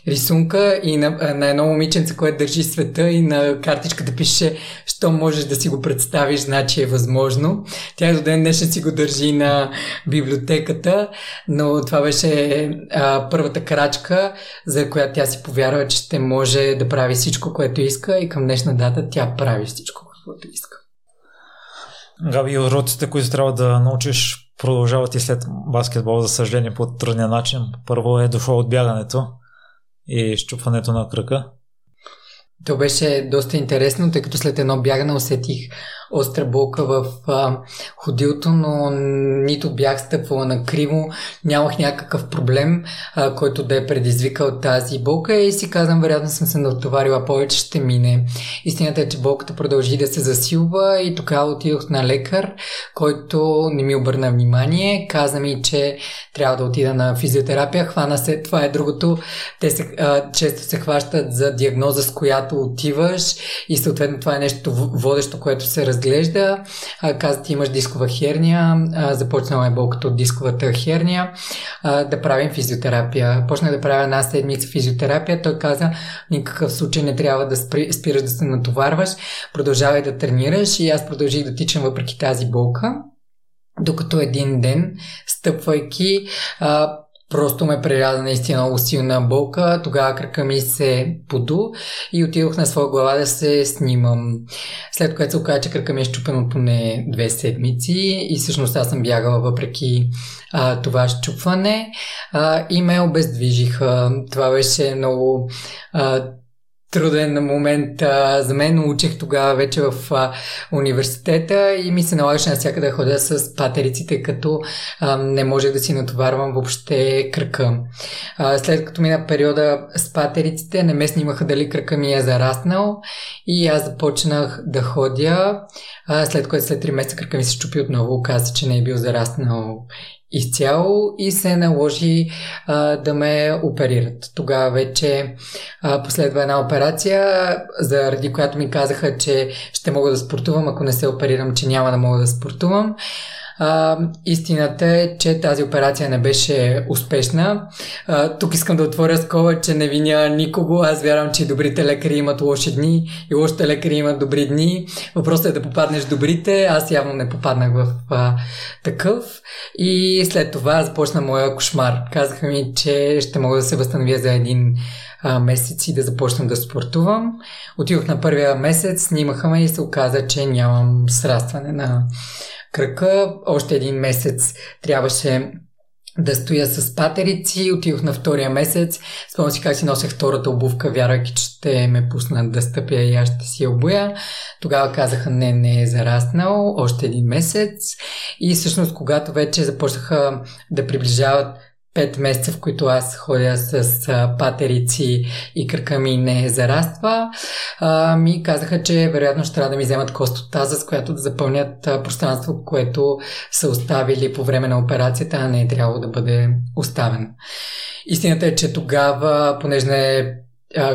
рисунка и на, на едно момиченце, което държи света и на картичката пише, що можеш да си го представиш, значи е възможно. Тя до ден днешен си го държи на библиотеката, но това беше а, първата крачка, за която тя си повярва, че ще може да прави прави всичко, което иска и към днешна дата тя прави всичко, което иска. Габи, уроците, които трябва да научиш, продължават и след баскетбол, за съжаление, по трудния начин. Първо е дошло от бягането и щупването на кръка. То беше доста интересно, тъй като след едно бягане усетих остра болка в а, ходилото, но нито бях стъпвала на криво, нямах някакъв проблем, а, който да е предизвикал тази болка и си казвам, вероятно съм се натоварила повече, ще мине. Истината е, че болката продължи да се засилва и тогава отидох на лекар, който не ми обърна внимание, каза ми, че трябва да отида на физиотерапия, хвана се, това е другото, те се, а, често се хващат за диагноза, с която отиваш и съответно това е нещо водещо, което се разглежда, каза ти имаш дискова херния, започнала е болката от дисковата херния, да правим физиотерапия. Почнах да правя една седмица физиотерапия, той каза, никакъв случай не трябва да спираш да се натоварваш, продължавай да тренираш. И аз продължих да тичам въпреки тази болка. Докато един ден, стъпвайки, Просто ме преряза наистина много силна болка. Тогава кръка ми се поду и отидох на своя глава да се снимам. След което се оказа, че кръка ми е щупен поне две седмици и всъщност аз съм бягала въпреки а, това щупване а, и ме обездвижиха. Това беше много а, труден момент а, за мен. Учих тогава вече в а, университета и ми се налагаше навсякъде да ходя с патериците, като а, не можех да си натоварвам въобще кръка. А, след като мина периода с патериците, не ме снимаха дали кръка ми е зараснал и аз започнах да ходя, а, след което след 3 месеца кръка ми се щупи отново. Оказа, че не е бил зараснал изцяло и се наложи а, да ме оперират. Тогава вече а, последва една операция, заради която ми казаха, че ще мога да спортувам, ако не се оперирам, че няма да мога да спортувам. А, истината е, че тази операция не беше успешна. А, тук искам да отворя скоба, че не виня никого. Аз вярвам, че добрите лекари имат лоши дни и лошите лекари имат добри дни. Въпросът е да попаднеш в добрите. Аз явно не попаднах в а, такъв. И след това започна моя кошмар. Казаха ми, че ще мога да се възстановя за един а, месец и да започна да спортувам. Отидох на първия месец, снимаха ме и се оказа, че нямам срастване на кръка. Още един месец трябваше да стоя с патерици. Отидох на втория месец. Спомням си как си носех втората обувка, вярвайки, че ще ме пуснат да стъпя и аз ще си обуя. Тогава казаха, не, не е зараснал. Още един месец. И всъщност, когато вече започнаха да приближават 5 месеца, в които аз ходя с а, патерици и кръка ми не зараства, а, ми казаха, че вероятно ще трябва да ми вземат кост от таза, с която да запълнят а, пространство, което са оставили по време на операцията, а не е трябвало да бъде оставено. Истината е, че тогава, понеже не е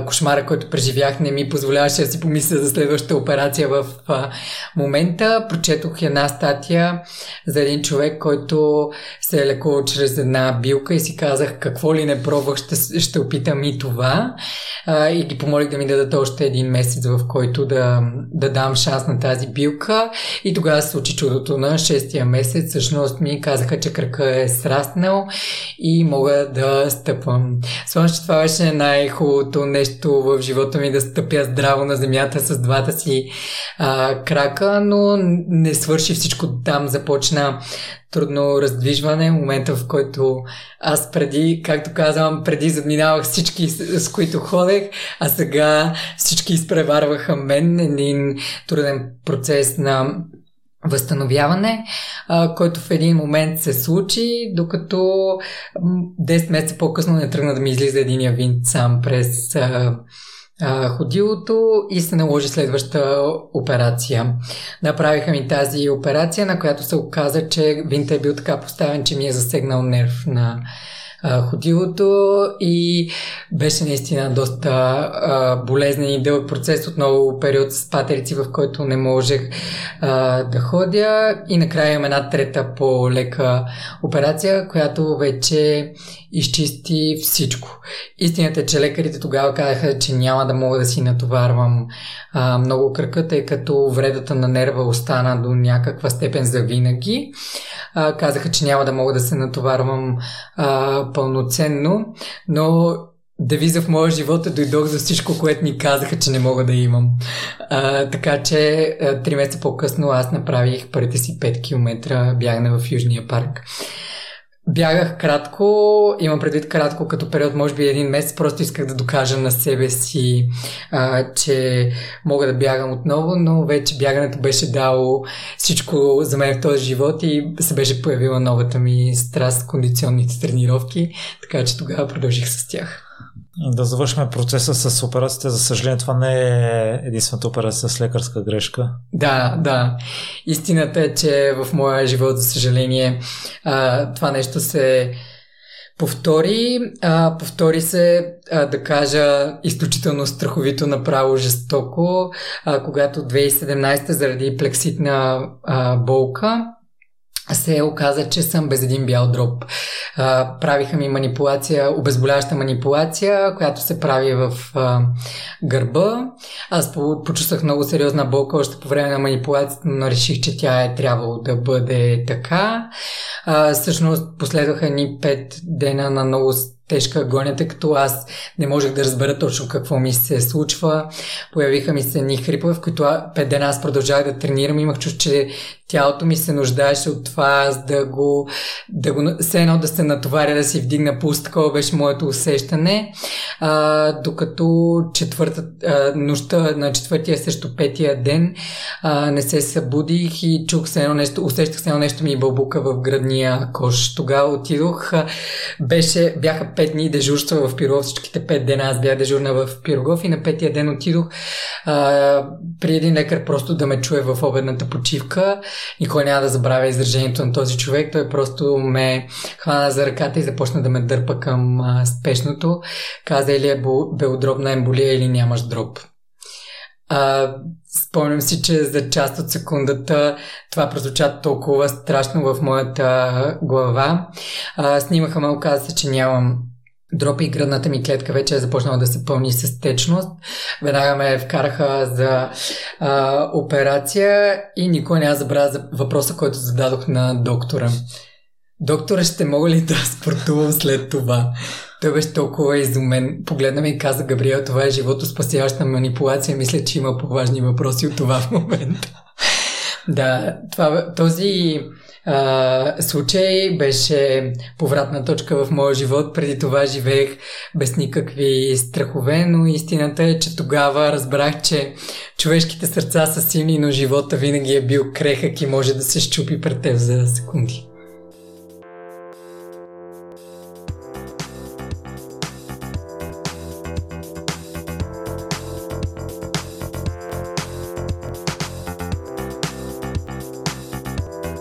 кошмара, който преживях, не ми позволяваше да си помисля за следващата операция в а, момента. Прочетох една статия за един човек, който се е лекувал чрез една билка и си казах какво ли не пробвах, ще, ще опитам и това. А, и ги помолих да ми дадат още един месец, в който да, да дам шанс на тази билка. И тогава се случи чудото на шестия месец. Всъщност ми казаха, че кръка е сраснал и мога да стъпвам. Че това беше най-хубавото нещо в живота ми да стъпя здраво на земята с двата си а, крака, но не свърши всичко там. Започна трудно раздвижване, момента в който аз преди, както казвам, преди задминавах всички, с, които ходех, а сега всички изпреварваха мен. Един труден процес на възстановяване, а, който в един момент се случи, докато 10 месеца по-късно не тръгна да ми излиза единия винт сам през а, а, ходилото и се наложи следваща операция. Направиха ми тази операция, на която се оказа, че винта е бил така поставен, че ми е засегнал нерв на ходилото и беше наистина доста а, болезнен и дълъг процес, отново период с патерици, в който не можех а, да ходя и накрая имам една трета по-лека операция, която вече изчисти всичко. Истината е, че лекарите тогава казаха, че няма да мога да си натоварвам а, много кръка, тъй като вредата на нерва остана до някаква степен за винаги. А, казаха, че няма да мога да се натоварвам а, пълноценно, но девиза в моя живот е дойдох за всичко, което ми казаха, че не мога да имам. А, така че три месеца по-късно аз направих първите си 5 км бягане в Южния парк. Бягах кратко, имам предвид кратко като период, може би един месец, просто исках да докажа на себе си, а, че мога да бягам отново, но вече бягането беше дало всичко за мен в този живот и се беше появила новата ми страст, кондиционните тренировки, така че тогава продължих с тях. Да завършим процеса с операцията. За съжаление, това не е единствената операция с лекарска грешка. Да, да. Истината е, че в моя живот, за съжаление, това нещо се повтори. Повтори се, да кажа, изключително страховито, направо жестоко, а, когато 2017 заради плекситна болка се оказа, че съм без един бял дроб. А, правиха ми манипулация, обезболяваща манипулация, която се прави в а, гърба. Аз почувствах много сериозна болка още по време на манипулацията, но реших, че тя е трябвало да бъде така. А, всъщност последваха ни пет дена на много тежка агония, като аз не можех да разбера точно какво ми се случва. Появиха ми се ни хрипове, в които пет дена аз продължавах да тренирам. Имах чувство, че тялото ми се нуждаеше от това аз да го, да го все едно да се натоваря, да си вдигна пулс, такова беше моето усещане. а, докато четвърта, а, нощта на четвъртия също петия ден а, не се събудих и чух се едно нещо, усещах се едно нещо ми бълбука в градния кош. Тогава отидох, беше, бяха пет дни дежурства в Пирогов, всичките пет дена аз бях дежурна в Пирогов и на петия ден отидох а, при един лекар просто да ме чуе в обедната почивка. Никой няма да забравя изражението на този човек. Той просто ме хвана за ръката и започна да ме дърпа към а, спешното. Каза или е белодробна емболия или нямаш дроб. А, спомням си, че за част от секундата това прозвуча толкова страшно в моята глава. А, снимаха ме, оказа се, че нямам дропи и гръдната ми клетка вече е започнала да се пълни с течност. Веднага ме вкараха за а, операция и никой няма забравя за въпроса, който зададох на доктора. Доктора, ще мога ли да спортувам след това? Той беше толкова изумен. Погледна ми и каза, Габриел, това е живото спасяваща манипулация. Мисля, че има по-важни въпроси от това в момента. да, това, този а, случай беше повратна точка в моя живот. Преди това живеех без никакви страхове, но истината е, че тогава разбрах, че човешките сърца са силни, но живота винаги е бил крехък и може да се щупи пред теб за секунди.